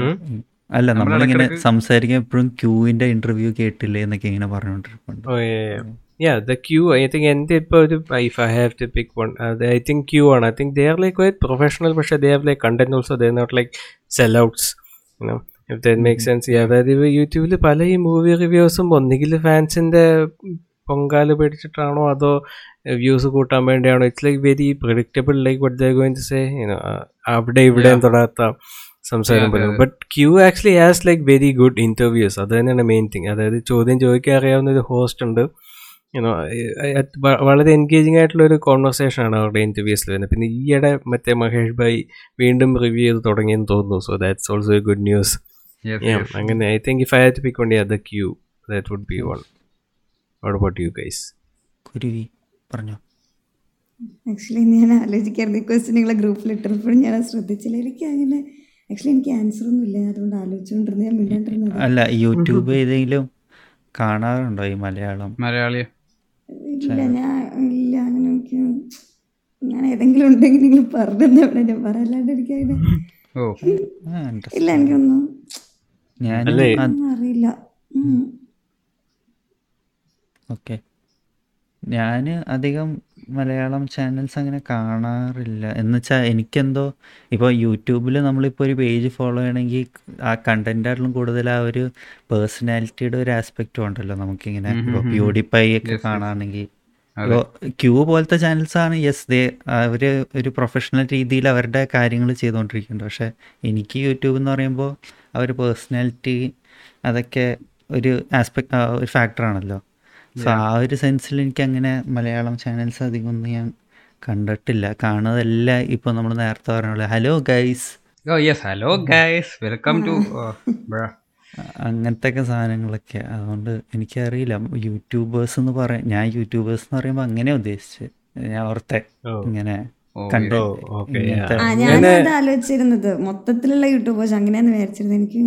അല്ല നമ്മളിങ്ങനെ സംസാരിക്കാൻ എപ്പോഴും ക്യൂവിന്റെ ഇന്റർവ്യൂ കേട്ടില്ലേ എന്നൊക്കെ ഇങ്ങനെ പറഞ്ഞോണ്ടിരിക്കുന്നുണ്ട് Oh yeah, yeah. Yeah, the queue. I think and if I have to pick one, uh, I think queue ആണ്. I think they are like quite professional, but they have like content also. they're not like sellouts, you know. If that makes sense. Yeah, അതായത് യൂട്യൂബിൽ പല ഈ movie റിവ്യൂസും ഒന്നുകിൽ ഫാൻസിന്റെ പൊങ്കാൽ പിടിച്ചിട്ടാണോ അതോ views കൂട്ടാൻ വേണ്ടിയാണോ. It's like very predictable like what the going to say അവിടെ ഇവിടെ തൊടാത്ത സംസാരം പറയുന്നത് but Cue actually has like very good interviews അത് തന്നെയാണ് മെയിൻ തിങ് അതായത് ചോദ്യം ചോദിക്കാൻ അറിയാവുന്ന ഒരു ഹോസ്റ്റ് ഉണ്ട്. യുനോ വളരെ എൻഗേജിങ് ആയിട്ടുള്ള ഒരു കോൺവെർസേഷൻ ആണ് അവരുടെ ഇന്റർവ്യൂസിൽ വരുന്നത്. പിന്നെ ഈയിടെ മറ്റേ മഹേഷ് ഭായ് വീണ്ടും റിവ്യൂ ചെയ്ത് തുടങ്ങിയെന്ന് തോന്നുന്നു. So that's also a good news അങ്ങനെ I think if I have to pick one അത് Cue that would be one what about you guys കുരുവി പറഞ്ഞോ. ആക്ച്വലി ഞാൻ ആലോചിക്കായിരുന്നു. ഈ ക്വസ്റ്റ്യൻ നിങ്ങളെ ഗ്രൂപ്പിൽ ഇട്ടപ്പോഴും ഞാൻ ശ്രദ്ധിച്ചില്ല. എനിക്ക് അങ്ങനെ ആക്ച്വലി എനിക്ക് ആൻസർ ഒന്നും ഇല്ല. അതുകൊണ്ട് ആലോചിച്ചുകൊണ്ടിരുന്നു. ഞാൻ മിണ്ടാണ്ടിരുന്നത്. അല്ല യൂട്യൂബ് ഏതെങ്കിലും കാണാറുണ്ടോ ഈ മലയാളം? മലയാളി. ഇല്ല ഞാൻ ഇല്ല. അങ്ങനെ എനിക്ക് ഞാൻ ഏതെങ്കിലും ഉണ്ടെങ്കിൽ നിങ്ങൾ പറഞ്ഞു ഞാൻ പറയാല്ലാണ്ട് എനിക്ക് അങ്ങനെ. ഇല്ല എനിക്കൊന്നും ഞാൻ അറിയില്ല. ഓക്കെ. ഞാൻ അധികം മലയാളം ചാനൽസ് അങ്ങനെ കാണാറില്ല. എന്ന് വെച്ചാൽ എനിക്കെന്തോ ഇപ്പോൾ യൂട്യൂബിൽ നമ്മളിപ്പോൾ ഒരു പേജ് ഫോളോ ചെയ്യണമെങ്കിൽ ആ കണ്ടന്റാട്ടിലും കൂടുതൽ ആ ഒരു പേഴ്സണാലിറ്റിയുടെ ഒരു ആസ്പെക്റ്റും ഉണ്ടല്ലോ നമുക്കിങ്ങനെ. ഇപ്പോൾ പ്യൂഡിപ്പൈ ഒക്കെ കാണുകയാണെങ്കിൽ ഇപ്പോൾ ക്യൂ പോലത്തെ ചാനൽസ് ആണ് യെസ് ദേ അവർ ഒരു പ്രൊഫഷണൽ രീതിയിൽ അവരുടെ കാര്യങ്ങൾ ചെയ്തുകൊണ്ടിരിക്കുന്നുണ്ട്. പക്ഷേ എനിക്ക് യൂട്യൂബ് എന്ന് പറയുമ്പോൾ അവർ പേഴ്സണാലിറ്റി അതൊക്കെ ഒരു ആസ്പെക്ട് ഒരു ഫാക്ടറാണല്ലോ സോ ആ ഒരു സെൻസിൽ എനിക്ക് അങ്ങനെ മലയാളം ചാനൽസ് അധികം ഒന്നും ഞാൻ കണ്ടിട്ടില്ല. കാണുന്നതല്ല ഇപ്പൊ നമ്മൾ നേരത്തെ പറഞ്ഞ hello guys oh yes hello guys welcome to അങ്ങനത്തെ ഒക്കെ സാധനങ്ങളൊക്കെ. അതുകൊണ്ട് എനിക്കറിയില്ല. യൂട്യൂബേഴ്സ് എന്ന് പറയാൻ ഞാൻ യൂട്യൂബേഴ്സ് എന്ന് പറയുമ്പോൾ അങ്ങനെ ഉദ്ദേശിച്ച് ഞാൻ ഓർത്തെ ഇങ്ങനെ ആലോചിച്ചിരുന്നത് മൊത്തത്തിലുള്ള യൂട്യൂബേഴ്സ് അങ്ങനെയാന്ന് വിചാരിച്ചിരുന്നത്. എനിക്ക്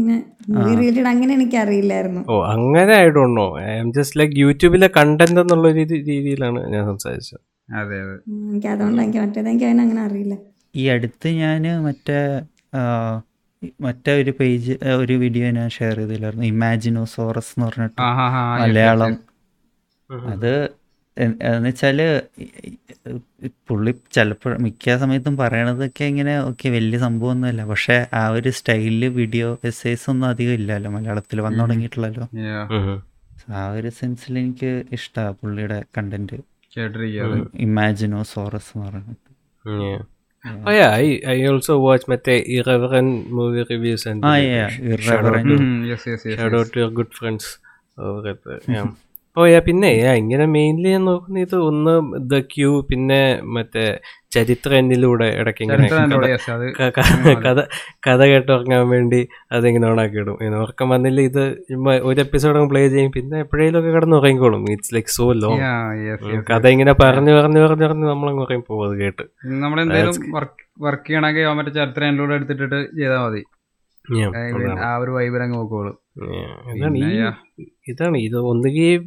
മൂവി റിലേറ്റഡ് അങ്ങനെ എനിക്ക് അറിയില്ലായിരുന്നു. ഓ അങ്ങനെ I don't know I'm just like യൂട്യൂബിലെ കണ്ടന്റ് എന്നുള്ള ഒരു രീതിയിലാണ് ഞാൻ സംസാരിച്ചത്. അതെ അതെ. എനിക്ക് അതുകൊണ്ട് എനിക്ക് മറ്റേത് എനിക്ക് അതിനെ അങ്ങനെ അറിയില്ല. ഈ അടുത്ത് ഞാൻ മറ്റേ മറ്റേ ഒരു പേജ് ഒരു വീഡിയോ ഞാൻ ഷെയർ ചെയ്തില്ലായിരുന്നു. ഇമാജിനോസോറസ് എന്ന് പറഞ്ഞിട്ട് മലയാളം. അത് എന്ന് ഈ പുള്ളി ചിലപ്പോൾ മിക്ക സമയത്തും പറയണതൊക്കെ ഇങ്ങനെ ഓക്കെ വലിയ സംഭവമൊന്നുമല്ല. പക്ഷെ ആ ഒരു സ്റ്റൈലിൽ വീഡിയോ എസ്സേസ് ഒന്നും അധികം ഇല്ലല്ലോ മലയാളത്തിൽ വന്നു തുടങ്ങിയിട്ടുള്ളല്ലോ. ആ ഒരു സെൻസിൽ എനിക്ക് ഇഷ്ടമാണ് പുള്ളിയുടെ കണ്ടന്റ്. ഇമാജിനോ സോറസ് എന്ന് പറയുന്നത് Oh yeah, I I also watch മറ്റേ irreverent movie reviews and ആ ഇറവറൻ yes yes yes shout out to your good friends over at the- yeah. Oh yeah പിന്നെ ഇങ്ങനെ മെയിൻലി ഞാൻ നോക്കുന്ന ഇത് ഒന്ന് ദ ക്യൂ പിന്നെ മറ്റേ ചരിത്ര എന്നിലൂടെ ഇടയ്ക്ക് ഇങ്ങനെ കഥ കഥ കേട്ടുറങ്ങാൻ വേണ്ടി അതിങ്ങനെ ഓണാക്കി ഇടും ഇങ്ങനെ ഉറക്കം വന്നില്ല ഇത് ഒരു എപ്പിസോഡ് പ്ലേ ചെയ്യും പിന്നെ എപ്പോഴേലും ഒക്കെ കിടന്ന് ഉറങ്ങിക്കോളും. It's like so low. കഥ ഇങ്ങനെ പറഞ്ഞു പറഞ്ഞു പറഞ്ഞു പറഞ്ഞു നമ്മളങ്ങ് ഉറങ്ങി പോകും അത് കേട്ട്. നമ്മളെന്തായാലും വർക്ക് ചെയ്യണമെങ്കിൽ മറ്റേ ചരിത്ര എന്നിലൂടെ എടുത്തിട്ട് ചെയ്താൽ മതി. ആ ഒരു വൈബിലങ്ങ് നോക്കോളൂ ഇതാണ്. ഇത് ഒന്നുകിൽ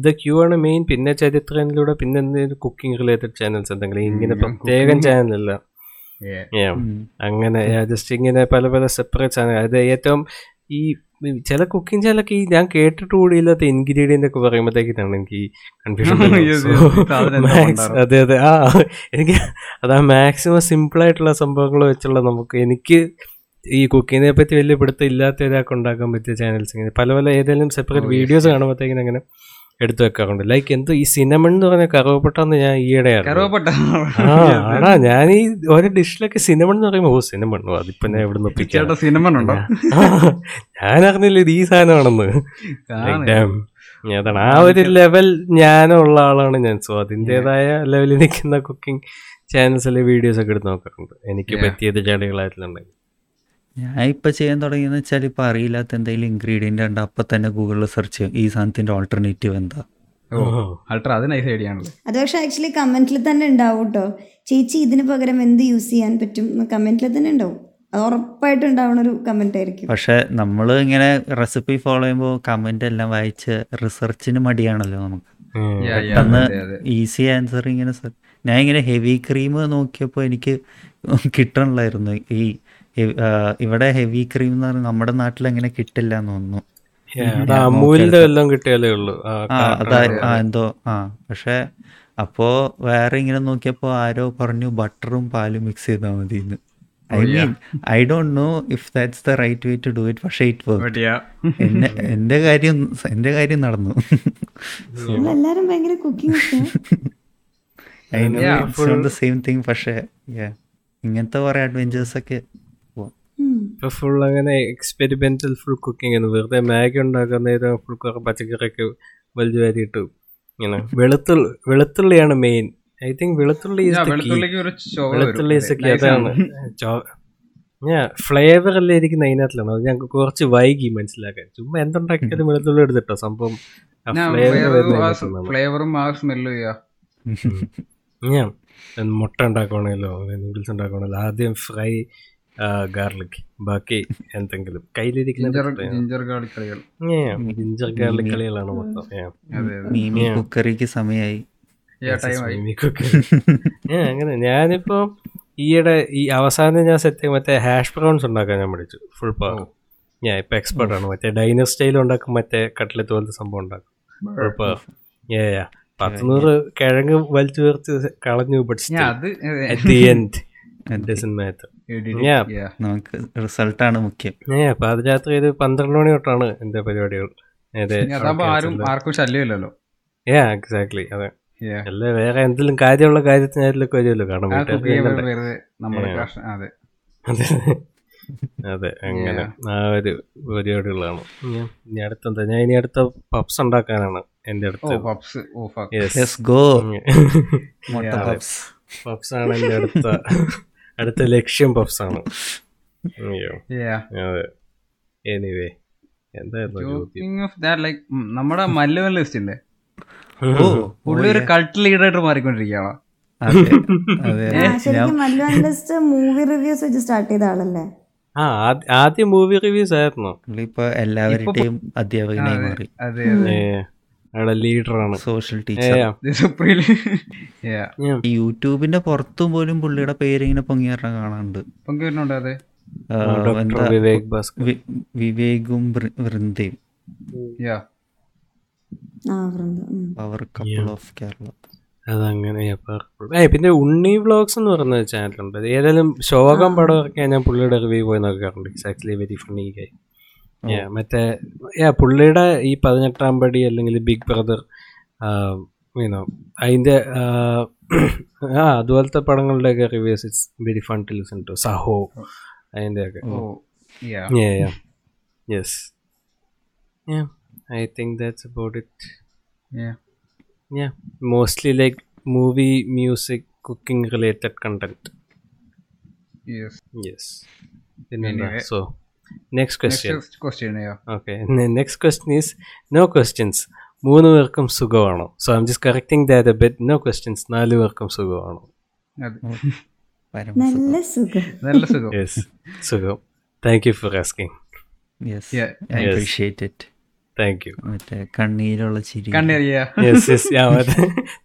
ദ ക്യൂ ആണ് മെയിൻ പിന്നെ ചരിത്രത്തിലൂടെ പിന്നെ എന്തെങ്കിലും കുക്കിംഗ് റിലേറ്റഡ് ചാനൽസ് എന്തെങ്കിലും. ഇങ്ങനെ പ്രത്യേകം ചാനലല്ല Yeah. അങ്ങനെ ജസ്റ്റ് ഇങ്ങനെ പല പല സെപ്പറേറ്റ് ചാനൽ അതായത് ഏറ്റവും ഈ ചില കുക്കിംഗ് ചാനലൊക്കെ ഈ ഞാൻ കേട്ടിട്ട് കൂടിയില്ലാത്ത ഇൻഗ്രീഡിയന്റ് ഒക്കെ പറയുമ്പോഴത്തേക്കാണ് എനിക്ക് കൺഫ്യൂഷൻ മാക്സ്? അതെ അതെ. ആ എനിക്ക് അതാ മാക്സിമം സിമ്പിളായിട്ടുള്ള സംഭവങ്ങൾ വെച്ചുള്ള നമുക്ക് എനിക്ക് ഈ കുക്കിങ്ങിനെ പറ്റി വലിയ പിടുത്തം ഇല്ലാത്ത ഒരാൾക്ക് ഉണ്ടാക്കാൻ പറ്റിയ ചാനൽസ് ഇങ്ങനെ. പല പല ഏതെങ്കിലും സെപ്പറേറ്റ് വീഡിയോസ് കാണുമ്പോഴത്തേക്കിനും അങ്ങനെ എടുത്തു വെക്കാറുണ്ട്. ലൈക്ക് എന്ത് ഈ സിനമൺ എന്ന് പറഞ്ഞ കറുവപ്പെട്ടെന്ന് ഞാൻ ഈയിടെ ആടാ ഞാൻ ഈ ഒരു ഡിഷിലൊക്കെ സിനമൺ എന്ന് പറയുമ്പോൾ ഓ സിനമൺ അതിപ്പോ ഞാൻ ഇവിടെ നിന്ന് സിനമൺ സിനിമ ഉണ്ടോ? ഞാൻ അറിഞ്ഞില്ല ഇത് ഈ സാധനമാണെന്ന്. അതാണ്. ആ ഒരു ലെവൽ ഞാനുള്ള ആളാണ് ഞാൻ. സോ അതിന്റെതായ ലെവലിൽ നിൽക്കുന്ന കുക്കിംഗ് ചാനൽസിലെ വീഡിയോസ് ഒക്കെ എടുത്ത് നോക്കാറുണ്ട്. എനിക്ക് പറ്റിയത് ചടികളായിട്ടുണ്ടെങ്കിൽ. ഞാൻ ഇപ്പം ചെയ്യാൻ തുടങ്ങിയെന്ന് വെച്ചാൽ ഇപ്പോൾ അറിയില്ലാത്ത എന്തെങ്കിലും ഇൻഗ്രീഡിയന്റ് ഉണ്ട്? അപ്പം തന്നെ ഗൂഗിളിൽ സെർച്ച് ചെയ്യും. ഈ സാധനത്തിന്റെ ഓൾട്ടർനേറ്റീവ് എന്താ? അത് പക്ഷെ ആക്ച്വലി കമന്റിൽ തന്നെ ഉണ്ടാവും കേട്ടോ ചേച്ചി ഇതിന് പകരം എന്ത് യൂസ് ചെയ്യാൻ പറ്റും കമന്റിൽ തന്നെ ഉണ്ടാവും. അത് ഉറപ്പായിട്ടും ഉണ്ടാവുന്ന ഒരു കമന്റ് ആയിരിക്കും. പക്ഷെ നമ്മൾ ഇങ്ങനെ റെസിപ്പി ഫോളോ ചെയ്യുമ്പോൾ കമന്റ് എല്ലാം വായിച്ച് റിസർച്ചിന് മടിയാണല്ലോ നമുക്ക്. Yeah, yeah, പെട്ടെന്ന്. ഈസി ആൻസർ ഇങ്ങനെ ഞാൻ ഇങ്ങനെ ഹെവി ക്രീം നോക്കിയപ്പോൾ എനിക്ക് കിട്ടണില്ലായിരുന്നു ഈ ഇവിടെ ഹെവി ക്രീം എന്ന് പറഞ്ഞാൽ നമ്മുടെ നാട്ടിൽ അങ്ങനെ കിട്ടില്ല എന്ന് തോന്നുന്നു. അമൂലിന്റെ എല്ലാം കിട്ടിയാലേ ഉള്ളൂ. ആ, എന്തോ ആ പക്ഷെ അപ്പോ വേറെ ഇങ്ങനെ നോക്കിയപ്പോ ആരോ പറഞ്ഞു ബട്ടറും പാലും മിക്സ് ചെയ്താൽ മതി എന്ന് I mean I don't know if that's the right way to do it പക്ഷേ ഇറ്റ് വർക്ക്. But yeah. എന്നെ എന്റെ കാര്യം എന്റെ കാര്യം നടന്നു. എല്ലാരും ഭയങ്കര കുക്കിംഗ് സെയിം തിങ് പക്ഷേ yeah, ഇങ്ങനത്തെ കുറെ അഡ്വഞ്ചേഴ്സ് ഒക്കെ. ഇപ്പൊ ഫുൾ അങ്ങനെ എക്സ്പെരിമെന്റൽ ഫുൾ കുക്കിംഗ് ആണ്. വെറുതെ മാഗി ഉണ്ടാക്കുന്ന ഫുൾ കുറെ പച്ചക്കറിയൊക്കെ വലിച്ചു വാരിയിട്ട് ഇങ്ങനെ. വെളുത്തുള്ളി വെളുത്തുള്ളിയാണ് മെയിൻ ഐ തിങ്ക് വെളുത്തുള്ളി വെളുത്തുള്ളി അതാണ്. ഞാൻ ഫ്ലേവർ അല്ലേ ഇരിക്കുന്ന അതിനകത്തിലാണ്. അത് ഞങ്ങൾക്ക് കുറച്ച് വൈകി മനസ്സിലാക്കാൻ. ചുമ്മാ എന്തുണ്ടാക്കിയാലും വെളുത്തുള്ളി എടുത്തിട്ടോ. സംഭവം ഫ്ലേവറും ആ സ്മെല്ലും ചെയ്യാ ഞാൻ മുട്ട ഉണ്ടാക്കണമല്ലോ നൂഡിൽസ് ഉണ്ടാക്കണമല്ലോ ആദ്യം ഫ്രൈ ഗാർലിക് ബാക്കി എന്തെങ്കിലും. കയ്യിലിരിക്കുന്ന ജിഞ്ചർ ഗാർലിക് കളികൾ. ജിഞ്ചർ ഗാർലിക് കളികളാണ് മൊത്തം. അതെ അതെ. മീമി കുക്കറിക്ക് സമയമായി അങ്ങനെ. ഞാനിപ്പോ ഈയിടെ ഈ അവസാനം ഞാൻ സെറ്റ് മറ്റേ ഹാഷ് ബ്രൗൺസ് ഉണ്ടാക്കാൻ ഞാൻ പഠിച്ചു. ഫുൾ പവർ ഞാൻ ഇപ്പൊ എക്സ്പെർട്ട് ആണ്. മറ്റേ ഡൈനർ സ്റ്റൈൽ ഉണ്ടാക്കും മറ്റേ കട്ട്ലറ്റ് പോലത്തെ സംഭവം ഉണ്ടാക്കും. ഫുൾ പവർ ഏ പത്തുനൂറ് കിഴങ്ങ് വലിച്ചു ചേർത്ത് കളഞ്ഞു ബട്ട് നമുക്ക് റിസൾട്ടാണ് മുഖ്യം. ഏ രാത്രി ഒരു പന്ത്രണ്ട് മണി തൊട്ടാണ് എന്റെ പരിപാടികൾ. ആർക്കും ശല്യമില്ലല്ലോ. ഏ എക്സാക്ട്ലി അതെ. Yeah. അല്ല വേറെ എന്തെങ്കിലും കാര്യമുള്ള കാര്യത്തിനായിട്ടൊക്കെ വരുമല്ലോ കാരണം അതെ. അങ്ങനെ ആ ഒരു പരിപാടികളാണ്. ഇനി ഇനി അടുത്തെന്താ? ഞാൻ ഇനി അടുത്ത പപ്സ് ഉണ്ടാക്കാനാണ് എന്റെ അടുത്ത്. പപ്സ് ആണ് എന്റെ അടുത്ത. അടുത്ത ലക്ഷ്യം പഫ്സ് ആണ്. അയ്യോ. Yeah. അതെ. എനിവേ നമ്മുടെ മല്ലുവൻ ലിസ്റ്റ് ഇല്ലേ? പുള്ളി ഒരു കൾട്ട് ലീഡറായിട്ട് മാറിക്കൊണ്ടിരിക്കുകയാണോ. അതെ അതെ. ആ, ശരിക്കും മല്ലു അനലിസ്റ്റ് മൂവി റിവ്യൂസ് വെച്ച് സ്റ്റാർട്ട് ചെയ്ത ആളല്ലേ? ആ ആദ്യം മൂവി റിവ്യൂസ് ആയിരുന്നു. ഇപ്പൊ എല്ലാവരുടെയും അധ്യാപകനായി മാറി. അയാളെ ലീഡറാണ്. സോഷ്യൽ ടീച്ചർ യൂട്യൂബിന്റെ പുറത്തും പോലും പുള്ളിയുടെ പേര് ഇങ്ങനെ പൊങ്ങി വരണം കാണാനുണ്ട്. പൊങ്ങിയറിനുണ്ട് അതെ? വിവേക് വൃന്ദയും. യാ ആ വൃന്ദ ഉം. പവർ കപ്പിൾ ഓഫ് കേരള അതങ്ങനെ ഏ പിന്നെ ഉണ്ണി വ്ളോഗ്സ് എന്ന് പറയുന്ന ചാനലുണ്ട് ഏതായാലും ശോകം പടം ഒക്കെ ഞാൻ പുള്ളിയുടെ റിവ്യൂ പോയി നോക്കാറുണ്ട്. എക്സാക്ട് വെരി ഫണ്ണി ഗൈ മറ്റേ പുള്ളിയുടെ ഈ പതിനെട്ടാം പടി അല്ലെങ്കിൽ ബിഗ് ബ്രദർ മീനോ അതിന്റെ ആ അതുപോലത്തെ പടങ്ങളുടെയൊക്കെ reviews it's very fun to listen to Saaho അതിന്റെയൊക്കെ ഓ yeah Yeah, yeah. Yes. Yeah, I think that's about it. യാ Yeah, mostly like movie, music, cooking related content. Yes Yes. Pinenda. Anyway. Question question okay next question is no questions Next question is no മൂന്ന് പേർക്കും സുഖമാണോ? So I'm just correcting that a bit no questions നാല് പേർക്കും സുഖമാണോ? നല്ല സുഖം. നല്ല സുഖം. യെസ് സുഖം. Thank you for asking yes Yeah, I yes. Appreciate it thank you മറ്റേ കണ്ണീരുള്ള ചിരി. കണ്ണീരിയ യെസ് യെസ്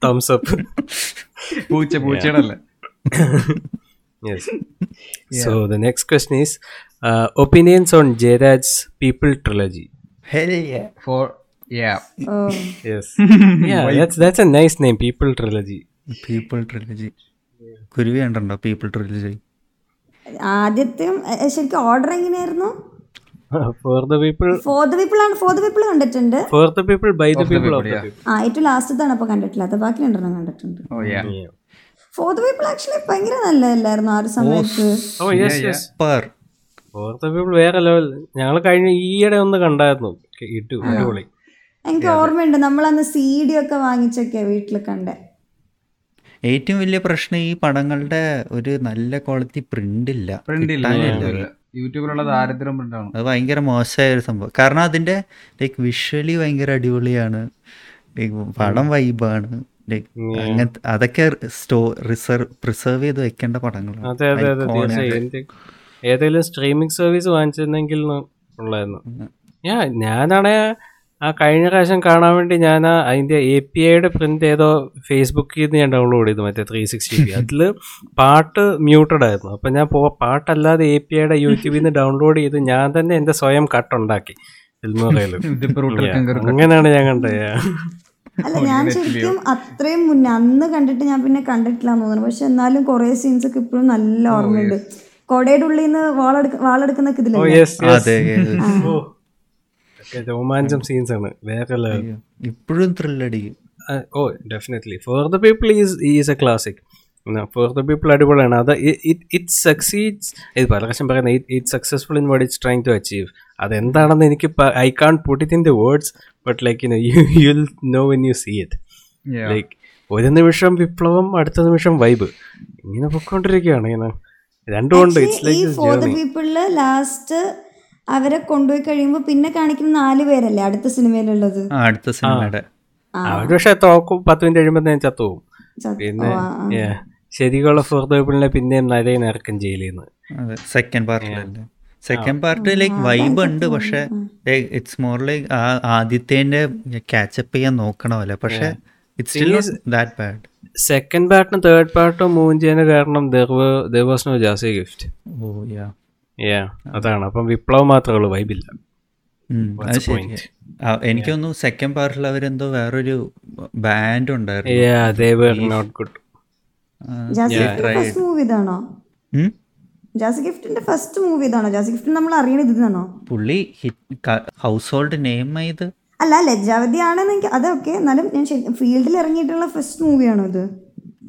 തംസ് അപ്പ് പൂച്ച പൂച്ചയുടെ അല്ലേ yeah. So the next question is uh, opinions on Jairaj's People trilogy. Hell yeah. For yeah. Oh. Yes. yeah, that's that's a nice name, People trilogy. People trilogy. കുരുവി കണ്ടോ people trilogy ആദ്യത്തെയും എ, ശരിക്കും order എങ്ങനെയായിരുന്നു for the people, for the people ആണ് for the people കണ്ടിട്ടുണ്ട് for the people, by the people, of the yeah. people. ആ ഏറ്റവും ലാസ്റ്റത്താണ് അപ്പോൾ കണ്ടിട്ടില്ലാത്ത ബാക്കി രണ്ടെണ്ണം കണ്ടിട്ടുണ്ട് ഓ yeah Yeah. For the people actually ഭയങ്കര നല്ലതല്ലായിരുന്നു ആ ഒരു സമയത്ത്? Oh വേറെ ലെവൽ ഞങ്ങൾ കഴിഞ്ഞ ഈയിടെ ഒന്ന് കണ്ടായിരുന്നു. ഇട്ടു അടിപൊളി. എനിക്ക് ഓർമ്മയുണ്ട് നമ്മളന്ന് സി ഡി ഒക്കെ വാങ്ങിച്ചൊക്കെ വീട്ടിൽ കണ്ടേ. ഏറ്റവും വലിയ പ്രശ്നം ഈ പടങ്ങളുടെ ഒരു നല്ല ക്വാളിറ്റി പ്രിന്റ് ഇല്ല. യൂട്യൂബിലുള്ള ദാരിദ്ര്യം പ്രിന്റാണ് അത് ഭയങ്കര മോശമായ ഒരു സംഭവം. കാരണം അതിന്റെ ലൈക്ക് വിഷ്വലി ഭയങ്കര അടിപൊളിയാണ്. പടം വൈബാണ് അങ്ങനത്തെ അതൊക്കെ സ്റ്റോ റിസർവ് പ്രിസർവ് ചെയ്ത് വെക്കേണ്ട പടങ്ങളാണ്. അതെ അതെ അതെ. തീർച്ചയായും. ഏതെങ്കിലും സ്ട്രീമിംഗ് സർവീസ് വാങ്ങിച്ചിരുന്നെങ്കിൽ ന്ന് ഉള്ളായിരുന്നു. ഞാൻ ഞാനാണെ ആ കഴിഞ്ഞ പ്രാവശ്യം കാണാൻ വേണ്ടി ഞാൻ ആ അതിന്റെ എ പി ഐയുടെ പ്രിന്റ് ഏതോ ഫേസ്ബുക്കിൽ നിന്ന് ഞാൻ ഡൗൺലോഡ് ചെയ്തു മറ്റേ ത്രീ സിക്സ്റ്റി പി അതിൽ പാട്ട് മ്യൂട്ടഡ് ആയിരുന്നു. അപ്പം ഞാൻ പോ പാട്ടല്ലാതെ എ പി ഐയുടെ യൂട്യൂബിൽ നിന്ന് ഡൗൺലോഡ് ചെയ്ത് ഞാൻ തന്നെ എന്റെ സ്വയം കട്ട് ഉണ്ടാക്കി. ഫിൽമോറയിൽ അങ്ങനെയാണ് ഞാൻ കണ്ടത്. അല്ല ഞാൻ ശരിക്കും അത്രയും മുന്നേ അന്ന് കണ്ടിട്ട് ഞാൻ പിന്നെ കണ്ടിട്ടില്ല എന്ന് തോന്നുന്നു. പക്ഷെ എന്നാലും കുറെ സീൻസ് ഒക്കെ ഇപ്പോഴും നല്ല ഓർമ്മയുണ്ട്. കൊടയുടെ ഉള്ളിൽ നിന്ന് വാളെടുക്ക വാളെടുക്കുന്നൊക്കെ ഓ ഇതില്ലേ യെസ് അതെ ഓ. ഒക്കെ രോമാഞ്ചം സീൻസ് ആണ്. വേറെ level. ഇപ്പോഴും ത്രില്ലടിക്കും definitely. For the people, is is a classic. No, for the people, അടിപൊളിയാണ്. അത് ഇറ്റ് സക്സീഡ്സ് ഇത് പല പ്രാവശ്യം പറയുന്നത് it it successful in what it's trying to achieve അതെന്താണെന്ന് എനിക്ക് I can't put it in the words but like you you you'll know when you see it like ഒരു നിമിഷം വിപ്ലവം അടുത്ത നിമിഷം വൈബ് ഇങ്ങനെ പൊക്കോണ്ടിരിക്കുകയാണ് ഇങ്ങനെ രണ്ടുമുണ്ട് ഇറ്റ്സ് ലൈക്ക് പീപ്പിളിൽ ലാസ്റ്റ് അവരെ കൊണ്ടുപോയി കഴിയുമ്പോൾ പിന്നെ കാണിക്കുന്ന നാല് പേരല്ലേ അടുത്ത സിനിമയിലുള്ളത്? അടുത്ത സിനിമയുടെ. അവർ പക്ഷെ തോക്കും പത്ത് മിനിറ്റ് കഴിയുമ്പോൾ ഞാൻ ചത്തുപോകും. ചത്ത്- പിന്നെ ശരിക്കുള്ള പീപ്പിളിനെ പിന്നെയും നരയും ഇറക്കം ജയിലിന്ന് അതെ സെക്കൻഡ് പാർട്ടിലല്ലേ സെക്കൻഡ് പാർട്ട് ലൈക്ക് വൈബ് ഉണ്ട്. പക്ഷെ ഇറ്റ്സ് മോർ ലൈക്ക് ആ ആദ്യത്തേന്റെ ക്യാച്ചപ്പ് ചെയ്യാൻ നോക്കണമല്ലേ. പക്ഷെ it's still that bad second പാർട്ടും തേർഡ് പാർട്ടും മൂവ് ചെയ്യാൻ കാരണം there was no Jassie Gift oh yeah yeah അതാണ്. അപ്പം വിപ്ലവം മാത്രമേ ഉള്ളൂ വൈബില്ല എനിക്ക് തോന്നുന്നു സെക്കൻഡ് പാർട്ടിൽ അവരെന്തോ വേറൊരു ബാൻഡ് ഉണ്ടായിരുന്നു. ജാസി ഗിഫ്റ്റിന്റെ ഫസ്റ്റ് മൂവി ഇതാണോ? ജാസി ഫസ്റ്റ് മൂവി ഇതാണോ ജാസി ഗിഫ്റ്റ് നമ്മൾ അറിയണത് ഇതാണോ? പുള്ളി ഹൗസ് ഹോൾഡ് നെയിം ഇത്. അല്ല ലജ്ജാവതി ആണെന്ന് എനിക്ക് അതൊക്കെ എന്നാലും ഞാൻ ഫീൽഡിൽ ഇറങ്ങിയിട്ടുള്ള ഫസ്റ്റ് മൂവിയാണോ ഇത്?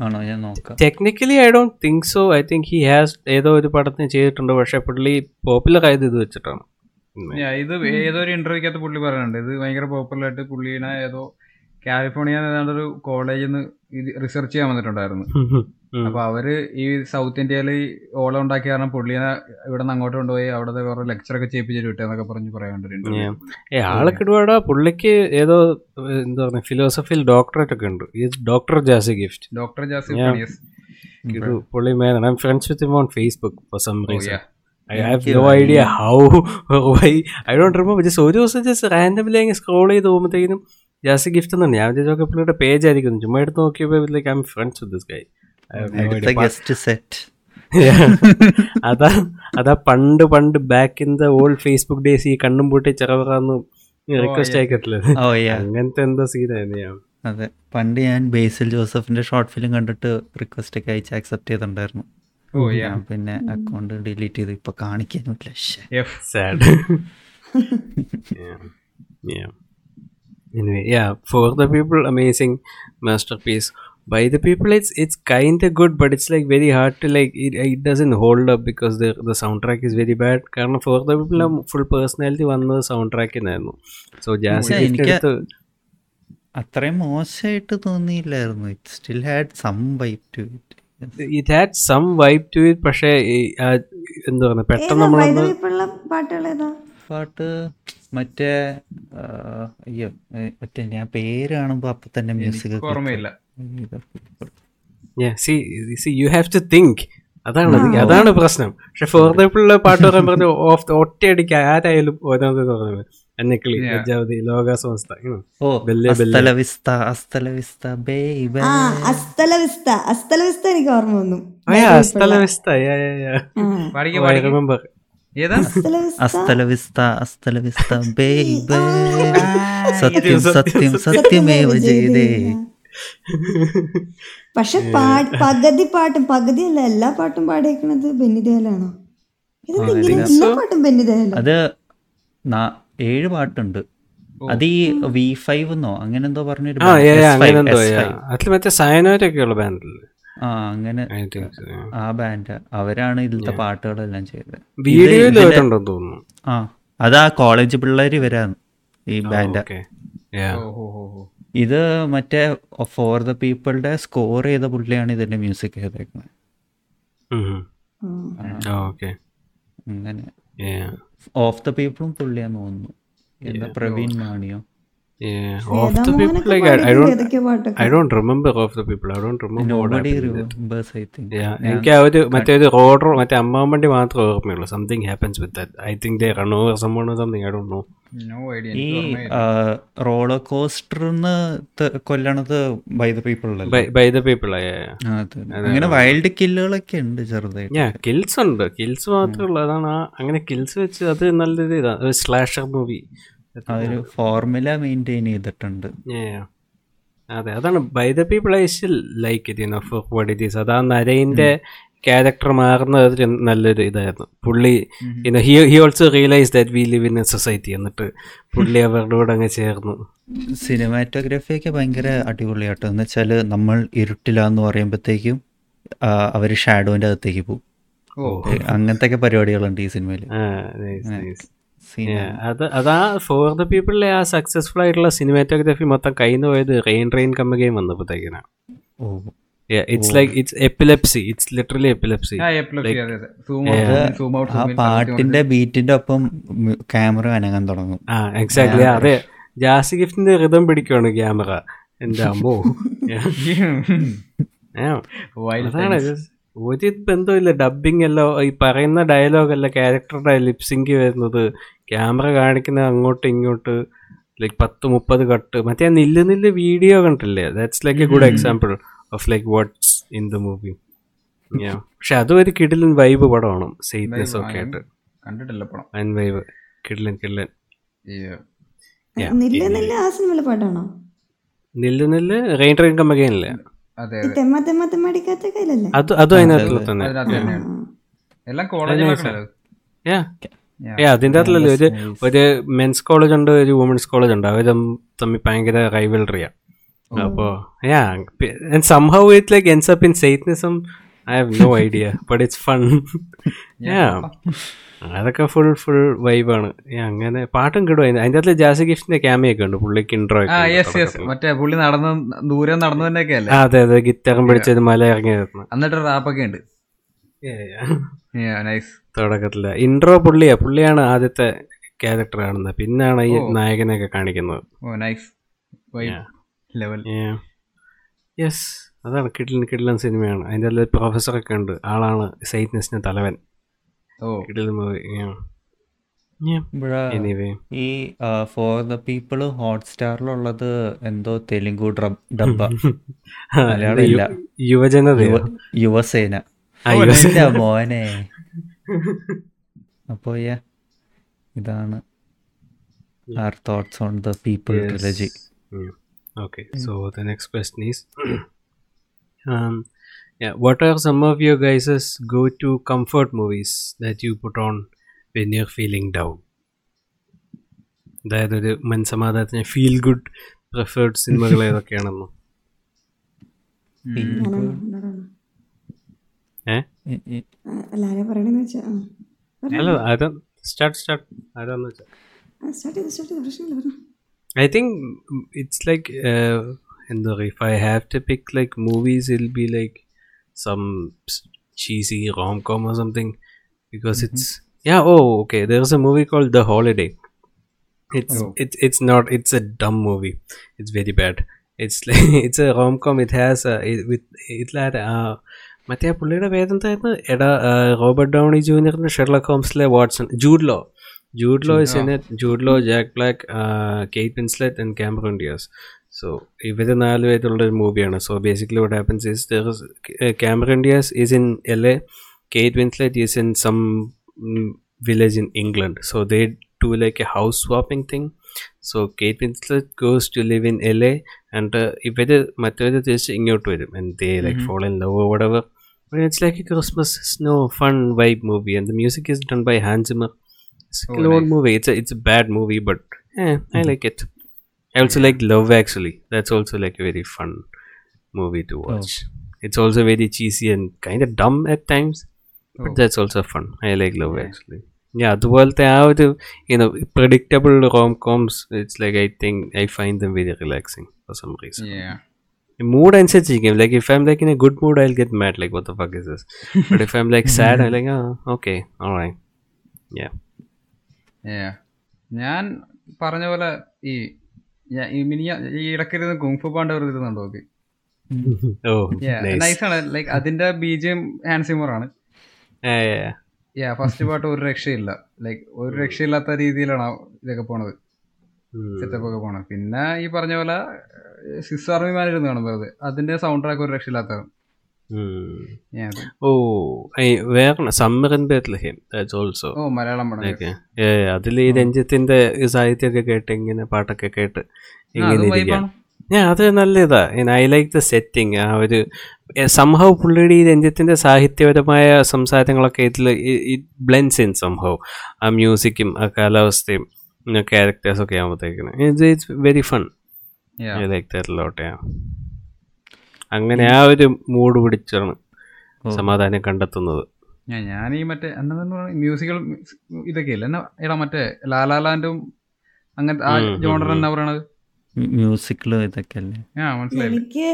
ആണോ? ഞാൻ നോക്കാം. Technically I don't think so I think he has ഏതോ ഒരു പടത്തിന് ചെയ്തിട്ടുണ്ട്. പക്ഷെ പുള്ളി പോപ്പുലർ ആയത് ഇത് വെച്ചിട്ടാണ്. ഇത് ഏതോ ഒരു ഇന്റർവ്യൂക്കകത്ത് പുള്ളി പറയുന്നുണ്ട്. ഇത് ഭയങ്കര പോപ്പുലർ ആയിട്ട് പുള്ളീനെ ഏതോ കാലിഫോർണിയ ഏതാണ്ട് ഒരു കോളേജിൽ നിന്ന് ഇത് റിസർച്ച് ചെയ്യാൻ വന്നിട്ടുണ്ടായിരുന്നു. അപ്പൊ അവർ ഈ സൗത്ത് ഇന്ത്യയിൽ ഓളം ഉണ്ടാക്കിയ കാരണം പുള്ളിനെ ഇവിടെ നിന്ന് അങ്ങോട്ട് കൊണ്ടുപോയി അവിടെ കുറെ ലെക്ചർ ഒക്കെ ചെയ്യിപ്പിച്ചിട്ട് വിട്ടെന്നൊക്കെ പറഞ്ഞ് പറയാണ്ട് ഏ. ആളൊക്കെ ഒരുപാട് പുള്ളിക്ക് ഏതോ എന്താ പറയുക ഫിലോസഫിയിൽ ഡോക്ടറേറ്റ് ഒക്കെ ഉണ്ട്. ഡോക്ടർ ജാസി ഗിഫ്റ്റ് ഡോക്ടർ ജാസി പുള്ളി മേനാണ് I'm friends with him on Facebook for some reason I have no idea how why I don't remember just ഒരു ദിവസം ജസ്റ്റ് റാൻഡമിലി അങ്ങ് സ്ക്രോൾ ചെയ്ത് പോകുമ്പോഴത്തേക്കും ജാസി ഗിഫ്റ്റ് എന്നാണ് ഞാൻ വിചാരിച്ചൊക്കെ പുള്ളിയുടെ പേജ് ആയിരിക്കും. ചുമ്മാ എടുത്ത് നോക്കിയപ്പോൾ like I'm friends with this guy guest സെറ്റ് അതാ അതാ പണ്ട് പണ്ട് back in the old Facebook days ഈ കണ്ണും പൂട്ടി ചെറവറാന്ന് റിക്വസ്റ്റ് അയക്കത്തില്ല? ഓ യാ അങ്ങനത്തെ എന്തോ സീനായിരുന്നു ഞാൻ അതെ. പണ്ട് ഞാൻ ബേസിൽ ജോസഫിന്റെ ഷോർട്ട് ഫിലിം കണ്ടിട്ട് റിക്വസ്റ്റ് ഒക്കെ അയച്ച് ആക്സെപ്റ്റ് ചെയ്തിട്ടുണ്ടായിരുന്നു. ഞാൻ പിന്നെ അക്കൗണ്ട് ഡിലീറ്റ് ചെയ്ത് ഇപ്പൊ ശ്ശെ. F sad. yeah. Yeah. Anyway, yeah, By the people, it's it's kind of good, but it's like very hard to like. It, it doesn't hold up because the the soundtrack is very bad. കാരണം for the people full personality വന്നത് sound ട്രാക്കിനായിരുന്നു so Jassie പക്ഷേ അത്രയും മോശമായിട്ട് തോന്നിയില്ലായിരുന്നു. It still had some vibe to it it had some vibe to it പക്ഷേ എന്താ പറയുക പെട്ടെന്ന് നമ്മളൊന്ന് പാട്ട് മറ്റേ അയ്യോ മറ്റേ ഞാൻ പേര് കാണുമ്പോ അപ്പൊ തന്നെ മ്യൂസിക് ഓർമ്മയില്ല. Yeah, see, you you have to think. അതാണ് അത് അതാണ് പ്രശ്നം. പക്ഷെ ഫോർ ദുള്ള പാട്ട് പറയാൻ പറഞ്ഞ ഓഫ് ഒറ്റയടിക്ക് ആരായാലും ഓരോന്നത് തുടങ്ങുന്നത് എന്നെക്കിളി ലജ്ജാവതി ലോക സംസ്ഥ എനിക്ക് ഓർമ്മ വന്നു. ബേബേ സത്യം സത്യം സത്യമേവ ജയതേ. പക്ഷെ പകുതി പാട്ടും പകുതി അല്ല എല്ലാ പാട്ടും പാടിയേക്കണത് ബെന്നിദേലാണോ എല്ലാ പാട്ടും അത് ഏഴ് പാട്ടുണ്ട്. അത് ഈ വി ഫൈവ് എന്നോ അങ്ങനെ എന്തോ പറഞ്ഞൊരു ആ band. ഏ S5, അങ്ങനെ എന്തോ S5. അതിൽ മറ്റേ സയനോരൊക്കെ ഉള്ള ബാൻഡല്ലേ ആ അങ്ങനെ ആ. ബാൻഡ് അവരാണ് ഇതിലത്തെ പാട്ടുകളെല്ലാം ചെയ്തത്. തോന്നുന്നു. ആ അതാ കോളേജ് പിള്ളേര് വരാന്ന് ഈ ബാൻഡ് ഇത് മറ്റേ ഫോർ ദ പീപ്പിളുടെ സ്കോർ ചെയ്ത പുള്ളിയാണ് ഇതിന്റെ മ്യൂസിക് ചെയ്തേക്കുന്നത് അങ്ങനെ. ഓഫ് ദ പീപ്പിളും പുള്ളിയാന്ന് തോന്നുന്നു. എന്താ Praveen മാണിയോ? Of the people like I, don't ഏതൊക്കെയോ പാട്ടൊക്കെ. I don't remember of the people I don't remember nobody remembers I think എനിക്ക് ആ ഒരു മറ്റേ ഒരു റോഡ് മറ്റേ അമ്മാവണ്ടി മാത്രമേ ഓർമ്മയുള്ളൂ. Something happens with that I think they run over സംഭവം സംതിങ് ഐ ഡോണ്ട് നോ ഈ റോളർ കോസ്റ്ററിന്ന് കൊല്ലണത് by the people by the people അങ്ങനെ വൈൽഡ് കില്ലുകളൊക്കെ ഉണ്ട് ചെറുതായിട്ട്. കിൽസ് ഉണ്ട്. കിൽസ് മാത്രമേ ഉള്ളൂ. അതാണ് അങ്ങനെ കിൽസ് വെച്ച് അത് നല്ലൊരു ഇതാണ് സ്ലാഷർ മൂവി അതൊരു ഫോർമുല മെയിന്റെയിൻ ചെയ്തിട്ടുണ്ട്. അതെ അതാണ് by the people I still like it in of what it is അത് ആ നരയിന്റെ ക്യാരക്ടർ മാറുന്നത് നല്ലൊരു ഇതായിരുന്നു. പുള്ളി he he also realize that we live in a society എന്നിട്ട് പുള്ളി അവരുടെ കൂടെ അങ്ങ് ചേർന്നു. സിനിമാറ്റോഗ്രാഫി ഒക്കെ ഭയങ്കര അടിപൊളിയാട്ടോ. എന്ന് വെച്ചാൽ നമ്മൾ ഇരുട്ടിലാന്ന് പറയുമ്പോഴത്തേക്കും അവർ ഷാഡോന്റെ അകത്തേക്ക് പോകും. അങ്ങനത്തെ ഒക്കെ പരിപാടികളുണ്ട് ഈ സിനിമയിൽ അത് അതാ ഫോർ ദ പീപ്പിളിലെ ആ സക്സസ്ഫുൾ ആയിട്ടുള്ള സിനിമാറ്റോഗ്രാഫി മൊത്തം കയ്യിൽ നിന്ന് പോയത് റെയിൻ റെയിൻ കമ്മുകയും വന്നപ്പോഴത്തേക്കിനാണ്. It's like epilepsy literally epilepsy ആ പാട്ടിന്റെ ബീറ്റിന്റെ ഒപ്പം ക്യാമറ അനങ്ങാൻ തുടങ്ങും. ആ എക്സാക്ട്ലി അതെ. ജാസി ഗിഫ്റ്റിന്റെ ഹൃദം പിടിക്കുവാണ് ക്യാമറ എന്റെ അമ്മോ. അതാണ് ഒരു ബന്ധമില്ല ഡബിങ് അല്ല ഈ പറയുന്ന ഡയലോഗ് അല്ല ക്യാരക്ടറുടെ ലിപ്സിങ്ക് വരുന്നത്. ക്യാമറ കാണിക്കുന്ന അങ്ങോട്ട് ഇങ്ങോട്ട് ലൈക്ക് പത്ത് മുപ്പത് കട്ട് മറ്റേ ആ നില്ല് നില്ല് വീഡിയോ കണ്ടില്ലേ? That's like a good example of like what's in the movie പക്ഷെ അതും ഒരു കിടിലൻ വൈബ് പടമാണ്. സെയ്റ്റ്നെസ് ഒക്കെ ആയിട്ട്. കണ്ടിട്ടില്ല പടം. വൻ വൈബ് കിടിലൻ കിടിലൻ. നില്ല നില്ല ആ സിനിമയിലെ പാട്ടാണോ? നില്ല് നില്ല് റെയിൻ ട്രെയിൻ കമ്മകയല്ലേ തെമ്മ തെമ്മ തെമ്മടിക്കാത്ത കയ്യിലല്ലേ? അത് അതും അതിനകത്തുള്ള തന്നെ. എല്ലാം കോളേജ് അതിന്റെ ഒരു ഒരു മെൻസ് കോളേജ് ഉണ്ട് ഒരു വുമൻസ് കോളേജ് ഉണ്ട്. അവർ തമ്മിൽ ഭയങ്കര റൈവൽറിയാ അപ്പോ somehow it like ends up in സെയ്റ്റ്നിസം I have no idea but it's fun അതൊക്കെ ഫുൾ ഫുൾ വൈബാണ് അങ്ങനെ പാട്ടും കിടും. അതിന്റെ അകത്ത് ജാസി ഗിഫ്റ്റിന്റെ ക്യാമയൊക്കെ ഉണ്ട്. പുള്ളിക്ക് ഇൻട്രോ മറ്റേ പുള്ളി നടന്ന് ദൂരം നടന്നു തന്നെയൊക്കെ അല്ലേ? അതെ അതെ. ഗിറ്റാറും പിടിച്ചത് മല ഇറങ്ങി എന്നിട്ട് റാപ്പൊക്കെ ഉണ്ട്. നൈസ് തുടക്കത്തിൽ. ഇൻട്രോ പുള്ളിയാ. പുള്ളിയാണ് ആദ്യത്തെ ക്യാരക്ടർ കാണുന്നത് പിന്നാണ് ഈ. നായകനെയൊക്കെ കാണിക്കുന്നത്. ഓ നൈസ്. ലെവൽ യെസ് അതാണ് കിഡിലൻ കിഡിലൻ സിനിമയാണ്. അതിന്റെ അതിൽ പ്രൊഫസറൊക്കെ ഉണ്ട്. ആളാണ് സൈറ്റ്നെസ്സിന്റെ തലവൻ. ഓ. മൂവി. ഈ ഫോർ ദ പീപ്പിൾ ഹോട്ട്സ്റ്റാറിലുള്ളത് എന്തോ തെലുങ്കു ഡ്രബ് ഡബ്ബ. യുവജന യുവസേന. മോനെ. അപ്പോ ഇതാണ് our thoughts on the people. Trilogy. Okay. So the next question question is um, yeah, what are some of your guys' go to comfort movies that you put on when you're feeling down? അതായത് ഒരു മനസമാധാനത്തിന് feel good preferred സിനിമകൾ ഏതൊക്കെയാണെന്നോ I think it's ആ, എല്ലാവരെയും പറയണെന്ന് വെച്ചാ ആ. പറഞ്ഞോ. അല്ല അതാ സ്റ്റാർട്ട് സ്റ്റാർട്ട് അതാന്ന് വെച്ചാൽ ആ, start ചെയ്തോ, start ചെയ്തോ, പ്രശ്നമില്ല, പറഞ്ഞോ. I think mm, it's like uh, and the, if I have to pick like movies, it'll be like some s- cheesy rom com or something because it's yeah. Oh, okay. There's a movie called The Holiday. It's Oh. it's it's not. It's a dumb movie. It's very bad. It's like it's a rom com. It has a, it, with it's like uh, മറ്റേ ആ പുള്ളിയുടെ പേരെന്തായിരുന്നു എടാ Robert Downey ജൂനിയറിന്റെ Sherlock ഹോംസിലെ Watson Jude Law Jude Law is in it Jude Law Jack Black Kate Winslet and Cameron Diaz so ഇവർ നാല് പേരുള്ള ഒരു മൂവിയാണ് so basically what happens is there Cameron Diaz is in L A Kate Winslet is in some village in England. So they do like a house swapping thing. So Kate Winslet goes to live in LA and uh, ഇവർ മറ്റവര് തിരിച്ച് ഇങ്ങോട്ട് വരും and they like fall in love or whatever. But it's like a Christmas snow fun vibe movie and the music is done by Hans Zimmer. It's like Oh, an old nice. movie. It's I like it. I also like Love Actually. That's also like a very fun movie to watch. It's also very cheesy and kind of dumb at times, but Oh. that's also fun. I like Love Actually. Yeah, അതുപോലത്തെ ആ ഒരു you know predictable rom coms it's like I think I find them very relaxing for some reason mood അനുസരിച്ചിരിക്കും like if I am like in a good mood I get mad like what the fuck is this but if I am like sad I like okay alright yeah Yeah. ഞാൻ പറഞ്ഞ പോലെ ഈ ഞാൻ ഈ ഇടയ്ക്കിരുന്ന് kung fu Panda ഇരുന്നുണ്ടോ നൈസാണ് like അതിന്റെ ബീജം ഹാൻസിമർ ആണ് യാ ഫസ്റ്റ് പാട്ട് ഒരു രക്ഷയില്ല. ലൈക്ക് ഒരു രക്ഷയില്ലാത്ത രീതിയിലാണ് ഇതൊക്കെ പോണത്. സെറ്റപ്പ് ഒക്കെ പോണത്. പിന്നെ ഈ പറഞ്ഞ പോലെ സിസ് ആർമി മാൻ ഇരുന്ന് കാണും വെറുതെ. അതിന്റെ സൗണ്ട് ട്രാക്ക് ഒരു രക്ഷയില്ലാത്തതാണ്. ഓ വേറെ സമ്മർ ഇൻ ബെത്ലഹേം ഓൾസോ ഓ മലയാളം അതിൽ ഈ രഞ്ജിത്തിന്റെ സാഹിത്യമൊക്കെ കേട്ട് ഇങ്ങനെ പാട്ടൊക്കെ കേട്ട് ഇങ്ങനെ ഇരിക്കാം ഞാൻ അത് നല്ല ഇതാ ഐ ലൈക്ക് ദ സെറ്റിങ് ആ ഒരു സംഭവം പുള്ളിയുടെ ഈ രഞ്ജിത്തിന്റെ സാഹിത്യപരമായ സംസാരങ്ങളൊക്കെ ഇതിൽ ബ്ലെൻസ് ഇൻ സംഭവം ആ മ്യൂസിക്കും ആ കാലാവസ്ഥയും ക്യാരക്ടേഴ്സ് ഒക്കെ ആകുമ്പോഴത്തേക്കിന് it's it's very fun I like that lot അങ്ങനെ ആ ഒരു മൂഡ് പിടിച്ചാണ് സമാധാനം കണ്ടെത്തുന്നത്. ഞാൻ ഞാൻ ഈ മറ്റേ എന്താ മ്യൂസിക്കൽ ഇതൊക്കെ ഇല്ല? എന്നാ എടാ മറ്റേ ലാലാലാൻഡും അങ്ങനത്തെ ആ ജോണർ എന്നാ പറയണത്? മ്യൂസിക്കൽ ഇതൊക്കെ അല്ലേ? ആ എനിക്ക്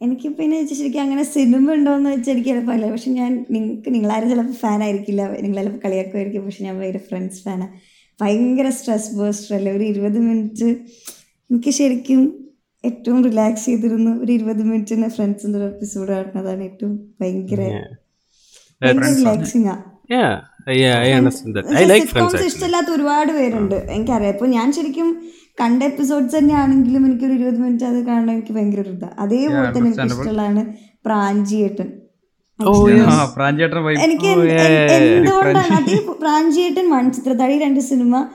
എനിക്ക് പിന്നെ ശരിക്കും അങ്ങനെ സിനിമ ഉണ്ടോയെന്ന് വെച്ചാൽ എനിക്ക് ചിലപ്പോൾ അല്ല? പക്ഷെ ഞാൻ നിങ്ങൾക്ക് നിങ്ങളാരും ചിലപ്പോൾ ഫാൻ ആയിരിക്കില്ല. നിങ്ങൾ ചിലപ്പോൾ കളിയാക്കുമായിരിക്കും. പക്ഷെ ഞാൻ ഭയങ്കര ഫ്രണ്ട്സ് ഫാനാണ് ഭയങ്കര സ്ട്രെസ് ബേസ്റ്റർ അല്ലേ? ഒരു ഇരുപത് മിനിറ്റ് എനിക്ക് ശരിക്കും ഏറ്റവും റിലാക്സ് ചെയ്തിരുന്നു ഒരു ഇരുപത് മിനിറ്റിന് ഫ്രണ്ട്സിന്റെ ഒരു എപ്പിസോഡ് കാണുന്നതാണ് ഏറ്റവും ഭയങ്കര. ഇഷ്ടമില്ലാത്ത ഒരുപാട് പേരുണ്ട്. എനിക്കറിയാം. ഇപ്പൊ ഞാൻ ശരിക്കും കണ്ട എപ്പിസോഡ്സ് തന്നെ ആണെങ്കിലും എനിക്കൊരു ഇരുപത് മിനിറ്റ് അത് കാണാൻ എനിക്ക് ഭയങ്കര ഒരു ഇതാ. അതേപോലെ തന്നെ എനിക്ക് ഇഷ്ടമുള്ളതാണ് പ്രാഞ്ചിയേട്ടൻ. ഏട്ടൻ ആ വൈബ് എനിക്ക് എന്ത്- എന്തുകൊണ്ടാണ് അത്? പ്രാഞ്ചിയേട്ടൻ മൺചിത്രത്താഴി രണ്ട് സിനിമ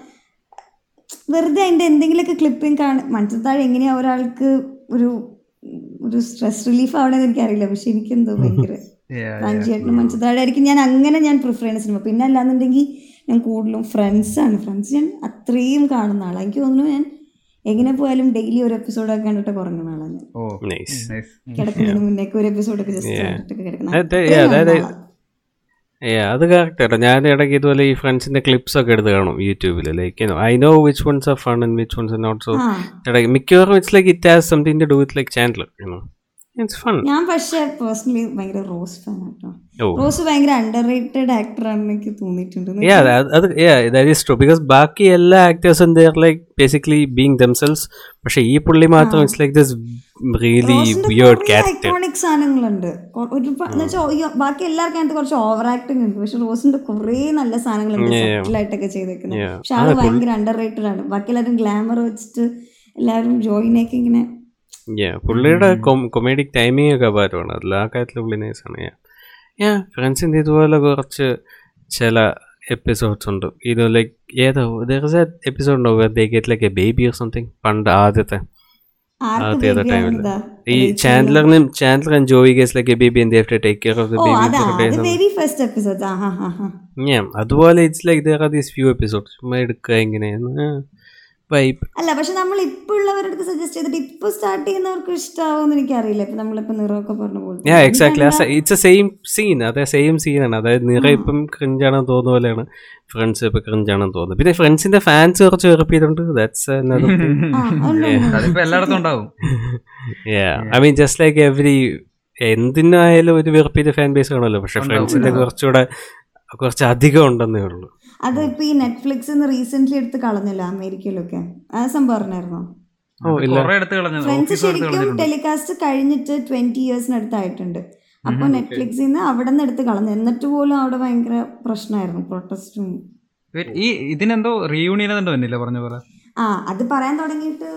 വെറുതെ അതിന്റെ എന്തെങ്കിലുമൊക്കെ ക്ലിപ്പിംഗ് കാണും മൺചിത്രത്താഴി എങ്ങനെയാണ് ഒരാൾക്ക് ഒരു ഒരു സ്ട്രെസ് റിലീഫ് ആവണമെന്ന് എനിക്കറിയില്ല. പക്ഷെ എനിക്കെന്തോ ഭയങ്കര മൺചിത്രത്താഴി ആയിരിക്കും ഞാൻ അങ്ങനെ ഞാൻ പ്രിഫർ ചെയ്യുന്ന സിനിമ പിന്നെ അല്ലാന്നുണ്ടെങ്കിൽ ഞാൻ കൂടുതലും ഫ്രണ്ട്സാണ് ഫ്രണ്ട്സ് ഞാൻ അത്രയും കാണുന്ന ആളാണ് എനിക്ക് തോന്നുന്നു ഞാൻ എങ്ങനെ പോയാലും ഡെയിലി ഒരു എപ്പിസോഡൊക്കെ കണ്ടിട്ട് കുറങ്ങുന്ന ആളാണ് കിടക്കുന്നതിന് മുന്നേക്ക് ഒരു എപ്പിസോഡൊക്കെ ജസ്റ്റ് കണ്ടിട്ടൊക്കെ കിടക്കുന്ന അത് അത്രയും yeah, that- കാണുന്ന ആളാ. ഏ അത് കറക്റ്റ് ആട്ടോ ഞാൻ ഇടയ്ക്ക് ഇതുപോലെ ഈ ഫ്രണ്ട്സിന്റെ ക്ലിപ്സ് ഒക്കെ എടുത്ത് കാണും യൂട്യൂബിൽ like I know which ones are fun and which ones not so ഇടയ്ക്ക് മിക്കവാറും it's like it has something to do with like Chandler you know ഞാൻ പക്ഷേ പേഴ്സണലി ഭയങ്കര റോസ് ഫാൻ ആട്ടോ. റോസ് ഭയങ്കര അണ്ടർ റേറ്റഡ് ആക്ടർ ആണെന്ന് എനിക്ക് തോന്നിയിട്ടുണ്ട്. true. ബാക്കി എല്ലാ ആക്ടേഴ്സും ലൈക്ക് ബേസിക്കലി ബീങ് ദംസെൽസ് പക്ഷെ ഈ പുള്ളി മാത്രം it's like this really weird character iconic സാധനങ്ങളുണ്ട്. ബാക്കി എല്ലാവർക്കും അതിനകത്ത് കുറച്ച് ഓവർ ആക്ടിങ് ഉണ്ട്. പക്ഷെ റോസിന്റെ കുറേ നല്ല സാധനങ്ങളുണ്ട് സെറ്റിലായിട്ടൊക്കെ ചെയ്തേക്കുന്നത്. പക്ഷെ ആൾ ഭയങ്കര അണ്ടർ റേറ്റഡ് ആണ്. ബാക്കി എല്ലാവരും ഗ്ലാമർ വെച്ചിട്ട് എല്ലാവരും ആക്കി ഇങ്ങനെ പുള്ളിയുടെ കൊമേഡിക് ടൈമിംഗ് ഒക്കെ അപാരമാണ്. അതിൽ ആ കാര്യത്തിൽ പുള്ളി നൈസാണ് ഞാൻ ഫ്രണ്ട്സിന്റെ ഇതുപോലെ കുറച്ച് ചില എപ്പിസോഡ്സ് ഉണ്ട്. ഇത് ലൈക്ക് ഏതോ എപ്പിസോഡ് ഉണ്ടോ they get like a baby or something പണ്ട് ആദ്യത്തെ. ആദ്യത്തെ ടൈമിൽ? ഈ ചാൻഡലറിനും Chandler and Joey gets like a baby and to take care of the baby very first episode ആ ഹാ ഹാ അതുപോലെ it's like there are these few episodes ചുമ്മാ എടുക്കുക ഇങ്ങനെയാണ് വൈബ് അല്ല പക്ഷെ നമ്മൾ ഇപ്പൊ ഉള്ളവരുടെ സജസ്റ്റ് ചെയ്തിട്ട് ഇപ്പൊ സ്റ്റാർട്ട് ചെയ്യുന്നവർക്ക് ഇഷ്ടാവുമെന്ന് എനിക്കറിയില്ല. ഇപ്പൊ നമ്മളിപ്പോ നിറമൊക്കെ പറഞ്ഞു പോലെ exactly it's a same scene അതെ സെയിം സീനാണ് അതായത് നിറ ഇപ്പം ക്രിഞ്ചാണെന്ന് തോന്നുന്ന പോലെയാണ്. ഫ്രണ്ട്സ് ഇപ്പൊ ക്രിഞ്ചാണെന്ന് തോന്നുന്നു പിന്നെ ഫ്രണ്ട്സിന്റെ ഫാൻസ് കുറച്ച് ഉറപ്പിയതുണ്ട് ദാറ്റ്സ്. അതിപ്പോ എല്ലായിടത്തും ഉണ്ടാവും. I mean just like every എന്തിനായാലും ഒരു വെറുപ്പിന്റെ ഫാൻ ബേസ് കാണുമല്ലോ പക്ഷെ ഫ്രണ്ട്സിന്റെ കുറച്ചുകൂടെ കുറച്ച് അധികം ഉണ്ടെന്നേ ഉള്ളൂ. അത് ഇപ്പൊ ഈ നെറ്റ്ഫ്ലിക്സ് റീസെന്റ് എടുത്ത് കളഞ്ഞല്ലോ അമേരിക്കയിലൊക്കെ. ആ സംഭവം അറിഞ്ഞായിരുന്നോ? ഓ ഇല്ല. കുറെ എടുത്ത് കളഞ്ഞു ഫ്രണ്ട്സ് ഓഫീസ് എടുത്ത് ശരിക്കും ടെലികാസ്റ്റ് കഴിഞ്ഞിട്ട് ട്വന്റി ഇയേഴ്സിനടുത്തായിട്ടുണ്ട് അപ്പൊ നെറ്റ്ഫ്ലിക്സിൽ നിന്ന് അവിടെ നിന്ന് എടുത്ത് കളഞ്ഞു. എന്നിട്ട് പോലും അവിടെ ഭയങ്കര പ്രശ്നമായിരുന്നു. പ്രൊട്ടസ്റ്റും ഈ ഇതിനെന്തോ റീയൂണിയൻ എന്തോ വന്നില്ല? പറഞ്ഞ പോലെ. ആ അത് പറയാൻ തുടങ്ങിയിട്ട്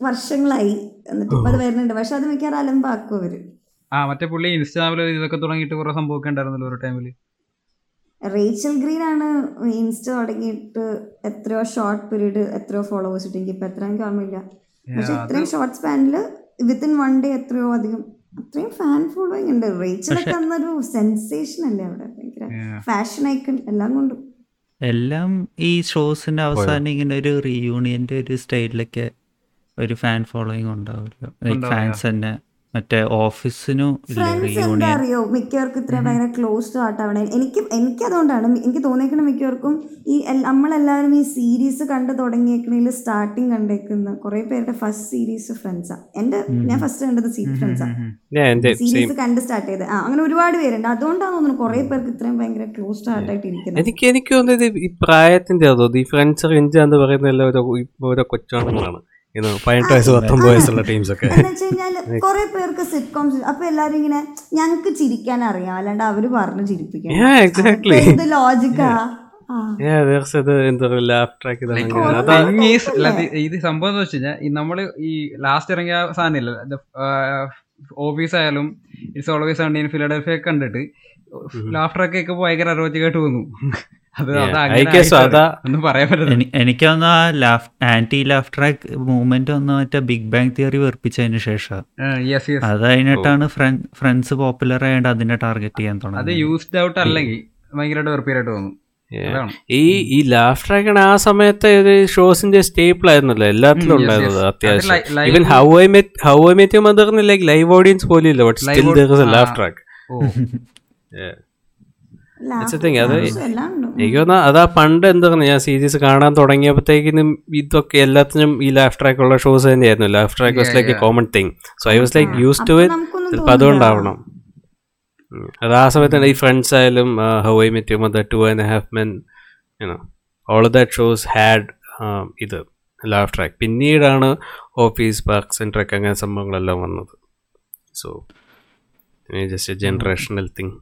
വർഷങ്ങളായി. എന്നിട്ട് ഇപ്പൊ അത് വരുന്നുണ്ട്. പക്ഷെ അത് മിക്കവാറും അലമ്പാക്കും അവർ. ആ മറ്റേ പുള്ളി ഇൻസ്റ്റാഗ്രാമിൽ ഇതൊക്കെ തുടങ്ങിയിട്ട് കുറെ സംഭവമൊക്കെ ഉണ്ടായിരുന്നല്ലോ ഒരു ടൈമിൽ റേച്ചൽ ഗ്രീൻ ആണ് ഇൻസ്റ്റ തുടങ്ങിയിട്ട് എത്രയോ ഷോർട്ട് പീരീഡ് എത്രയോ ഫോളോവേഴ്സ് ഇട്ട് എനിക്ക് ഇപ്പൊ എത്ര എനിക്ക് ഓർമ്മയില്ല പക്ഷെ ഇത്രയും ഷോർട്ട് സ്പാനിൽ വിത്തിൻ വൺ ഡേ എത്രയോ അധികം അത്രയും ഫാൻ ഫോളോയിങ് ഉണ്ട്. റേച്ചലൊക്കെ അന്നൊരു സെൻസേഷൻ അല്ലേ അവിടെ? ഭയങ്കര ഫാഷൻ ഐക്കൺ എല്ലാം കൊണ്ടും. എല്ലാം ഈ ഷോസിന്റെ അവസാനം ഇങ്ങനെ ഒരു റീയൂണിയന്റെ ഒരു സ്റ്റൈലിലൊക്കെ ഒരു ഫാൻ ഫോളോയിങ് ഉണ്ടാവില്ല ഫാൻസ് തന്നെ മറ്റേ ഓഫീസിനും അറിയോ മിക്കവർക്കും ഇത്ര ഭയങ്കര ക്ലോസ്ഡ് ആയിട്ടാവണേ എനിക്ക് എനിക്ക് അതുകൊണ്ടാണ് എനിക്ക് തോന്നിയേക്കണ മിക്കവർക്കും ഈ നമ്മളെല്ലാവരും ഈ സീരീസ് കണ്ട് തുടങ്ങിയേക്കണേൽ സ്റ്റാർട്ടിങ് കണ്ടേക്കുന്ന കുറെ പേരുടെ ഫസ്റ്റ് സീരീസ് ഫ്രണ്ട്സാ എന്റെ ഞാൻ ഫസ്റ്റ് കണ്ടത് സീ ഫ്രണ്ട്സാ ഞാൻ എന്റെ സീരീസ് കണ്ട് സ്റ്റാർട്ട് ചെയ്ത്. ആ അങ്ങനെ ഒരുപാട് പേരുണ്ട്. അതുകൊണ്ടാണ് തോന്നുന്നു കുറെ പേർക്ക് ഇത്രയും ഭയങ്കര ക്ലോസ് ആയിട്ടായിട്ട് ഇരിക്കുന്നത്. എനിക്ക് എനിക്ക് തോന്നുന്നത് ഈ പ്രായത്തിന്റെ അതോ ഈ ഫ്രണ്ട്സ് എന്ന് പറയുന്ന എല്ലാം ഓരോ ഓരോ കൊച്ചാണുങ്ങളാണ് ഇത് പതിനെട്ട് വയസ്സ് പത്തൊമ്പത് വയസ്സുള്ള ടീംസ് ഒക്കെ. എന്ന് വെച്ച് കഴിഞ്ഞാൽ കുറെ പേർക്ക് സിറ്റ്കോംസ് അപ്പൊ എല്ലാരും ഇങ്ങനെ ഞങ്ങക്ക് ചിരിക്കാൻ അറിയാം. അല്ലാണ്ട് അവർ പറഞ്ഞു ചിരിപ്പിക്കണം Yeah, exactly. അതൊക്കെ ലോജിക്കാ ആ? Yeah, there's ഇത് എന്താ പറയുക ലാഫ് ട്രാക്ക് ഇതാണ് അങ്ങനെ. അതാ Thing is, അല്ല, ഇത് ഇത് സംഭവം എന്ന് വെച്ച് കഴിഞ്ഞാൽ ഈ നമ്മൾ ഈ ലാസ്റ്റ് ഇറങ്ങിയ സാധനം ഇല്ല? ഓഫീസ് ആയാലും ഇറ്റ്സ് ഓൾവേസ് ആണ് ഫിലഡൽഫിയ കണ്ടിട്ട് ലാഫ്റ്റർ ഒക്കെ ഭയങ്കര അരോചകമായിട്ട് തോന്നും അത് അങ്ങനെ പറയാൻ പറ്റില്ല എനിക്ക് തോന്നുന്നു ആ laugh anti laugh track movement ഒന്ന് മറ്റേ ബിഗ് ബാങ് തിയറി വെറുപ്പിച്ചതിന് ശേഷം. യെസ് യെസ് അത് കഴിഞ്ഞിട്ടാണ് ഫ്രണ്ട്സ് പോപ്പുലർ ആയതുകൊണ്ട് അതിനെ ടാർഗറ്റ് ചെയ്യാൻ അത് യൂസ്ഡ് ഔട്ട് അല്ലെങ്കിൽ ഭയങ്കരമായിട്ട് വെറുപ്പിയായിട്ട് തോന്നും. ഈ ഈ ലാഫ് ട്രാക്കാണ് ആ സമയത്തെ ഒരു ഷോസിന്റെ സ്റ്റേപ്പിൾ ആയിരുന്നല്ലോ എല്ലാത്തിലും yes, ഉണ്ടായിരുന്നത് അത്യാവശ്യം. Even How I Met How I Met മദറിന് like live audience പോലും ഇല്ല ബട്ട് സ്റ്റിൽ ലാഫ് ട്രാക്ക് എനിക്ക് തോന്നാ അതാ പണ്ട് എന്താ പറയുക ഞാൻ സീരീസ് കാണാൻ തുടങ്ങിയപ്പോഴത്തേക്കിനും ഇതൊക്കെ എല്ലാത്തിനും ഈ ലാഫ് ട്രാക്ക് ഉള്ള ഷോസ് തന്നെയായിരുന്നു. Laugh track was like a common thing so I was like used to അപ്പൊ ഇറ്റ് ചിലപ്പോൾ അതുകൊണ്ടാവണം. അത് ആ സമയത്ത് ഈ ഫ്രണ്ട്സ് ആയാലും How I Met Mother two and half men you know all that shows had ഇത് ലാഫ് ട്രാക്ക് പിന്നീടാണ് ഓഫീസ് പാർക്സ് ആൻഡ് ഒക്കെ അങ്ങനെ സംഭവങ്ങളെല്ലാം വന്നത്. So just a generational thing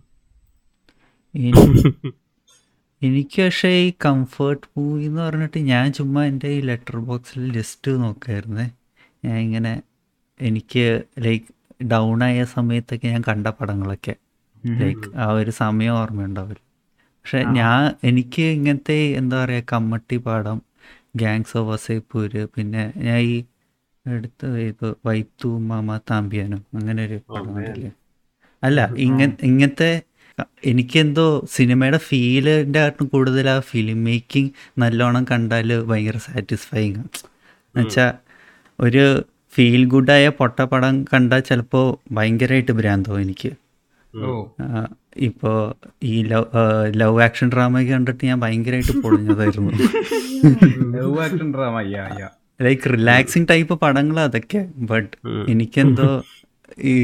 എനിക്ക് പക്ഷേ ഈ കംഫർട്ട് മൂവി എന്ന് പറഞ്ഞിട്ട് ഞാൻ ചുമ്മാ എന്റെ ഈ ലെറ്റർ ബോക്സിൽ ലിസ്റ്റ് നോക്കായിരുന്നേ. ഞാൻ ഇങ്ങനെ എനിക്ക് ലൈക്ക് ഡൗൺ ആയ സമയത്തൊക്കെ ഞാൻ കണ്ട പടങ്ങളൊക്കെ. ലൈക്ക് ആ ഒരു സമയം ഓർമ്മയുണ്ടാവില്ല. പക്ഷെ ഞാൻ എനിക്ക് ഇങ്ങനത്തെ എന്താ പറയുക കമ്മട്ടി പാടം ഗാങ്സ് ഓഫ് വസൈപ്പൂര് പിന്നെ ഞാൻ ഈ എടുത്ത് ഇത് വൈത്തു മാമ താമ്പിയാനും അങ്ങനെ ഒരു പടം അല്ല ഇങ്ങ ഇങ്ങനത്തെ എനിക്കെന്തോ സിനിമയുടെ ഫീലിന്റെ ആയിട്ടും കൂടുതൽ ആ ഫിലിം മേക്കിംഗ് നല്ലോണം കണ്ടാൽ ഭയങ്കര സാറ്റിസ്ഫൈങ് ആണ്. എന്നുവെച്ചാൽ ഒരു ഫീൽ ഗുഡായ പടം കണ്ടാൽ ചിലപ്പോൾ ഭയങ്കരമായിട്ട് ഭ്രാന്തോ എനിക്ക്. ഓ. ഇപ്പോൾ ഈ ലവ് ലവ് ആക്ഷൻ ഡ്രാമയൊക്കെ കണ്ടിട്ട് ഞാൻ ഭയങ്കരമായിട്ട് പൊളിഞ്ഞതായിരുന്നു. Love action drama like relaxing type പടങ്ങൾ അതൊക്കെ ബട്ട് എനിക്കെന്തോ ഈ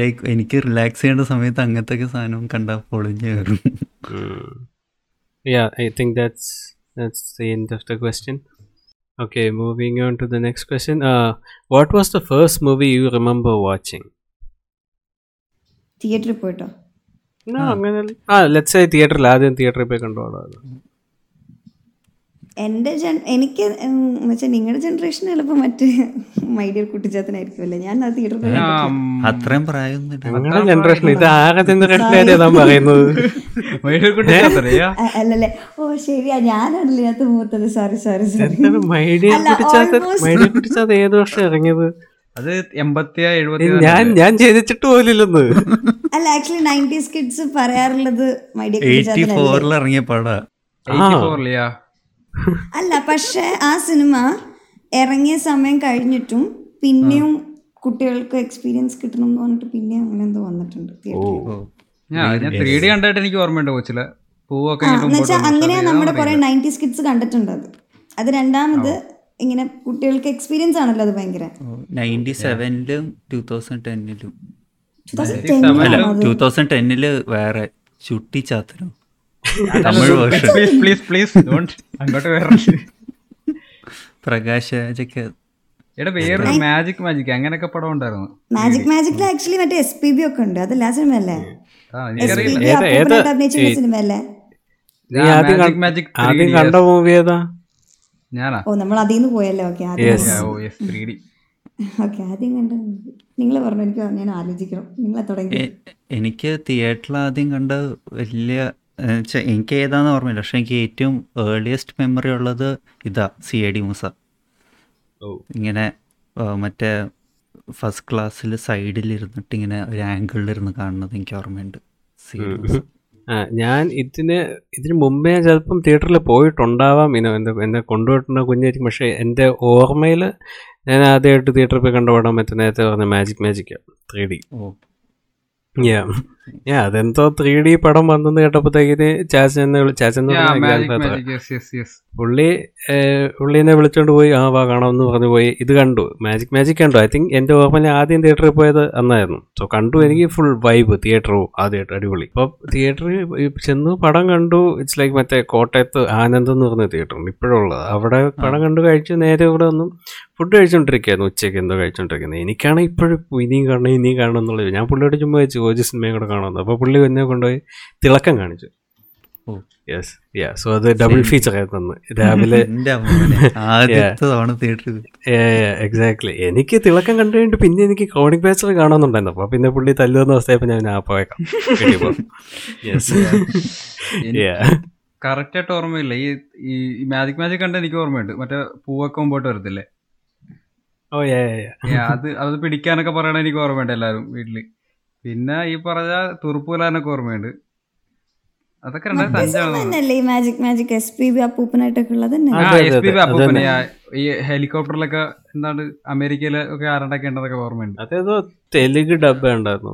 ലൈക്ക് എനിക്ക് റിലാക്സ് ചെയ്യേണ്ട സമയത്ത് അങ്ങനത്തെ ഒക്കെ സാധനം കണ്ടാൽ പൊളിഞ്ഞു കയറും Yeah, I think that's that's the end of the question. Okay, moving on to the next question. Uh, what was the first movie you remember watching? തിയേറ്ററിൽ പോയിട്ടോ No, അങ്ങനെ ആ ലെറ്റ്സ് സേ തിയേറ്ററിൽ ആദ്യം തിയേറ്ററിൽ പോയി കണ്ടോളാം എന്റെ ജൻ എനിക്ക് വെച്ചാൽ നിങ്ങളുടെ ജനറേഷൻ ചിലപ്പോൾ മറ്റേ മൈഡിയർ കുട്ടിച്ചാത്തനായിരിക്കുമല്ലേ ഞാൻ അത് അത്രയും പ്രായം ജനറേഷൻ ഇത് ആകെ പറയുന്നത്. അല്ലല്ലേ. ഓ ശരിയാ. ഞാനല്ലാത്ത ഇതിനകത്ത് മൂത്തത്. സോറി സോറി സോറി കുട്ടിച്ചാത്ത ഏത് വർഷം ഇറങ്ങിയത്? അത് ഞാൻ ഞാൻ ചെയ്തിട്ട് പോലില്ലെന്ന്. അല്ല ആക്ച്വലി നയന്റീസ് കിഡ്സ് പറയാറുള്ളത് മൈഡിയർ ഇറങ്ങിയ പടാ. ഫോറിലെയാ അല്ല പക്ഷെ ആ സിനിമ ഇറങ്ങിയ സമയം കഴിഞ്ഞിട്ടും പിന്നെയും കുട്ടികൾക്ക് എക്സ്പീരിയൻസ് കിട്ടണം എന്ന് പറഞ്ഞിട്ട് പിന്നെ അങ്ങനെ എന്തോ വന്നിട്ടുണ്ട് തിയേറ്ററിൽ ഞാൻ ത്രീ ഡി കണ്ടായിട്ട് എനിക്ക് ഓർമ്മയുണ്ട് കൊച്ചിൽ. പൂവൊക്കെ പക്ഷേ നമ്മുടെ കുറെ. നയന്റീസ് കിഡ്സ് കണ്ടിട്ടുണ്ട് അത്. അത് രണ്ടാമത് ഇങ്ങനെ കുട്ടികൾക്ക് എക്സ്പീരിയൻസ് ആണല്ലോ അത് ഭയങ്കര. നയന്റി സെവനിലും ടൂ തൗസൻഡ് ടെന്നിലും 2010 അല്ല ആണോ അത്? ടൂ തൗസൻഡ് ടെന്നിൽ വേറെ പ്ലീസ് പ്ലീസ് പ്ലീസ് ഡോണ്ട് അങ്ങോട്ട് വേറെ. പ്രകാശ് രാജൊക്കെ എടാ വേറൊരു മാജിക് മാജിക് അങ്ങനെയൊക്കെ പടം ഉണ്ടായിരുന്നു. മാജിക് മാജിക്കിൽ ആക്ച്വലി മറ്റേ എസ് പി ബി ഒക്കെ ഉണ്ട്. അതല്ല സിനിമ അല്ലേ ആ എസ് പി എനിക്കറിയില്ല ബി ഏതാ- ഏതാ- അപ്പൂപ്പനായിട്ട് അഭിനയിച്ചിരുന്ന സിനിമ അല്ലേ നീ ആദ്യം Magic കണ്ട- ആദ്യം കണ്ട മൂവി ഏതാ? ഞാനാ. ഓ നമ്മൾ അതിൽ നിന്ന് പോയല്ലേ? ഓക്കെ ആദ്യം oh yes three D okay ആദ്യം കണ്ട നിങ്ങൾ പറഞ്ഞു എനിക്ക് ഞാൻ ആലോചിക്കണം. നിങ്ങളെ തുടങ്ങി. എനിക്ക് തിയേറ്ററിൽ ആദ്യം കണ്ട വലിയ എനിക്ക് ഏതാന്ന് ഓർമ്മയില്ല. പക്ഷെ എനിക്ക് ഏറ്റവും ഏർലിയസ്റ്റ് മെമ്മറി ഉള്ളത് ഇതാ സി ഐ ഡി മൂസ. ഇങ്ങനെ മറ്റേ ഫസ്റ്റ് ക്ലാസ്സിൽ സൈഡിൽ ഇരുന്നിട്ട് ഇങ്ങനെ ഒരു ആംഗിളിലിരുന്ന് കാണുന്നത് എനിക്ക് ഓർമ്മയുണ്ട്. C I D Moosa. ഞാൻ ഇതിന് ഇതിന് മുമ്പേ ഞാൻ ചിലപ്പം തിയേറ്ററിൽ പോയിട്ടുണ്ടാവാം ഇനോ. എന്റെ എന്നെ കൊണ്ടുപോയിട്ടുണ്ടോ കുഞ്ഞായിരിക്കും പക്ഷേ എന്റെ ഓർമ്മയിൽ ഞാൻ ആദ്യമായിട്ട് തിയേറ്ററിൽ പോയി കണ്ട പടം മറ്റേ നേരത്തെ പറഞ്ഞ മാജിക് മാജിക് ത്രീ ഡി അതെന്തോ ത്രീ ഡി പടം വന്നെന്ന് കേട്ടപ്പോഴത്തേക്കിന് പുള്ളി പുള്ളീനെ വിളിച്ചോണ്ട് പോയി ആ വാ കാണാമെന്ന് പറഞ്ഞു പോയി ഇത് കണ്ടു. മാജിക് മാജിക് കണ്ടു. ഐ തിങ്ക് എന്റെ ഓർമ്മയിൽ ആദ്യം തിയേറ്ററിൽ പോയത് അന്നായിരുന്നു. സോ കണ്ടു എനിക്ക് ഫുൾ വൈബ് തിയേറ്ററും ആദ്യമായിട്ട് അടിപൊളി. അപ്പോൾ തിയേറ്ററിൽ ചെന്ന് പടം കണ്ടു. ഇറ്റ്സ് ലൈക്ക് മറ്റേ കോട്ടയത്ത് ആനന്ദ് എന്ന് പറഞ്ഞ തിയേറ്ററുണ്ട് ഇപ്പോഴുള്ളത്. അവിടെ പടം കണ്ടു കഴിച്ച് നേരെ ഇവിടെ ഒന്നും ഫുഡ് കഴിച്ചുകൊണ്ടിരിക്കുകയായിരുന്നു ഉച്ചയ്ക്ക് എന്തോ കഴിച്ചോണ്ടിരിക്കുന്നത് എനിക്കാണ് ഇപ്പോഴും ഇനിയും കാണണം ഇനിയും കാണണം എന്നുള്ളത് ഞാൻ പുള്ളിയോട് ചുമ്മാ വെച്ച് ഓജി സിനിമയും കൂടെ കാണുന്നത് അപ്പോൾ പുള്ളി എന്നെ കൊണ്ടുപോയി തിളക്കം കാണിച്ചു. യെസ് യാ സോ അത് ഡബിൾ ഫീച്ചർ ആയിരുന്നു. രാവിലെ എക്സാക്ട്ലി എനിക്ക് തിളക്കം കണ്ടു കഴിഞ്ഞിട്ട് പിന്നെ എനിക്ക് കോണിക് ബാച്ചർ കാണാന്നുണ്ടായിരുന്നു അപ്പോൾ പിന്നെ പുള്ളി തല്ലുവന്ന അവസ്ഥയപ്പോൾ ഞാൻ ആ പോയേക്കാം യെസ് കറക്റ്റ് ആയിട്ട് ഓർമ്മയില്ല. ഈ ഈ മാജിക് മാജിക് കണ്ട എനിക്ക് ഓർമ്മയുണ്ട്. മറ്റേ പൂവൊക്കെ മുമ്പോട്ട് വരത്തില്ലേ? അത് അത് പിടിക്കാനൊക്കെ പറയണ എനിക്ക് ഓർമ്മയുണ്ട് എല്ലാവരും വീട്ടിൽ. പിന്നെ ഈ പറഞ്ഞ തുറുപ്പൂലാനൊക്കെ ഓർമ്മയുണ്ട്. അതൊക്കെ ഈ ഹെലികോപ്റ്ററിലൊക്കെ എന്താണ് അമേരിക്കയിലെ ഒക്കെ ആരണ്ടൊക്കെ ഉണ്ടെന്നൊക്കെ ഓർമ്മയുണ്ട്. അതേതോ തെലുങ്ക് ഡബ് ഉണ്ടായിരുന്നു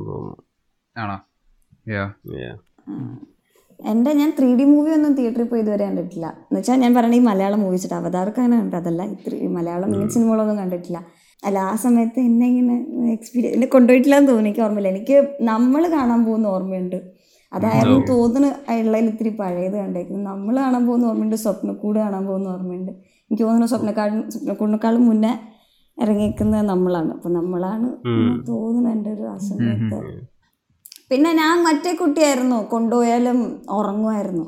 ആണോ. എന്റെ ഞാൻ ത്രീ ഡി മൂവി ഒന്നും തിയേറ്ററിൽ പോയി ഇതുവരെ കണ്ടിട്ടില്ല. എന്ന് വെച്ചാൽ ഞാൻ പറയണ ഈ മലയാളം മൂവീസ് ഇട്ട് അവതാർക്ക് അങ്ങനെ കണ്ടതല്ല അതല്ല ഇത്ര ഈ മലയാളം ഇങ്ങനെ സിനിമകളൊന്നും കണ്ടിട്ടില്ല. അല്ല ആ സമയത്ത് എന്നെ ഇങ്ങനെ എക്സ്പീരിയൻസ് എന്നെ കൊണ്ടുപോയിട്ടില്ല എന്ന് തോന്നി എനിക്ക് ഓർമ്മയില്ല. എനിക്ക് നമ്മൾ കാണാൻ പോകുന്ന ഓർമ്മയുണ്ട്. അതായിരുന്നു തോന്നുന്നു ഉള്ളതിൽ ഇത്തിരി പഴയത് കണ്ടേക്കുന്നു നമ്മൾ കാണാൻ പോകുന്ന ഓർമ്മയുണ്ട് സ്വപ്നക്കൂട് കാണാൻ പോകുന്ന ഓർമ്മയുണ്ട്. എനിക്ക് തോന്നുന്നു സ്വപ്നക്കാടും സ്വപ്നക്കൂടിനേക്കാളും മുന്നേ ഇറങ്ങിയിരിക്കുന്നത് നമ്മളാണ്. അപ്പം നമ്മളാണ് തോന്നുന്നു എന്റെ ഒരു ആ സമയത്ത്. പിന്നെ ഞാൻ മറ്റേ കുട്ടിയായിരുന്നു കൊണ്ടുപോയാലും ഉറങ്ങുമായിരുന്നു.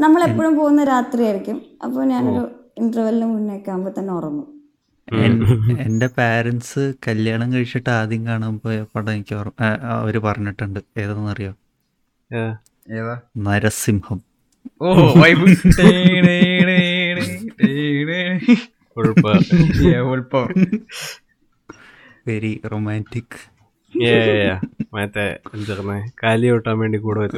നമ്മൾ എപ്പോഴും പോകുന്ന രാത്രിയായിരിക്കും. അപ്പോൾ ഞാനൊരു ഇന്റർവെല്ലിന് മുന്നേക്ക് ആകുമ്പോൾ തന്നെ ഉറങ്ങും. എന്റെ പാരൻസ് കല്യാണം കഴിച്ചിട്ട് ആദ്യം കാണാൻ പോയ പടം എനിക്ക് അവർ അവർ പറഞ്ഞിട്ടുണ്ട്. ഏതെന്നറിയോ. നരസിംഹം. ഓ വെരി റൊമാന്റിക് മറ്റേ എന്താ കാലി ഓട്ടാൻ വേണ്ടി കൂടെ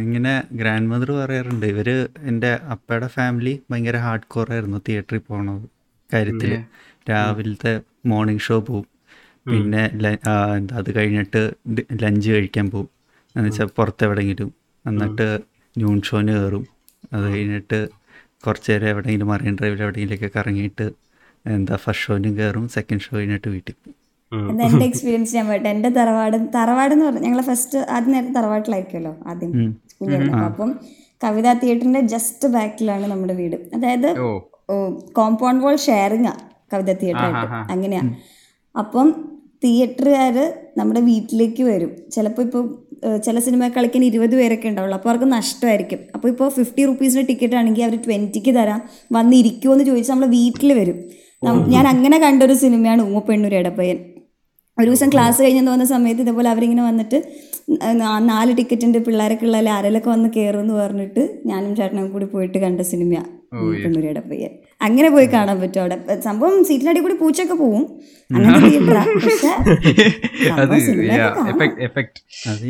ഇങ്ങനെ ഗ്രാൻഡ് മദർ പറയാറുണ്ട്. ഇവർ എന്റെ അപ്പയുടെ ഫാമിലി ഭയങ്കര ഹാർഡ് കോർ ആയിരുന്നു തിയേറ്ററിൽ പോണത് കാര്യത്തിൽ. രാവിലത്തെ മോർണിംഗ് ഷോ പോവും. പിന്നെ അത് കഴിഞ്ഞിട്ട് ലഞ്ച് കഴിക്കാൻ പോവും. എന്നുവെച്ചാൽ പുറത്തെവിടെങ്കിലും എന്നിട്ട് ന്യൂൺ ഷോന് കയറും. അത് കഴിഞ്ഞിട്ട് കുറച്ച് നേരം എവിടെയെങ്കിലും മറൈൻ ഡ്രൈവിൽ എവിടെയെങ്കിലുമൊക്കെ കറങ്ങിയിട്ട് എന്താ ഫസ്റ്റ് ഷോയിനും കയറും സെക്കൻഡ് ഷോ കഴിഞ്ഞിട്ട് വീട്ടിൽ പോകും അത് എക്സ്പീരിയൻസ് ഞാൻ പറയട്ടെ. എന്റെ തറവാട് തറവാട് എന്ന് പറഞ്ഞു ഞങ്ങളെ ഫസ്റ്റ് ആദ്യം നേരത്തെ തറവാട്ടിലായിരിക്കുമല്ലോ ആദ്യം അപ്പം കവിതാ തിയേറ്ററിന്റെ ജസ്റ്റ് ബാക്കിലാണ് നമ്മുടെ വീട്. അതായത് ഓ. കോമ്പൗണ്ട് വാൾ ഷെയറിങ് കവിതാ തിയേറ്ററായിട്ട് അങ്ങനെയാ. അപ്പം തിയേറ്ററുകാർ നമ്മുടെ വീട്ടിലേക്ക് വരും. ചിലപ്പോ ഇപ്പോൾ ചില സിനിമ കളിക്കാൻ ഇരുപത് പേരൊക്കെ ഉണ്ടാവുള്ളൂ. അപ്പോൾ അവർക്ക് നഷ്ടമായിരിക്കും. അപ്പോൾ ഇപ്പോൾ ഫിഫ്റ്റി റുപ്പീസിന്റെ ടിക്കറ്റ് ആണെങ്കിൽ അവർ ട്വന്റിക്ക് തരാം. വന്നിരിക്കുമോ എന്ന് ചോദിച്ചാൽ നമ്മൾ വീട്ടിൽ വരും ഞാൻ അങ്ങനെ കണ്ടൊരു സിനിമയാണ് ഉമ്മപ്പെണ്ണൂർ എടപ്പയ്യൻ. ഒരു ദിവസം ക്ലാസ് കഴിഞ്ഞ് വന്ന സമയത്ത് ഇതേപോലെ അവരിങ്ങനെ വന്നിട്ട് നാല് ടിക്കറ്റിന്റെ പിള്ളേരൊക്കെ ഉള്ള ആരെങ്കിലൊക്കെ വന്ന് കയറുമെന്ന് പറഞ്ഞിട്ട് ഞാനും ചേട്ടനും കൂടി പോയിട്ട് കണ്ട സിനിമയാണ് ഉമ്മപ്പെണ്ണൂർ പയ്യൻ അങ്ങനെ പോയി കാണാൻ പറ്റും അവിടെ. സംഭവം സീറ്റിനടി കൂടി പൂച്ചൊക്കെ പോവും. അത്.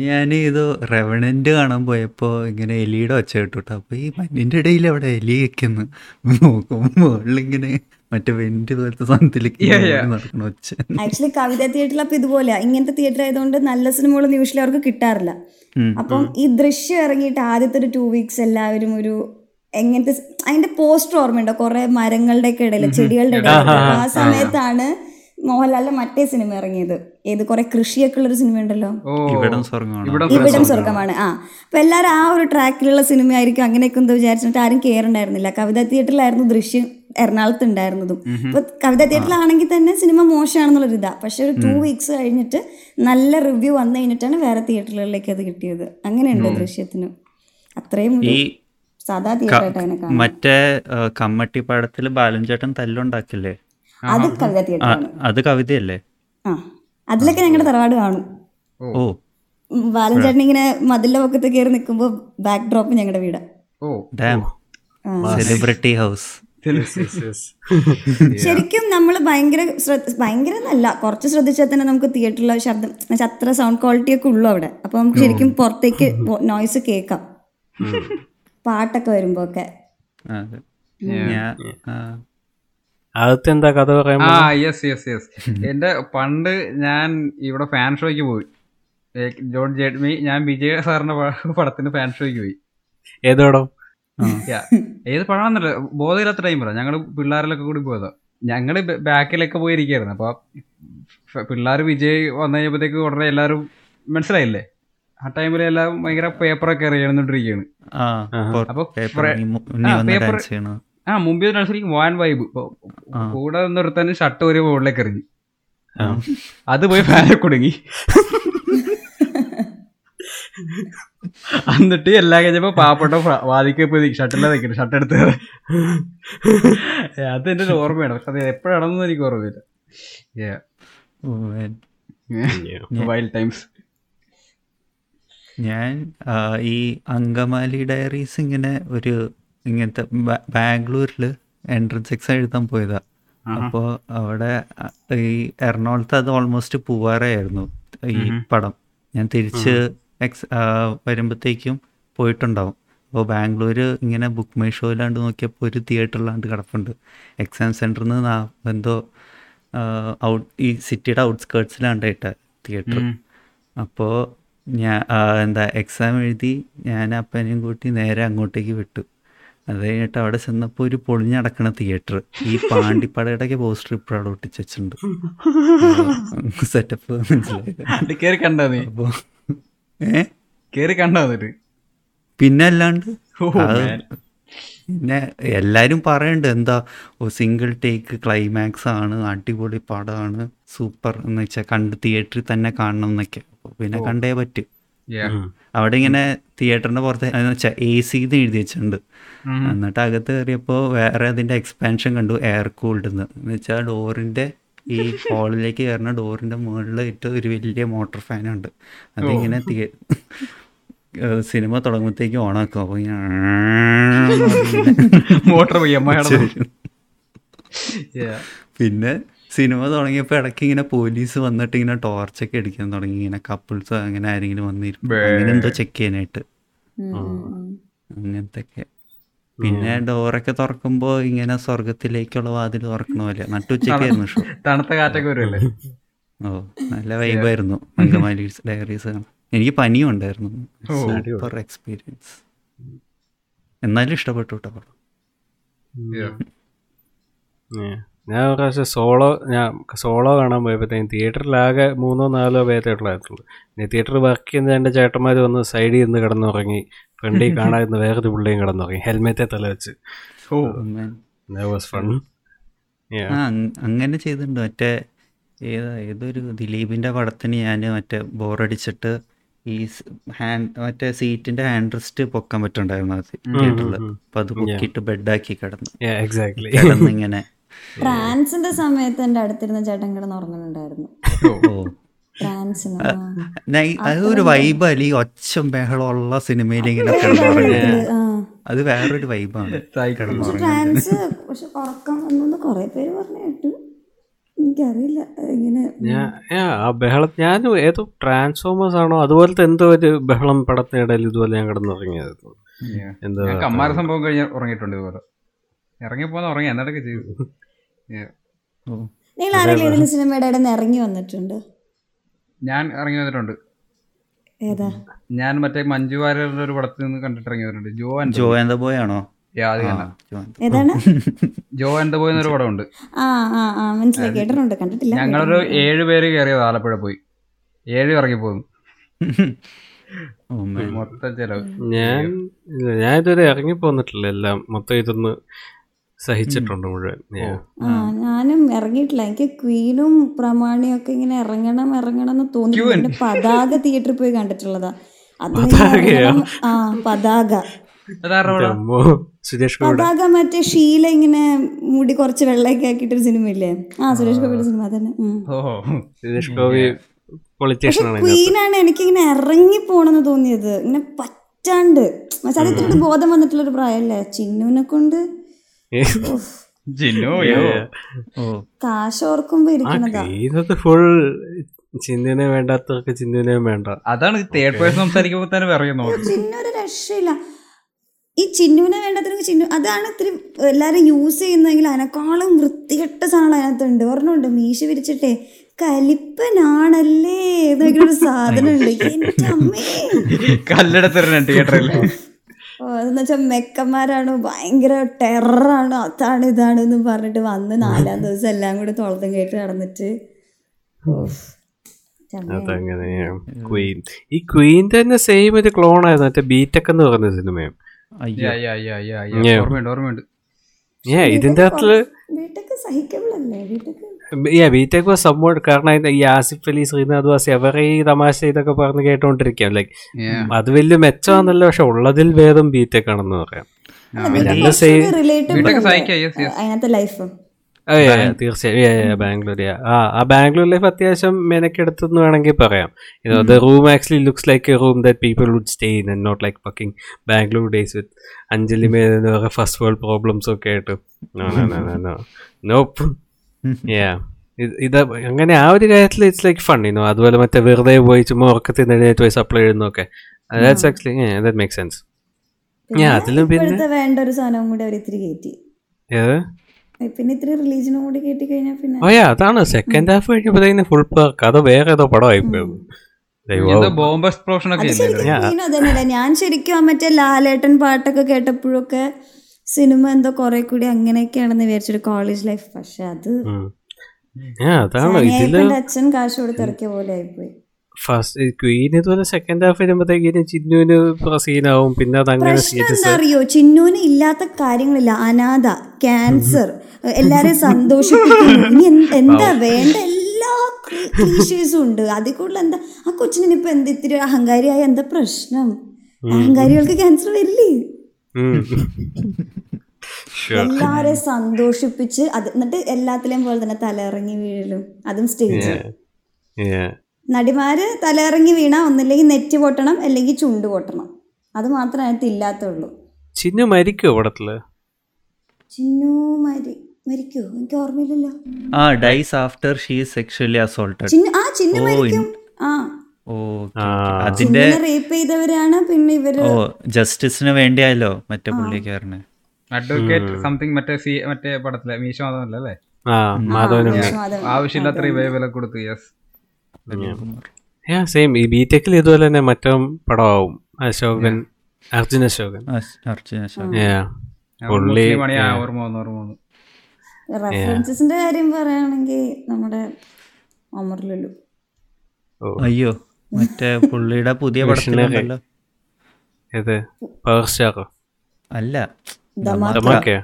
ഞാൻ ഇത് റെവണന്റ് കാണാൻ പോയപ്പോൾ ഇങ്ങനെ എലിയുടെ ഒച്ച കേട്ടുട്ടോ. അപ്പൊ ഈ മഞ്ഞിന്റെ ഇടയിൽ അവിടെ എലി വെക്കുന്നു. നോക്കുമ്പോ ഇങ്ങനെ മറ്റേ വെന്റ് പോലത്തെ സാധനത്തിലേക്ക് നടക്കണ ഒച്ച. ആക്ച്വലി കവിത തിയേറ്ററിൽ അപ്പൊ ഇതുപോലെയാ. ഇങ്ങനത്തെ തിയേറ്റർ ആയതുകൊണ്ട് നല്ല സിനിമകളൊന്നും യൂഷ്വലി അവർക്ക് കിട്ടാറില്ല. അപ്പം ഈ ദൃശ്യം ഇറങ്ങിയിട്ട് ആദ്യത്തെ ഒരു ടു വീക്സ് എല്ലാവരും ഒരു എങ്ങനത്തെ അതിന്റെ പോസ്റ്റർ ഓർമ്മയുണ്ടോ? കുറെ മരങ്ങളുടെ ഒക്കെ ഇടയിൽ ചെടികളുടെ ഇടയിൽ ആ സമയത്താണ് മോഹൻലാലിന്റെ മറ്റേ സിനിമ ഇറങ്ങിയത്. ഏത് കുറെ കൃഷിയൊക്കെ ഉള്ള ഒരു സിനിമ ഉണ്ടല്ലോ? ഓ ഇവിടം സ്വർഗമാണ് ആ. അപ്പൊ എല്ലാവരും ആ ഒരു ട്രാക്കിലുള്ള സിനിമ ആയിരിക്കും അങ്ങനെയൊക്കെ എന്താ വിചാരിച്ചിട്ട് ആരും കയറുണ്ടായിരുന്നില്ല കവിതാ തിയേറ്ററിലായിരുന്നു ദൃശ്യം എറണാകുളത്ത് ഉണ്ടായിരുന്നതും. അപ്പൊ കവിതാ തിയേറ്ററിലാണെങ്കിൽ തന്നെ സിനിമ മോശമാണെന്നുള്ളൊരു ഇതാ. പക്ഷെ ഒരു ടു വീക്സ് കഴിഞ്ഞിട്ട് നല്ല റിവ്യൂ വന്നു കഴിഞ്ഞിട്ടാണ് വേറെ തിയേറ്ററുകളിലേക്ക് അത് കിട്ടിയത്. അങ്ങനെയുണ്ട് ദൃശ്യത്തിന്? അത്രയും സാധാ തിയേറ്റർ ആയിട്ട് അങ്ങനെ കാണാം. മറ്റേ കമ്മട്ടി കമ്മട്ടിപ്പാടത്തിൽ ബാലൻ ചേട്ടൻ തല്ലുണ്ടാക്കില്ലേ അത് കവിത തിയേറ്റർ അത് കവിതയല്ലേ? ആ അതിലൊക്കെ ഞങ്ങളുടെ തറവാട് കാണും. ഓ. ബാലൻചേട്ടൻ ബാലൻ ചേട്ടൻ ഇങ്ങനെ മതിലിന്റെ പൊക്കത്ത് കയറി നിൽക്കുമ്പോൾ ബാക്ക് ഡ്രോപ്പ് ഞങ്ങളുടെ വീട്. ഓ. സെലിബ്രിറ്റി ഹൗസ് ശരിക്കും നമ്മൾ ഭയങ്കര ശ്രദ്ധ ഭയങ്കര എന്നല്ല കുറച്ച് ശ്രദ്ധിച്ചാൽ തന്നെ നമുക്ക് തിയേറ്ററിലെ ശബ്ദം അത്ര സൗണ്ട് ക്വാളിറ്റി ഒക്കെ ഉള്ളു അവിടെ. അപ്പൊ നമുക്ക് ശരിക്കും പുറത്തേക്ക് നോയ്സ് കേൾക്കാം. പാട്ടൊക്കെ വരുമ്പോ ഒക്കെ അകത്ത് എന്താ കഥ പറയാൻ ആ യെസ് യെസ് യെസ് എന്റെ പണ്ട് ഞാൻ ഇവിടെ ഫാൻ ഷോയ്ക്ക് പോയി. ജോൺ ജേഡ്മി ഞാൻ വിജയ സാറിന്റെ പടത്തിന്റെ പടത്തിന് ഫാൻ ഷോയ്ക്ക് പോയി. ഏതോടോ? Yeah. ഏത് പഴമാണെന്നല്ല ബോധമില്ലാത്ത ടൈം പറ ഞങ്ങൾ പിള്ളേരിലൊക്കെ കൂടി പോയതാ. ഞങ്ങൾ ബാക്കിലൊക്കെ പോയിരിക്കായിരുന്നു. അപ്പൊ പിള്ളേർ വിജയ് വന്നു കഴിഞ്ഞപ്പോഴത്തേക്ക് ഉടനെ എല്ലാരും മനസ്സിലായില്ലേ? ആ ടൈമിൽ എല്ലാം ഭയങ്കര പേപ്പറൊക്കെ എറിയണമെന്നിട്ടിരിക്കുകയാണ് ആ പൊ- അപ്പൊ പേപ്പർ ആ, മുമ്പിൽ നഴ്സറിക്ക് വാൻ വൈബ്. കൂടെ നിർത്താൻ ഷർട്ട് ഒരു മുകളിലേക്ക് എറിഞ്ഞു അത് പോയി ഫാനെ കുടുങ്ങി. എന്നിട്ട് എല്ലാം കഴിഞ്ഞപ്പോ പാവപ്പെട്ട വാതിക്കെ പോയി ഷട്ടിലെ നിൽക്കണം ഷർട്ട് എടുത്ത് അത് എന്റെ ഒരു ഓർമ്മയാണ് പക്ഷെ അത് എപ്പോഴാണെന്ന് എനിക്ക് ഓർമ്മയില്ല. വൈൽഡ് ടൈംസ് ഞാൻ ഈ അങ്കമാലി ഡയറീസ് ഇങ്ങനെ ഒരു ഇങ്ങനത്തെ ബാംഗ്ലൂരിൽ എൻട്രൻസ് എക്സാം എഴുതാൻ പോയതാ. അപ്പോൾ അവിടെ ഈ എറണാകുളത്ത് അത് ഓൾമോസ്റ്റ് പൂവാറായിരുന്നു ഈ പടം. ഞാൻ തിരിച്ച് എക്സ് വരുമ്പോഴത്തേക്കും പോയിട്ടുണ്ടാവും. അപ്പോൾ ബാംഗ്ലൂർ ഇങ്ങനെ ബുക്ക് മൈ ഷോയിലാണ്ട് നോക്കിയപ്പോൾ ഒരു തിയേറ്ററിലാണ്ട് കിടപ്പുണ്ട്. എക്സാം സെന്ററിൽ നിന്ന് എന്തോ ഔട്ട് ഈ സിറ്റിയുടെ ഔട്ട്സ്കേർട്സിലാണ്ടായിട്ട് തിയേറ്റർ അപ്പോൾ ഞാൻ എന്താ എക്സാം എഴുതി ഞാൻ അപ്പനെയും കൂട്ടി നേരെ അങ്ങോട്ടേക്ക് വിട്ടു. അത് കഴിഞ്ഞിട്ട് അവിടെ ചെന്നപ്പോൾ ഒരു പൊളിഞ്ഞടക്കണ തിയേറ്റർ ഈ പാണ്ടിപ്പടയുടെയൊക്കെ പോസ്റ്റർ ഇപ്പോഴും അവിടെ ഒട്ടിച്ച് വെച്ചിട്ടുണ്ട്. സെറ്റപ്പ് മനസ്സിലായി? അപ്പോൾ ഏ? കണ്ടാ പിന്നെ അല്ലാണ്ട്? പിന്നെ എല്ലാരും പറയണ്ട് എന്താ ഓ സിംഗിൾ ടേക്ക് ക്ലൈമാക്സ് ആണ് അടിപൊളി പടമാണ് സൂപ്പർ എന്ന് വെച്ചാൽ കണ്ട് തിയേറ്ററിൽ തന്നെ കാണണം എന്നൊക്കെ. പിന്നെ കണ്ടേ പറ്റൂ. അവിടെ ഇങ്ങനെ തിയേറ്ററിന്റെ പുറത്ത് വെച്ചാൽ എ സി എന്ന് എഴുതി വെച്ചിട്ടുണ്ട് എന്നിട്ട് അകത്ത് കയറിയപ്പോൾ വേറെ അതിന്റെ എക്സ്പാൻഷൻ കണ്ടു എയർ കൂൾഡ് എന്ന് വെച്ചാൽ ഡോറിന്റെ ഈ ഹോളിലേക്ക് കയറുന്ന ഡോറിന്റെ മുകളിലായിട്ട് ഒരു വലിയ മോട്ടോർ ഉണ്ട്. അതിങ്ങനെ സിനിമ തുടങ്ങുമ്പോഴത്തേക്ക് ഓണാക്കും. അപ്പൊ മോട്ടോർ പിന്നെ സിനിമ തുടങ്ങിയപ്പോൾ ഇടയ്ക്ക് ഇങ്ങനെ പോലീസ് വന്നിട്ട് ഇങ്ങനെ ടോർച്ചൊക്കെ അടിക്കാൻ തുടങ്ങി. ഇങ്ങനെ കപ്പിൾസ് അങ്ങനെ ആരെങ്കിലും വന്നിരുന്നു അങ്ങനെ എന്തോ ചെക്ക് ചെയ്യാനായിട്ട്. അങ്ങനത്തെ ഒക്കെ പിന്നെ ഡോറൊക്കെ തുറക്കുമ്പോ ഇങ്ങനെ സ്വർഗത്തിലേക്കുള്ള വാതിൽ തുറക്കണ പോലെ. നട്ടുച്ചയ്ക്കായിരുന്നു ഷോ. തണുത്ത കാറ്റൊക്കെ വരുമല്ലേ ഓ നല്ല വൈബായിരുന്നു മംഗമാലീസ് ഡയറീസ് എനിക്ക് പനിയും ഉണ്ടായിരുന്നു. സൂപ്പർ എക്സ്പീരിയൻസ് എന്നാലും ഇഷ്ടപ്പെട്ടു കേട്ടോ. ഞാൻ ഒരു പ്രാവശ്യം സോളോ ഞാൻ സോളോ കാണാൻ പോയപ്പോഴത്തേക്കും തിയേറ്ററിലാകെ മൂന്നോ നാലോ പേരേ ഉള്ളായിട്ടുള്ളൂ പിന്നെ തിയേറ്ററിൽ വർക്ക് ചെയ്യുന്ന എന്റെ ചേട്ടന്മാർ വന്ന് സൈഡിൽ നിന്ന് കിടന്നുറങ്ങി ഫ്രണ്ടിൽ കാണാതിരുന്ന വേറൊരു പുള്ളിയും കിടന്നുറങ്ങി ഹെൽമെറ്റെ തല വെച്ച്. ഓ വാസ് ഫൺ അങ്ങനെ ചെയ്തിട്ടുണ്ട്. മറ്റേ ഏതാ ഏതൊരു ദിലീപിന്റെ പടത്തിന് ഞാൻ മറ്റേ ബോറടിച്ചിട്ട് ഈ ഹാൻഡ് മറ്റേ സീറ്റിന്റെ ഹാൻഡ് റെസ്റ്റ് പൊക്കാൻ പറ്റുണ്ടായിരുന്നു അത് തിയേറ്ററിൽ അപ്പൊ അത് പൊക്കിയിട്ട് ബെഡാക്കി കിടന്നു. എക്സാക്ട് കിടന്നിങ്ങനെ. ട്രാൻസിന്റെ സമയത്ത് എന്റെ അടുത്തിരുന്ന ചേട്ടൻ കിടന്ന് ഉറങ്ങുന്നുണ്ടായിരുന്നു. അതൊരു അല്ല ഈ ഒച്ച ബഹളമുള്ള സിനിമയിൽ ഇങ്ങനെ. അത് വേറൊരു വൈബാണ് ട്രാൻസ് പക്ഷെ ഉറക്കം വന്നു കുറെ പേര് പറഞ്ഞു കേട്ടു. എനിക്കറിയില്ല ഇങ്ങനെ ഞാൻ ഏതോ ട്രാൻസ്ഫോമേഴ്സ് ആണോ അതുപോലത്തെ എന്തോ ഒരു ബഹളം പടത്തിനിടയിൽ ഇതുപോലെ ഞാൻ കിടന്നുറങ്ങിയത് എന്തോ കമ്മാര സംഭവം കഴിഞ്ഞ് ഉറങ്ങിയിട്ടുണ്ട് ഇതുപോലെ. ഇറങ്ങിപ്പോന്ന് ഉറങ്ങി എന്നിട്ടൊക്കെ ചെയ്തു? നിങ്ങൾ ആരെങ്കിലും സിനിമയുടെ ഇടയിൽ ഇറങ്ങി വന്നിട്ടുണ്ട്? ഞാൻ ഇറങ്ങി വന്നിട്ടുണ്ട്. ഏതാ? ഞാൻ മറ്റേ മഞ്ജു വാര്യരുടെ ഒരു പടത്തിൽ നിന്ന് കണ്ടിട്ട് ഇറങ്ങി വന്നിട്ടുണ്ട്. Jo and Jo and boy ആണോ. ജോ ആൻഡ് ബോയ്. എന്നൊരു പടമുണ്ട്. ഞങ്ങളൊരു ഏഴ് പേര് കയറിയത് ആലപ്പുഴ പോയി. ഏഴ് ഇറങ്ങി പോകുന്നു. മൊത്തം ചെലവ്. ഞാൻ ഞാൻ ഇതുവരെ ഇറങ്ങി പോന്നിട്ടില്ല എല്ലാം. മൊത്തം ഇതൊന്ന് സഹിച്ചിട്ടുണ്ട് മുഴുവൻ. ഞാനും ഇറങ്ങിയിട്ടില്ല. എനിക്ക് ക്വീനും പ്രമാണിയും ഒക്കെ ഇങ്ങനെ ഇറങ്ങണം ഇറങ്ങണം എന്ന് തോന്നി പിന്നെ പതാക തിയേറ്ററിൽ പോയി കണ്ടിട്ടുള്ളതാ. അത് ആ പതാക. മറ്റേ ഷീല ഇങ്ങനെ മുടി കുറച്ച് വെള്ളയൊക്കെ ആക്കിട്ടൊരു സിനിമ ഇല്ലേ ആ സുരേഷ് ഗോപിയുടെ സിനിമ തന്നെ സുരേഷ് ഗോപി ആണ് ക്വീനാണ് എനിക്കിങ്ങനെ ഇറങ്ങി പോണെന്ന് തോന്നിയത്. ഇങ്ങനെ പറ്റാണ്ട്. അത് ഇത്തിരി ബോധം വന്നിട്ടുള്ളൊരു പ്രായമല്ലേ? ചിന്നുവിനെ കൊണ്ട് ഇത് ഫുൾ ചിന്തനെ വേണ്ടാത്തവർക്ക് ചിന്തനെയും വേണ്ട. അതാണ് തേർഡ് പേഴ്സൺ സംസാരിക്കുമ്പോൾ തന്നെ പറയുന്നു ചിന്നൊരു രക്ഷയില്ല. ഈ ചിന്നുവിനെ വേണ്ടത്തിന് ചിന്നു അതാണ് ഇത്തിരി എല്ലാരും യൂസ് ചെയ്യുന്നതെങ്കിൽ അതിനേക്കാളും വൃത്തികെട്ട സാധനങ്ങൾ അതിനകത്തുണ്ട്. ഒരെണ്ണമുണ്ട് മീശ വിരിച്ചിട്ടേ. കലിപ്പനാണല്ലേ? എന്നൊക്കെ ഒരു സാധനം ഉണ്ട് എന്റെ അമ്മേ. കല്ലെടുത്തിരുന്ന തിയേറ്ററിൽ അതെന്ന് വെച്ചാൽ മെക്കന്മാരാണ് ഭയങ്കര ടെററാണ് അതാണ് ഇതാണ് എന്ന് പറഞ്ഞിട്ട് വന്ന് നാലാം ദിവസം എല്ലാം കൂടി തുളത്തും കേട്ട് നടന്നിട്ട്. അതങ്ങനെയാണ് ക്വീൻ ഈ ക്വീൻ തന്നെ സെയിം ഒരു ക്ലോൺ ആയിരുന്നു മറ്റേ ബീറ്റക് എന്ന് പറയുന്ന സിനിമയും. ഓർമ്മയുണ്ട് ഓർമ്മയുണ്ട്. ഏ ഇതിന്റെ അകത്തിൽ വീട്ടൊക്കെ ബിടെക് വാസ് സംഭവം കാരണം ഈ ആസിഫ് അലി ശ്രീനാഥ് വാസി അവരെ ഈ തമാശ ഇതൊക്കെ പറഞ്ഞ് കേട്ടോണ്ടിരിക്കാം ലൈക്ക് Yeah. അത് വലിയ മെച്ചമാണെന്നല്ല പക്ഷെ ഉള്ളതിൽ ഭേദം ബിടെക് ആണെന്ന് പറയാം തീർച്ചയായും. ബാംഗ്ലൂർ ആ ആ ബാംഗ്ലൂർ ലൈഫ് അത്യാവശ്യം മെനക്കെടുത്തെന്ന് വേണമെങ്കിൽ പറയാം. The room actually looks like a room that people would stay in and not like fucking Bangalore days with Anjali Menon first world problems ഒക്കെ ആയിട്ട്. നോപ്പ് ഇത് അങ്ങനെ ആ ഒരു കാര്യത്തിൽ ഇറ്റ്സ് ലൈക്ക് ഫൺ ഇനോ അതുപോലെ മറ്റേ വെറുതെ പോയി ചുമ്മാ ഉറക്കത്തിൽ എഴുന്നേറ്റ് പോയി സപ്ലൈ മേക്ക് സെൻസ് ഞാൻ അതിലും പിന്നെ വേണ്ട ഒരു സാധനവും കൂടി അവർ ഇത്തിരി കയറ്റി. ഏത്? പിന്നെ ഇത്തിരി റിലീജിയനും കൂടി കയറ്റി കഴിഞ്ഞാൽ പിന്നെ യാ അതാണ്. സെക്കൻഡ് ഹാഫ് കഴിയുമ്പോഴത്തേന് ഫുൾ പാർക്ക് അത് വേറെ ഏതോ പടമായി പോയത് ഞാൻ ശരിക്കും മറ്റേ ലാലേട്ടൻ പാട്ടൊക്കെ കേട്ടപ്പോഴൊക്കെ സിനിമ എന്തോ കുറെ കൂടി അങ്ങനെയൊക്കെയാണെന്ന് വിചാരിച്ചൊരു കോളേജ് ലൈഫ് പക്ഷെ അത് അച്ഛൻ കാശ് കൊടുത്ത് ഇറക്കിയ പോലെ ആയിപ്പോയി. ഫസ്റ്റ് ക്വീൻ ഇതുപോലെ സെക്കൻഡ് ഹാഫ് വരുമ്പോഴത്തേക്കും ചിന്നുവിന് സീനാവും പിന്നെ അത് അങ്ങനെ പ്രശ്നം സീരിയസ് എന്താ അറിയോ? ചിന്നുവിന് ഇല്ലാത്ത കാര്യങ്ങളില്ല. അനാഥ ക്യാൻസർ എല്ലാരെയും സന്തോഷിപ്പിക്കുന്നു. ഇനി എന്താ വേണ്ട? എല്ലാ ക്ലീഷേഴ്സും ഉണ്ട്. അതിൽ കൂടുതൽ എന്താ? ആ കൊച്ചിനിപ്പോ എന്ത് ഇത്തിരി അഹങ്കാരിയായ എന്താ പ്രശ്നം? അഹങ്കാരികൾക്ക് ക്യാൻസർ വരില്ലേ? എല്ലാരെയും സന്തോഷിപ്പിച്ച് അത് എന്നിട്ട് എല്ലാത്തിലെയും പോലെ തന്നെ തലയിറങ്ങി വീഴലും അതും സ്റ്റേജ് നടിമാര് തലയിറങ്ങി വീണ ഒന്നില്ലെങ്കിൽ നെറ്റ് പൊട്ടണം അല്ലെങ്കിൽ ചുണ്ട് പൊട്ടണം. അത് മാത്രമേ അതിനകത്ത് ഇല്ലാത്തുള്ളൂ. ചിന്നു മരിക്കോ പടത്തിൽ? ചിന്നു മരി മരിക്കോ എനിക്ക് ഓർമ്മയില്ലല്ലോ. ആ dies after she sexually assaulted ചിന്ന ആ ചിന്നു മരിക്കും. ആ. അതിന്റെ റേപ്പ് ചെയ്തവരാണ് പിന്നെ ഇവർ ഓ ജസ്റ്റിസിന് വേണ്ടിയായല്ലോ മറ്റേ പുള്ളിക്കാരന് അഡ്വക്കേറ്റ് സംതിങ് മറ്റേ സി മറ്റേ പടത്തിലെ മീശ മാധവനല്ലേ അല്ലേ. ആവശ്യമില്ലാത്ത റിവൈവലൊക്കെ കൊടുത്തു യെസ് യാ സെയിം ഈ ബിടെക്കിൽ ഇതുപോലെ തന്നെ മറ്റോ പടമാവും. അശോകൻ അർജുൻ അശോകൻ. വന്നു ഓർമ്മ റെഫറൻസസിന്റെ കാര്യം പറയുകയാണെങ്കിൽ നമ്മുടെ ഒമർ ലുലു. അയ്യോ. മറ്റേ പുള്ളിയുടെ പുതിയ പടത്തിലുണ്ടല്ലോ. അല്ല. ദമാക്കയാ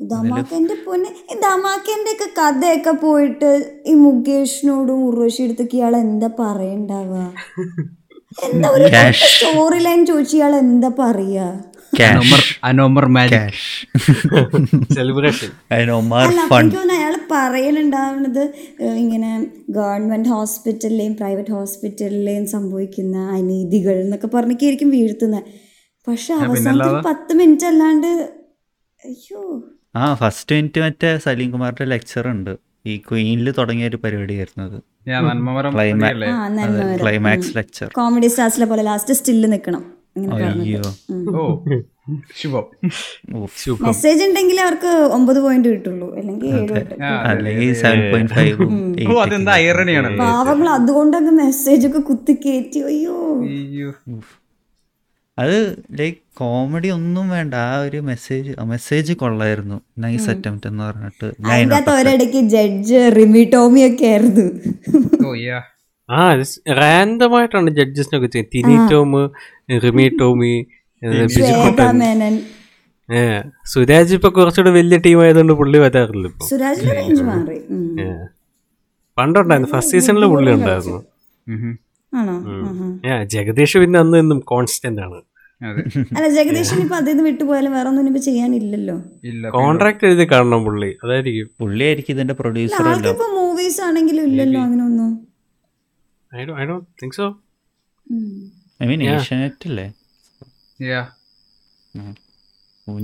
ധമാക്കന്റെ പൊന്നെ ഈ ധമാക്കന്റെ ഒക്കെ കഥയൊക്കെ പോയിട്ട് ഈ മുകേഷിനോടും ഉർവശി എടുത്തൊക്കെ ഇയാൾ എന്താ പറയണ്ടാവുക? എന്താ ഒരു സ്റ്റോറി ലൈൻ ചോദിച്ചു ഇയാൾ എന്താ പറയാ? ക്യാഷ് അനോമർ മാജിക് സെലിബ്രേഷൻ അതിനൊമാർ ഫൺ അയാൾ പറയലുണ്ടാവുന്നത് ഇങ്ങനെ ഗവൺമെന്റ് ഹോസ്പിറ്റലിലെയും പ്രൈവറ്റ് ഹോസ്പിറ്റലിലെയും സംഭവിക്കുന്ന അനീതികൾ എന്നൊക്കെ പറഞ്ഞൊക്കെയായിരിക്കും വീഴ്ത്തുന്നത് പക്ഷെ അവസാനത്തിൽ പത്ത് മിനിറ്റ് അല്ലാണ്ട് അയ്യോ. ആ ഫസ്റ്റ് മിനിറ്റ് മറ്റേ സലീം കുമാറിന്റെ ലെക്ചർ ഉണ്ട്. ഈ ക്വീനിൽ തുടങ്ങിയ ഒരു പരിപാടിയായിരുന്നു അത്. Climax lecture. കോമഡി സ്റ്റാർസിലെ പോലെ ലാസ്റ്റ് സ്റ്റില്ല് നിൽക്കണം അയ്യോ ഓ. ശുഭം. മെസ്സേജ് ഉണ്ടെങ്കിൽ അവർക്ക് ഒമ്പത് പോയിന്റ് കിട്ടുള്ളൂ. അല്ലെങ്കിൽ പാവങ്ങൾ അതുകൊണ്ടൊക്കെ മെസ്സേജ് ഒക്കെ കുത്തി കയറ്റി അയ്യോ. അയ്യോ. അത് ലൈക് കോമഡി ഒന്നും വേണ്ട. ആ ഒരു മെസ്സേജ് മെസ്സേജ് കൊള്ളായിരുന്നു. നൈസ് അറ്റംപ്റ്റ് എന്ന് പറഞ്ഞിട്ട്. ഒരിടയ്ക്ക് ജഡ്ജ് റിമി ടോമി ഒക്കെ ആയിരുന്നു. ഓ യാ. ആ റാൻഡമായിട്ടാണ് ജഡ്ജസിനൊക്കെ ചെയ്യുന്നത്. ടിനി ടോമ് റിമി ടോമി ശ്വേത മേനൻ ഏ സുരാജ് ഇപ്പൊ കുറച്ചുകൂടെ വലിയ ടീം ആയതുകൊണ്ട് പുള്ളി വരാറില്ല ഇപ്പൊ. പണ്ടുണ്ടായിരുന്നു. ഫസ്റ്റ് സീസണിൽ പുള്ളി ഉണ്ടായിരുന്നു. ജഗദീഷ് പിന്നെ അന്ന് എന്നും കോൺസ്റ്റന്റ് ആണ്. അതെ. അല്ല ജഗദീശൻ ഇപ്പൊ അതിൽ നിന്ന് വിട്ടുപോയാലും വേറെ ഒന്നും ഇപ്പൊ ചെയ്യാനില്ലല്ലോ. ഇല്ല കോൺട്രാക്ട് എഴുതി കാണണം പുള്ളി. അതായിരിക്കും. പുള്ളി ആയിരിക്കും ഇതിന്റെ പ്രൊഡ്യൂസർ ഇപ്പൊ മൂവീസ് ആണെങ്കിലും ഇല്ലല്ലോ അങ്ങനെയൊന്നും I do I do think so I mean Asianet അല്ലേ?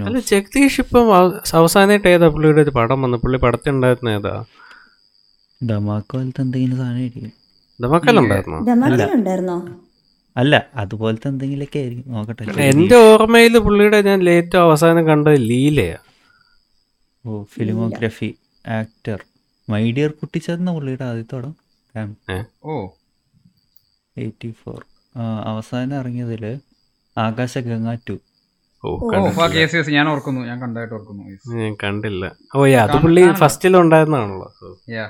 അല്ല ജഗദീഷ് ഇപ്പം അവ- അവസാനമായിട്ട് ഏതാ പുള്ളിയുടെ ഒരു പടം വന്നു പുള്ളി പടത്തിലുണ്ടായിരുന്ന ഏതാ? ഡമാക്കോലത്തെ എന്തെങ്കിലും സാധനം ഡെമാക്കിലുണ്ടായിരുന്നോ അല്ല അതുപോലത്തെ എന്തെങ്കിലുമൊക്കെ ആയിരിക്കും. നോക്കട്ടെ. എന്റെ ഓർമ്മയിൽ പുള്ളിയുടെ ഞാൻ ലേറ്റവും അവസാനം കണ്ടത് ലീലയാ. ഓ ഫിലിമോഗ്രഫി ആക്ടർ. മൈ ഡിയർ കുട്ടിച്ചേർന്ന പുള്ളിയുടെ ആദ്യത്തോടം ഓ. Eighty four. അവസാനം ഇറങ്ങിയതിൽ ആകാശഗംഗ ടു ഞാൻ ഓർക്കുന്നു. ഞാൻ കണ്ടായിട്ട് ഓർക്കുന്നു. ഞാൻ കണ്ടില്ല. ഓ യാ അത് പുള്ളി ഫസ്റ്റിലുണ്ടായിരുന്നാണല്ലോ യാ.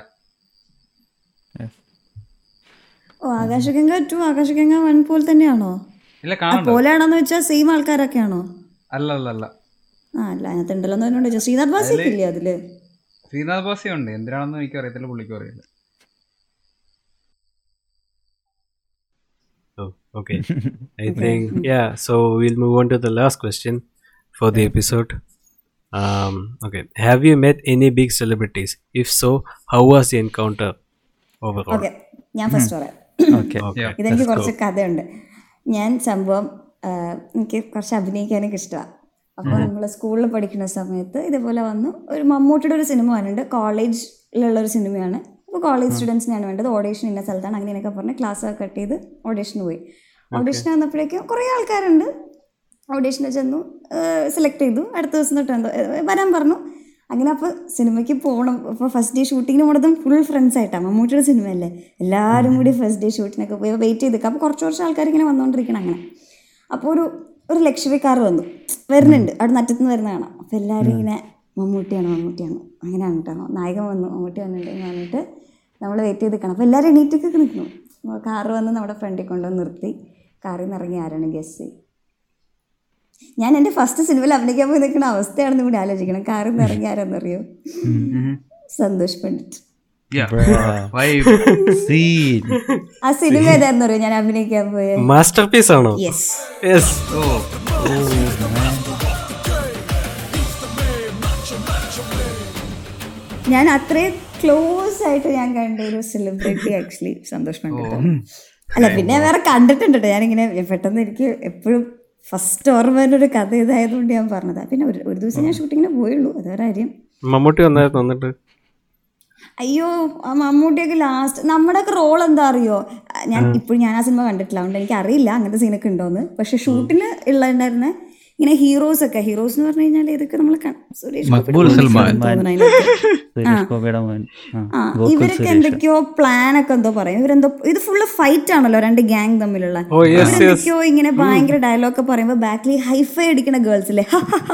ഓ ആകാശഗംഗ ടു ആകാശഗംഗ വൺ പോലെ തന്നെയാണോ? ഇല്ല ആ കാണണ്ട പോലെയാണോന്ന് വെച്ചാൽ സെയിം ആൾക്കാരൊക്കെയാണോ? അല്ല അല്ല അല്ല. ആ അല്ല അതിനകത്ത് ഉണ്ടല്ലോ. ശ്രീനാഥ് ബാസി ഇല്ലേ അതിൽ? ശ്രീനാഥ് ബാസി ഉണ്ട് എന്തിനാണെന്ന് എനിക്ക് അറിയത്തില്ല പുള്ളിക്കും അറിയില്ല Oh, okay. I think yeah. So we'll move on to the last question for the episode. Um, okay. Have you met any big celebrities? If so, how was the encounter overall? Okay. ഞാൻ first പറയാം. ഇതെനിക്ക് കുറച്ച് കഥയുണ്ട് ഞാൻ സംഭവം എനിക്ക് കുറച്ച് അഭിനയിക്കാനൊക്കെ ഇഷ്ടമാണ് അപ്പോൾ നമ്മൾ സ്കൂളിൽ പഠിക്കുന്ന സമയത്ത് ഇതേപോലെ വന്നു ഒരു മമ്മൂട്ടിയുടെ ഒരു സിനിമ വന്നിട്ടുണ്ട് കോളേജിലുള്ള ഒരു സിനിമയാണ് അപ്പോൾ കോളേജ് സ്റ്റുഡൻസിനാണ് വേണ്ടത്. ഓഡീഷൻ ഇന്ന സ്ഥലത്താണ്. അങ്ങനെയൊക്കെ പറഞ്ഞ് ക്ലാസ് കട്ട് ചെയ്ത് ഓഡീഷന് പോയി. ഓഡീഷൻ വന്നപ്പോഴേക്കും കുറേ ആൾക്കാരുണ്ട്. ഓഡീഷന് ചെന്നു സെലക്ട് ചെയ്തു. അടുത്ത ദിവസം തൊട്ട് എന്തോ വരാൻ പറഞ്ഞു. അങ്ങനെ അപ്പോൾ സിനിമയ്ക്ക് പോകണം അപ്പോൾ ഫസ്റ്റ് ഡേ ഷൂട്ടിങ്ങിന് പോണതും ഫുൾ ഫ്രണ്ട്സ് ആയിട്ടാണ് മമ്മൂട്ടിയുടെ സിനിമയല്ലേ എല്ലാവരും കൂടി ഫസ്റ്റ് ഡേ ഷൂട്ടിനൊക്കെ പോയി. വെയിറ്റ് ചെയ്ത് അപ്പോൾ കുറച്ച് കുറച്ച് ആൾക്കാർ ഇങ്ങനെ വന്നുകൊണ്ടിരിക്കണം അങ്ങനെ. അപ്പോൾ ഒരു ഒരു ലക്ഷറി കാർ വന്നു. വരുന്നുണ്ട്. അവിടെ നറ്റത്തുനിന്ന് വരുന്ന കാണാം അപ്പോൾ എല്ലാവരും ഇങ്ങനെ മമ്മൂട്ടിയാണ് മമ്മൂട്ടിയാണ്. അങ്ങനെയാണ് കേട്ടോ. നായകൻ വന്നു മമ്മൂട്ടി വന്നിട്ടുണ്ടെന്ന് പറഞ്ഞിട്ട് നമ്മൾ വെയിറ്റ് ചെയ്ത് നിൽക്കണം അപ്പോൾ എല്ലാവരും എണീറ്റൊക്കെ നിൽക്കുന്നു കാറ് വന്ന് നമ്മുടെ ഫ്രണ്ടിൽ കൊണ്ടുവന്ന് നിർത്തി. കാറിൽ നിന്ന് ഇറങ്ങി ആരാണ്? ഗസ് ഞാൻ എന്റെ ഫസ്റ്റ് സിനിമയിൽ അഭിനയിക്കാൻ പോയി നിൽക്കുന്ന അവസ്ഥയാണെന്ന് കൂടി ആലോചിക്കണം. കാറിൽ നിന്ന് ഇറങ്ങി ആരാന്നറിയോ? Santhosh Pandit. Yeah why scene ആ സിനിമ ഏതായിരുന്നു അറിയോ ഞാൻ അഭിനയിക്കാൻ പോയത് മാസ്റ്റർ പീസ് ആണോ യെസ് യെസ് ഓ ഞാൻ അത്രയും ക്ലോസ് ആയിട്ട് ഞാൻ കണ്ട ഒരു സെലിബ്രിറ്റി ആക്ച്വലി സന്തോഷം അല്ല പിന്നെ വേറെ കണ്ടിട്ടുണ്ട് ട്ടോ. ഞാനിങ്ങനെ പെട്ടെന്ന് എനിക്ക് എപ്പോഴും ഫസ്റ്റ് ഓർമ്മ വരുന്ന ഒരു കഥ ഇതായതുകൊണ്ട് ഞാൻ പറഞ്ഞതാ. പിന്നെ ഒരു ഒരു ദിവസം ഞാൻ ഷൂട്ടിങ്ങിന് പോയുള്ളൂ. അതൊരു കാര്യം. മമ്മൂട്ടി വന്നായിരുന്നു വന്നിട്ട് അയ്യോ ആ മമ്മൂട്ടിയൊക്കെ ലാസ്റ്റ് നമ്മുടെയൊക്കെ റോൾ എന്താ അറിയോ? ഞാൻ ഇപ്പോഴും ഞാൻ ആ സിനിമ കണ്ടിട്ടില്ല. അതുകൊണ്ട് എനിക്ക് അറിയില്ല അങ്ങനത്തെ സീനൊക്കെ ഉണ്ടോന്ന്. പക്ഷെ ഷൂട്ടിൽ ഉള്ളതുണ്ടായിരുന്ന ഇങ്ങനെ ഹീറോസ് ഒക്കെ. ഹീറോസ് എന്ന് പറഞ്ഞു കഴിഞ്ഞാൽ ഇതൊക്കെ നമ്മൾ. സുരേഷ് ഇവരൊക്കെ എന്തൊക്കെയോ പ്ലാൻ ഒക്കെ എന്തോ പറയും. ഇവരെന്തോ ഇത് ഫുള്ള് ഫൈറ്റ് ആണല്ലോ രണ്ട് ഗ്യാങ് തമ്മിലുള്ള. ഓ യെസ് യെസ് ഇവരെന്തൊക്കെയോ ഇങ്ങനെ ഭയങ്കര ഡയലോഗ് ഒക്കെ പറയുമ്പോ ബാക്കിൽ ഹൈഫൈ അടിക്കുന്ന ഗേൾസ് അല്ലേ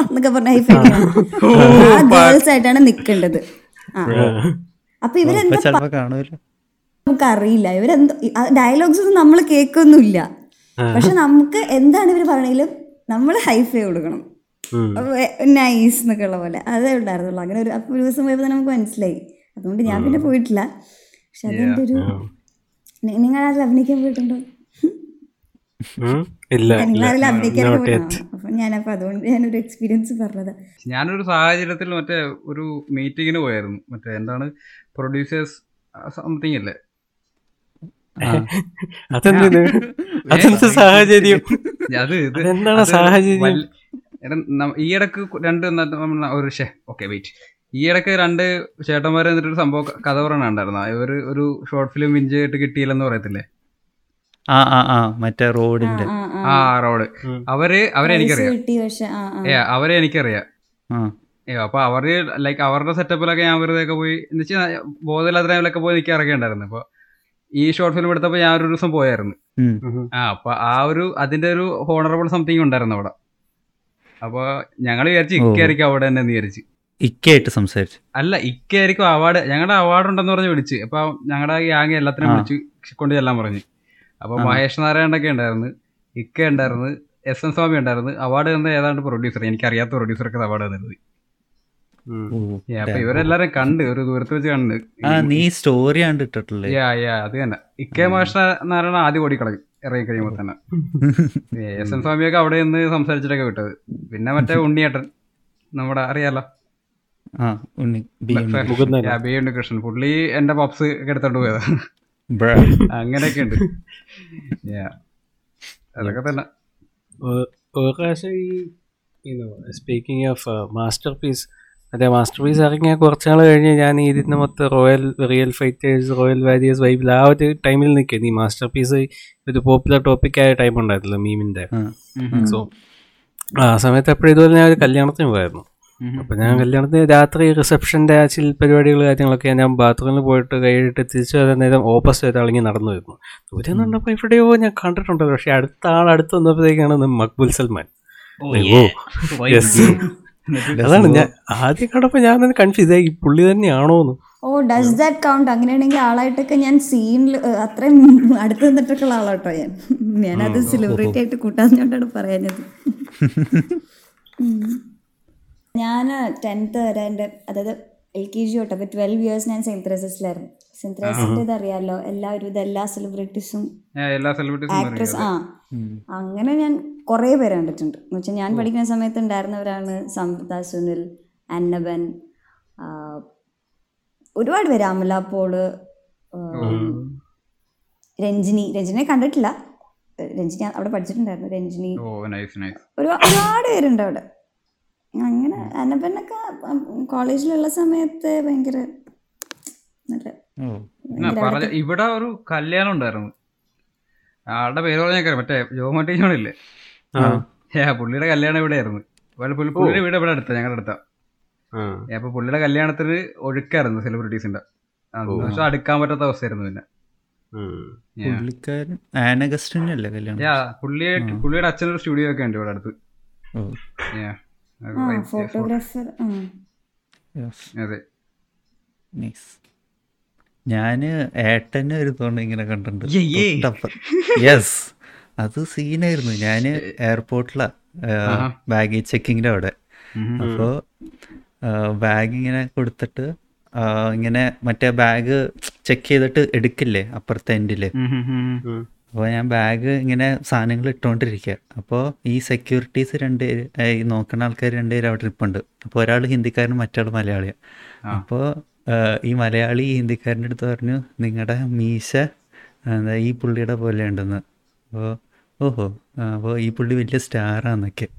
എന്നൊക്കെ പറഞ്ഞ ഹൈഫൈ ആ. ഗേൾസ് ആയിട്ടാണ് നിൽക്കേണ്ടത് ആ. അപ്പൊ ഇവരെന്താ നമുക്ക് അറിയില്ല ഇവരെന്തോ ഡയലോഗ്സ് ഒന്നും നമ്മൾ കേൾക്കൊന്നുമില്ല. പക്ഷെ നമുക്ക് എന്താണ് ഇവർ പറയണെങ്കിലും നമ്മൾ ഹൈഫൈ കൊടുക്കണം. നൈസ് എന്നൊക്കെ ഉള്ള പോലെ. അതേ ഉണ്ടായിരുന്നുള്ളൂ. അങ്ങനെ ഒരു അപ്പൊ ഒരു ദിവസം പോയപ്പോൾ തന്നെ നമുക്ക് മനസ്സിലായി. അതുകൊണ്ട് ഞാൻ പിന്നെ പോയിട്ടില്ല. പക്ഷെ അതെന്റെ ഒരു നിങ്ങൾ അതിൽ അഭിനയിക്കാൻ പോയിട്ടുണ്ടോ? ഞാനൊരു സാഹചര്യത്തിൽ മറ്റേ ഒരു മീറ്റിങ്ങിന് പോയായിരുന്നു. മറ്റേ എന്താണ് പ്രൊഡ്യൂസേഴ്സ് സംതിങ് അല്ലേ? അതെന്തിന് അതെന്ത് സാഹചര്യം? അത് അത് സാഹചര്യം? ഈ ഇടയ്ക്ക് രണ്ട് ഒരു ഷേ ഓക്കെ വെയിറ്റ് ഈ ഇടയ്ക്ക് രണ്ട് ചേട്ടന്മാരെ എന്നിട്ട് ഒരു സംഭവം കഥ പറയണുണ്ടായിരുന്നു. ഇവർ ഒരു ഷോർട്ട് ഫിലിം വിഞ്ച് ചെയ്തിട്ട് കിട്ടിയില്ലെന്ന് പറയത്തില്ലേ? ആ ആ ആ മറ്റേ റോഡിന്റെ. ആ റോഡ്. അവർ അവരെ എനിക്കറിയാം. കിട്ടി പക്ഷെ ആ ആ. ഏ അവരെ എനിക്കറിയാം. അപ്പൊ അവർ ലൈക്ക് അവരുടെ സെറ്റപ്പിലൊക്കെ ഞാൻ വെറുതെ ഒക്കെ പോയി എന്ന് വെച്ചാൽ ബോധമില്ലാത്ത ടൈമിലൊക്കെ പോയി നിൽക്കി ഇറങ്ങിയിട്ടുണ്ടായിരുന്നു അപ്പൊ ഈ ഷോർട്ട് ഫിലിം എടുത്തപ്പോൾ ഞാൻ ഒരു ദിവസം പോയായിരുന്നു. ആ അപ്പൊ ആ ഒരു അതിന്റെ ഒരു ഹോണറബിൾ സംതിങ് ഉണ്ടായിരുന്നു അവിടെ. അപ്പൊ ഞങ്ങൾ വിചാരിച്ചു ഇക്കായിരിക്കും അവിടെ തന്നെ എന്ന് വിചാരിച്ചു. ഇക്കയായിട്ട് സംസാരിച്ചു. അല്ല ഇക്കായിരിക്കും അവാർഡ്. ഞങ്ങളുടെ അവാർഡ് ഉണ്ടെന്ന് പറഞ്ഞ് വിളിച്ച്. അപ്പൊ ഞങ്ങളുടെ ഗ്യാങ് എല്ലാത്തിനും. വിളിച്ച് കൊണ്ട് ചെല്ലാൻ പറഞ്ഞു. അപ്പൊ. മഹേഷ് നാരായണൊക്കെ ഉണ്ടായിരുന്നു. ഇക്ക ഉണ്ടായിരുന്നു. എസ് എൻ സ്വാമി ഉണ്ടായിരുന്നു. അവാർഡ് തന്ന ഏതാണ്ട് പ്രൊഡ്യൂസർ എനിക്ക് അറിയാത്ത പ്രൊഡ്യൂസർക്ക് അവാർഡ് തന്നത് ഉം. ഓ, Yeah, അപ്പൊ damn. ഇവരെല്ലാരും കണ്ട് ഒരു ദൂരത്ത് വെച്ച് കണ്ട്. നീ സ്റ്റോറി കണ്ടിട്ടില്ലേ അത് തന്നെ. ഇക്കെ മാഷ നാരായണ ആദ്യം ഓടിക്കളയും ഇറങ്ങി കഴിയുമ്പോ തന്നെ. എസ് എൻ സ്വാമിയൊക്കെ അവിടെ നിന്ന് സംസാരിച്ചിട്ടൊക്കെ വിട്ടത്. പിന്നെ മറ്റേ ഉണ്ണിയേട്ടൻ നമ്മുടെ അറിയാലോ? ആ Unni B M Mukundan. Yeah, B Unnikrishnan പുള്ളി എന്റെ പപ്സ് ഒക്കെ എടുത്തോണ്ട് പോയതാ. അങ്ങനെയൊക്കെ ഉണ്ട്. അതൊക്കെ തന്നെ. ഈ സ്പീക്കിംഗ് ഓഫ് മാസ്റ്റർ പീസ് മറ്റേ മാസ്റ്റർ പീസ് ഇറങ്ങിയ കുറച്ച് നാൾ കഴിഞ്ഞ് ഞാൻ ഇതിന് മൊത്തം royal real fighters royal warriors വൈബിൽ ആ ഒരു ടൈമിൽ നിൽക്കുന്നു ഈ മാസ്റ്റർ പീസ് ഒരു പോപ്പുലർ ടോപ്പിക്കായ ടൈം ഉണ്ടായിരുന്നല്ലോ മീമിന്റെ. സോ ആ സമയത്ത് എപ്പോഴും ഇതുപോലെ ഞാൻ ഒരു കല്യാണത്തിന് പോയായിരുന്നു. അപ്പം ഞാൻ കല്യാണത്തിന് രാത്രി റിസപ്ഷന്റെ ആ ചില പരിപാടികൾ കാര്യങ്ങളൊക്കെ ഞാൻ ബാത്റൂമിൽ പോയിട്ട് കൈയിട്ട് തിരിച്ചു വരാൻ നേരം ഓപ്പോസിറ്റ് ഒരാളിങ്ങനെ നടന്നു വരുന്നു ദൂരെ നിന്നപ്പോൾ എവിടെയോ ഞാൻ കണ്ടിട്ടുണ്ടല്ലോ. പക്ഷേ അടുത്ത ആൾ അടുത്ത് വന്നപ്പോഴത്തേക്കാണ് മക്ബുൽ സൽമാൻ. ഓ യെസ് അതാണ് ഞാൻ ആദ്യം കണ്ടപ്പോ ഞാൻ കൺഫ്യൂസ് ആയി. പുള്ളി തന്നെയാണോ ഓ ഡസ് ദാറ്റ് കൗണ്ട് അങ്ങനെയാണെങ്കിൽ ആളായിട്ടൊക്കെ ഞാൻ സീനിൽ അത്രയും അടുത്ത് നിന്നിട്ടൊക്കെ ഉള്ള ആളാട്ടോ ഞാൻ. ഞാനത് സെലിബ്രിറ്റി ആയിട്ട് കൂട്ടാഞ്ഞോണ്ടാണ് പറയാഞ്ഞത്. ഞാൻ ടെൻത്ത് വരെ എന്റെ അതായത് എൽ കെ ജി തൊട്ട് അപ്പോൾ ട്വൽവ് ഇയേഴ്സ് ഞാൻ സെയിന്റ് ത്രേസസിലായിരുന്നു സെയിന്റ് ത്രേസസിന്റെ ഇത് അറിയാമല്ലോ എല്ലാവരും ഇത് എല്ലാ സെലിബ്രിറ്റീസും എല്ലാ സെലിബ്രിറ്റീസും ആക്ട്രസ് ആ. അങ്ങനെ ഞാൻ കുറേ പേര് കണ്ടിട്ടുണ്ട്. എന്ന് വെച്ചാൽ ഞാൻ പഠിക്കുന്ന സമയത്ത് ഉണ്ടായിരുന്നവരാണ് സംവിത സുനിൽ അന്നബൻ ഒരുപാട് പേര്. അമല പോൾ രഞ്ജിനി. രഞ്ജിനെ കണ്ടിട്ടില്ല. രഞ്ജിനി അവിടെ പഠിച്ചിട്ടുണ്ടായിരുന്നു. രഞ്ജിനി. ഒരുപാട് പേരുണ്ട് അവിടെ. അങ്ങനെ അനപ്പനൊക്കെ കോളേജിലുള്ള സമയത്ത് ഭയങ്കര നല്ല ഇവിടെ ഒരു കല്യാണം ഉണ്ടായിരുന്നു. ആളുടെ പേര് പറഞ്ഞേക്കാം മറ്റേ ജോമറ്റീജോണില്ലേ ആ. പുള്ളിയുടെ കല്യാണം ഇവിടെ ആയിരുന്നു. പുള്ളിയുടെ വീട് ഇവിടെ അടുത്ത ഞങ്ങളുടെ അടുത്ത. അപ്പൊ പുള്ളിയുടെ കല്യാണത്തിന് ഒഴുക്കായിരുന്നു സെലിബ്രിറ്റീസിന്റെ. പക്ഷെ അടുക്കാൻ പറ്റാത്ത അവസ്ഥയായിരുന്നു പിന്നെ. പുള്ളിയുടെ അച്ഛനൊരു സ്റ്റുഡിയോ ഒക്കെ ഉണ്ട് ഇവിടെ അടുത്ത്. ഫോട്ടോഗ്രാഫർ ആ യെസ് അതെ നൈസ് ഞാൻ ഏട്ടനെ ഒരു തോണ്ട് ഇങ്ങനെ കണ്ടിട്ടുണ്ട്. യെസ് അത് സീനായിരുന്നു. ഞാൻ എയർപോർട്ടിലാ ബാഗ് ബാഗേജ് ചെക്കിങ്ങിന്റെ അവിടെ. അപ്പോ അപ്പോൾ ബാഗ് ഇങ്ങനെ കൊടുത്തിട്ട് ഇങ്ങനെ മറ്റേ ബാഗ് ചെക്ക് ചെയ്തിട്ട് എടുക്കില്ലേ അപ്പുറത്തെ എൻഡിൽ. അപ്പോൾ ഞാൻ ബാഗ് ഇങ്ങനെ സാധനങ്ങൾ ഇട്ടുകൊണ്ടിരിക്കുക അപ്പോൾ ഈ സെക്യൂരിറ്റീസ് രണ്ട് പേര്, ഈ നോക്കുന്ന ആൾക്കാർ രണ്ടുപേരും അവിടെ ഇരിപ്പുണ്ട് അപ്പോൾ ഒരാൾ ഹിന്ദിക്കാരനും മറ്റാൾ മലയാളിയാണ് അപ്പോൾ ഈ മലയാളി ഈ ഹിന്ദിക്കാരന്റെ അടുത്ത് പറഞ്ഞു നിങ്ങളുടെ മീശ എന്താ ഈ പുള്ളിയുടെ പോലെ ഉണ്ടെന്ന് അപ്പോൾ ഓഹോ അപ്പോൾ ഈ പുള്ളി വലിയ സ്റ്റാറാന്നൊക്കെ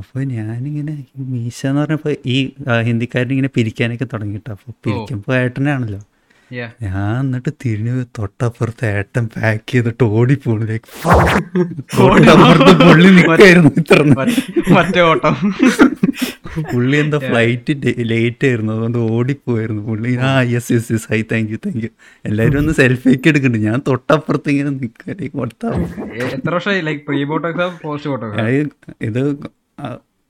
അപ്പോൾ ഞാനിങ്ങനെ മീശ എന്ന് പറഞ്ഞപ്പോൾ ഈ ഹിന്ദിക്കാരൻ ഹിന്ദിക്കാരനിങ്ങനെ പിരിക്കാനൊക്കെ തുടങ്ങിയിട്ടോ. അപ്പോൾ പിരിക്കുമ്പോൾ ഏട്ടനാണല്ലോ. ഞാൻ എന്നിട്ട് തിരിഞ്ഞ് തൊട്ടപ്പുറത്ത് ഏട്ടൻ പാക്ക് ചെയ്തിട്ട് ഓടിപ്പോണു. ലൈക്ക് പുള്ളി നിൽക്കായിരുന്നു ഇത്ര നേരം. മറ്റേ ഓട്ടം. പുള്ളി എന്താ ഫ്ലൈറ്റ് ലേറ്റ് ആയിരുന്നു. അതുകൊണ്ട് ഓടിപ്പോയിരുന്നു പുള്ളി. ആ yes yes yes hi thank you thank you എല്ലാവരും ഒന്ന് സെൽഫി ഒക്കെ എടുക്കുന്നുണ്ട് ഞാൻ തൊട്ടപ്പുറത്ത് ഇങ്ങനെ നിൽക്കാൻ ഇത്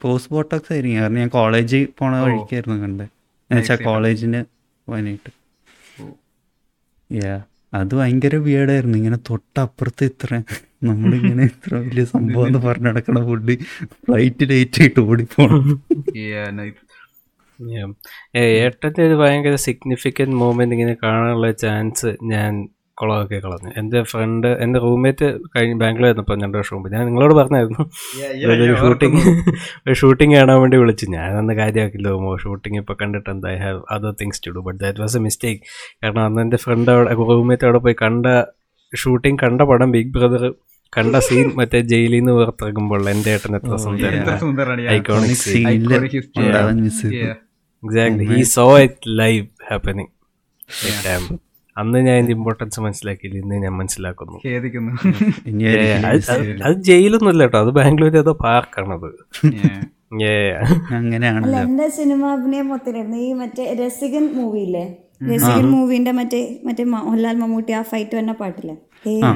പോസ്റ്റ് ബോട്ടോക്സ് ആയിരിക്കും. കാരണം ഞാൻ കോളേജിൽ പോണ വഴിക്കായിരുന്നു കണ്ടത്. എന്നുവെച്ചാൽ കോളേജിന് പോകാനായിട്ട്. അത് ഭയങ്കര വിയേഡായിരുന്നു ഇങ്ങനെ തൊട്ടപ്പുറത്ത് ഇത്ര നമ്മളിങ്ങനെ ഇത്ര വലിയ സംഭവം എന്ന് പറഞ്ഞു നടക്കണ ഫുഡ് ഫ്ലൈറ്റ് ലേറ്റ് ആയിട്ട് ഓടിപ്പോണം ഏട്ടന്റെ ഒരു ഭയങ്കര സിഗ്നിഫിക്കന്റ് മൂമെന്റ് ഇങ്ങനെ കാണാനുള്ള ചാൻസ് ഞാൻ കുളമൊക്കെ കളഞ്ഞു. എന്റെ ഫ്രണ്ട് എന്റെ റൂംമേറ്റ് കഴിഞ്ഞ് ബാംഗ്ലൂർ ആയിരുന്നപ്പോൾ രണ്ട് വർഷം മുമ്പ്. ഞാൻ നിങ്ങളോട് പറഞ്ഞായിരുന്നു. ഒരു ഷൂട്ടിങ് ഒരു ഷൂട്ടിംഗ് കാണാൻ വേണ്ടി വിളിച്ചു. ഞാൻ അന്ന് കാര്യമാക്കില്ല. ഓ ഷൂട്ടിംഗ് ഇപ്പോൾ കണ്ടിട്ട് എന്താ I have other things to do but that was a mistake കാരണം അന്ന് എന്റെ ഫ്രണ്ട് അവിടെ റൂംമേറ്റ് അവിടെ പോയി കണ്ട ഷൂട്ടിംഗ് കണ്ട പടം ബിഗ് ബ്രദർ കണ്ട സീൻ മറ്റേ ജയിലിൽ നിന്ന് പുറത്തിറങ്ങുമ്പോൾ എന്റെ ഏട്ടൻ എത്ര സുന്ദരമാണ് iconic scene miss he so it live happening അന്ന് ഞാൻ ഇതിന്റെ ഇമ്പോർട്ടൻസ് മനസ്സിലാക്കിയില്ല ഇന്ന് ഞാൻ മനസ്സിലാക്കുന്നു. അത് ജയിലൊന്നും ഇല്ല ജയിലൊന്നുമില്ല കേട്ടോ. അത് ബാംഗ്ലൂർ ഏതോ പാർക്കാണത്. അങ്ങനെയാണ് എന്റെ സിനിമ അഭിനയം മൊത്തം ഈ മറ്റേ രസികൻ മൂവിയില്ലേ രസികൻ മൂവിന്റെ മറ്റേ മറ്റേ മോഹൻലാൽ മമ്മൂട്ടി ആ ഫൈറ്റ് വന്ന പാട്ടില്ലേ? ആ.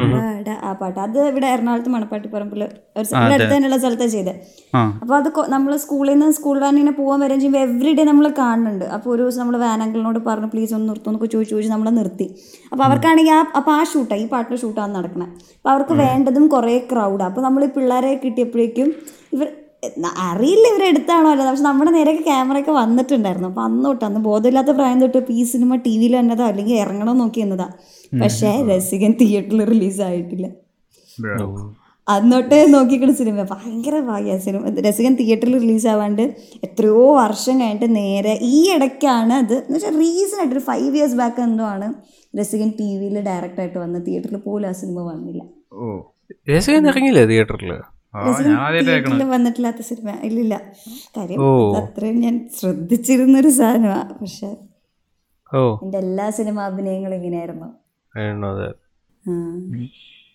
പാട്ട്. അത് ഇവിടെ എറണാകുളത്ത് മണപ്പാട്ടി പറമ്പിൽ അടുത്ത് തന്നെയുള്ള സ്ഥലത്താണ് ചെയ്തത് അപ്പൊ അപ്പോൾ അത് നമ്മൾ സ്കൂളിൽ നിന്ന് സ്കൂൾ വാൻ ഇങ്ങനെ പോകാൻ വരെ ചെയ്യുമ്പോൾ എവറി ഡേ നമ്മൾ കാണുന്നുണ്ട്. അപ്പോൾ ഒരു ദിവസം നമ്മൾ വാനങ്കിളിനോട് പറഞ്ഞു പ്ലീസ് ഒന്ന് നിർത്തും എന്നൊക്കെ ചോദിച്ചു ചോദിച്ചു നമ്മളെ നിർത്തി. അപ്പോൾ അവർക്കാണെങ്കിൽ ആ അപ്പോൾ ആ ഷൂട്ടാണ് ഈ പാട്ടിന് ഷൂട്ടാണ് നടക്കുന്നത് അപ്പോൾ അവർക്ക് വേണ്ടതും കുറേ ക്രൗഡാണ് അപ്പോൾ നമ്മൾ ഈ പിള്ളേരെ കിട്ടിയപ്പോഴേക്കും ഇവർ അറിയില്ല ഇവരെ എടുത്താണോ അല്ല പക്ഷെ നമ്മുടെ നേരെയൊക്കെ ക്യാമറയൊക്കെ വന്നിട്ടുണ്ടായിരുന്നു. അപ്പം അന്ന് തൊട്ട് അന്ന് ബോധമില്ലാത്ത പ്രായം തൊട്ട് ഇപ്പോൾ ഈ സിനിമ ടി വിയിൽ വന്നതോ അല്ലെങ്കിൽ ഇറങ്ങണമെന്ന് നോക്കി എന്നതാ. പക്ഷേ രസികൻ തിയേറ്ററിൽ റിലീസായിട്ടില്ല Bro. അന്നോട്ട് നോക്കിക്കുന്ന സിനിമ ഭയങ്കര ഭാഗ്യ സിനിമ. രസികൻ തിയേറ്ററിൽ റിലീസാവാണ്ട് എത്രയോ വർഷം കഴിഞ്ഞിട്ട് നേരെ ഈ ഇടയ്ക്കാണ് അത് എന്ന് വെച്ചാൽ റീസൺ ആയിട്ട് ഒരു ഫൈവ് ഇയേഴ്സ് ബാക്ക് എന്തോ ആണ് രസികൻ ടി വിയിൽ ഡയറക്റ്റായിട്ട് വന്ന് തിയേറ്ററിൽ പോലും ആ സിനിമ വന്നില്ല. ഓ. രസകൻ ഇറങ്ങിയില്ലേ തിയേറ്ററിൽ? തിയേറ്ററിൽ വന്നിട്ടില്ലാത്ത സിനിമ. ഇല്ലില്ല. കാര്യം അത്രയും ഞാൻ ശ്രദ്ധിച്ചിരുന്നൊരു സാധനമാണ് പക്ഷെ എന്റെ എല്ലാ സിനിമ അഭിനയങ്ങളും ഇങ്ങനെയായിരുന്നു.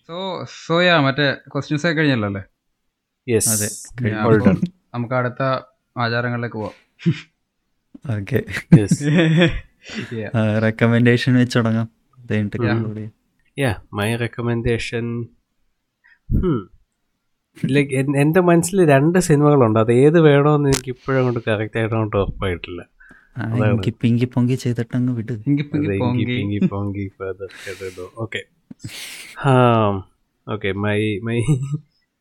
സോ സോയാ മറ്റേ ക്വസ്റ്റ്യൻസ് ഒക്കെ കഴിഞ്ഞല്ലോ അല്ലേ? അതെ. നമുക്ക് അടുത്ത ആചാരങ്ങളിലേക്ക് പോവാം. ഓക്കെ. റെക്കമെൻഡേഷൻ വെച്ച് തുടങ്ങാം. അത് കഴിഞ്ഞിട്ട് conclude ലൈക്ക് എന്റെ മനസ്സിൽ രണ്ട് സിനിമകളുണ്ട് അത് ഏത് വേണമെന്ന് എനിക്ക് ഇപ്പോഴും കൊണ്ട് കറക്റ്റ് ആയിട്ട് അങ്ങോട്ട് ഉറപ്പായിട്ടില്ല മൈ എനിക്ക് പിങ്കി പൊങ്കി ചെയ്തിട്ടങ്ങ് വിട് Pinky a very popular one like this further ചെയ്തോ. Okay. Okay, my my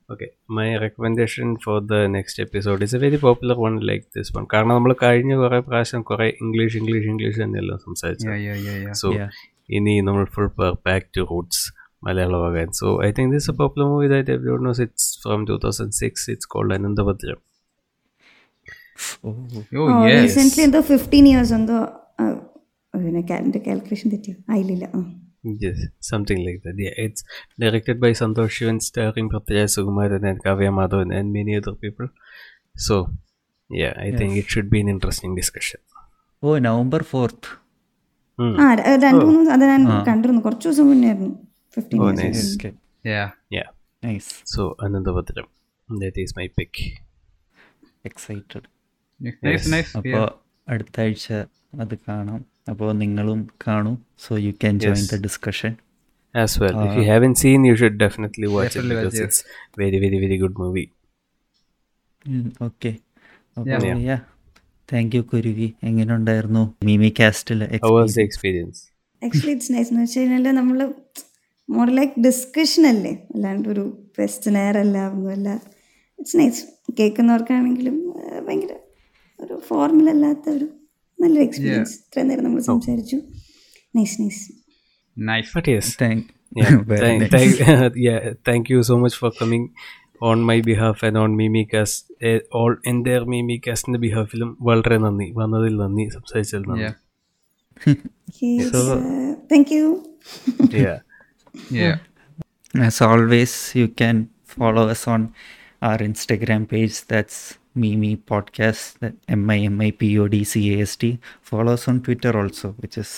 okay, my recommendation for the next episode is a very popular one like this one. കാരണം നമ്മൾ കഴിഞ്ഞ കുറെ പ്രാവശ്യം കുറെ ഇംഗ്ലീഷ് ഇംഗ്ലീഷ് ഇംഗ്ലീഷ് തന്നെയല്ലോ സംസാരിച്ചു Yeah, yeah, yeah, yeah. So Yeah. ഇനി നമ്മൾ full back to roots മലയാളമാകാൻ so I think this a popular movie that everyone knows it's from two thousand six it's called Ananthabhadram oh Oh, oh yes. Recently എന്തോ fifteen years എന്തോ ആ, പിന്നെ എന്റെ calculation തെറ്റിയോ ആയില്ലില്ല ആ Yes, something like that. Yeah, it's directed by Santosh Shivan, starring Pratyaya Sukumaran and Kavya Madhavan and many other people. So, yeah, I think it should be an interesting discussion. ഓ November fourth Hmm. ആ രണ്ട് മൂന്ന് അത് ഞാൻ കണ്ടിരുന്നു കുറച്ച് ദിവസം മുന്നേ ആയിരുന്നു fifteen Oh, nice. Okay Yeah. Yeah. Nice. So, Anandabhadram. That is my pick. Excited Nice, nice. അപ്പോൾ Yeah. അടുത്ത ആഴ്ച അത് കാണാം അപ്പോൾ നിങ്ങളും കാണൂ so you can join Yes. The discussion As well. if you haven't seen, you should definitely watch Definitely it because it. it's very, very, very good movie. okay അപ്പോൾ Yeah. Yeah thank you കുരുവി എങ്ങനെ ഉണ്ടായിരുന്നു മിമി How experience? Actually it's nice എന്ന് വെച്ച് കഴിഞ്ഞാൽ നമ്മൾ more like discussion അല്ലേ? അല്ലാണ്ട് ഒരു ക്വസ്റ്റനെയർ അല്ല ഒന്നുമല്ല. ഇറ്റ്സ് നൈസ് കേൾക്കുന്നവർക്കാണെങ്കിലും ഭയങ്കര ഒരു ഫോർമൽ അല്ലാത്ത ഒരു നല്ലൊരു എക്സ്പീരിയൻസ് ഇത്രയും നേരം നമ്മൾ സംസാരിച്ചു. Nice nice. Thank you so much for coming on my behalf and on my all എന്റെ Mimicastന്റെ behalfിലും വളരെ നന്ദി. വന്നതിൽ നന്ദി സംസാരിച്ചതിൽ നന്ദി. Yeah. Thank you Yeah. As always, you can follow us on our Instagram page. That's Mimi Podcast, M I M I P O D C A S T. Follow us on Twitter also, which is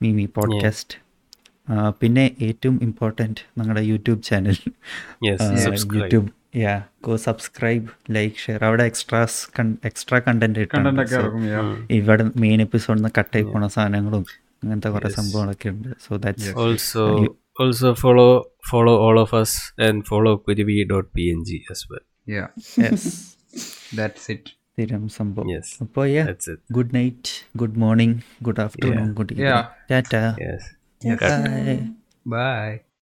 Mimi Podcast. yeah. പിന്നെ ഏറ്റവും important ഞങ്ങളുടെ YouTube channel. YouTube yeah go subscribe like share അവിടെ extras extra content. ഇവിടെ main എപ്പിസോഡിൽ നിന്ന് കട്ടായി പോണ സാധനങ്ങളും അങ്ങനത്തെ കുറെ സംഭവങ്ങളൊക്കെ ഉണ്ട് so that's Also, also follow follow all of us and follow kuribi.png as well. Yeah. Yes. That's it. Yes. Appo, yeah. That's it. Good night. Good morning. Good afternoon. Yeah. Good evening. Yeah. Tata. Yes. Yes. Bye. Bye.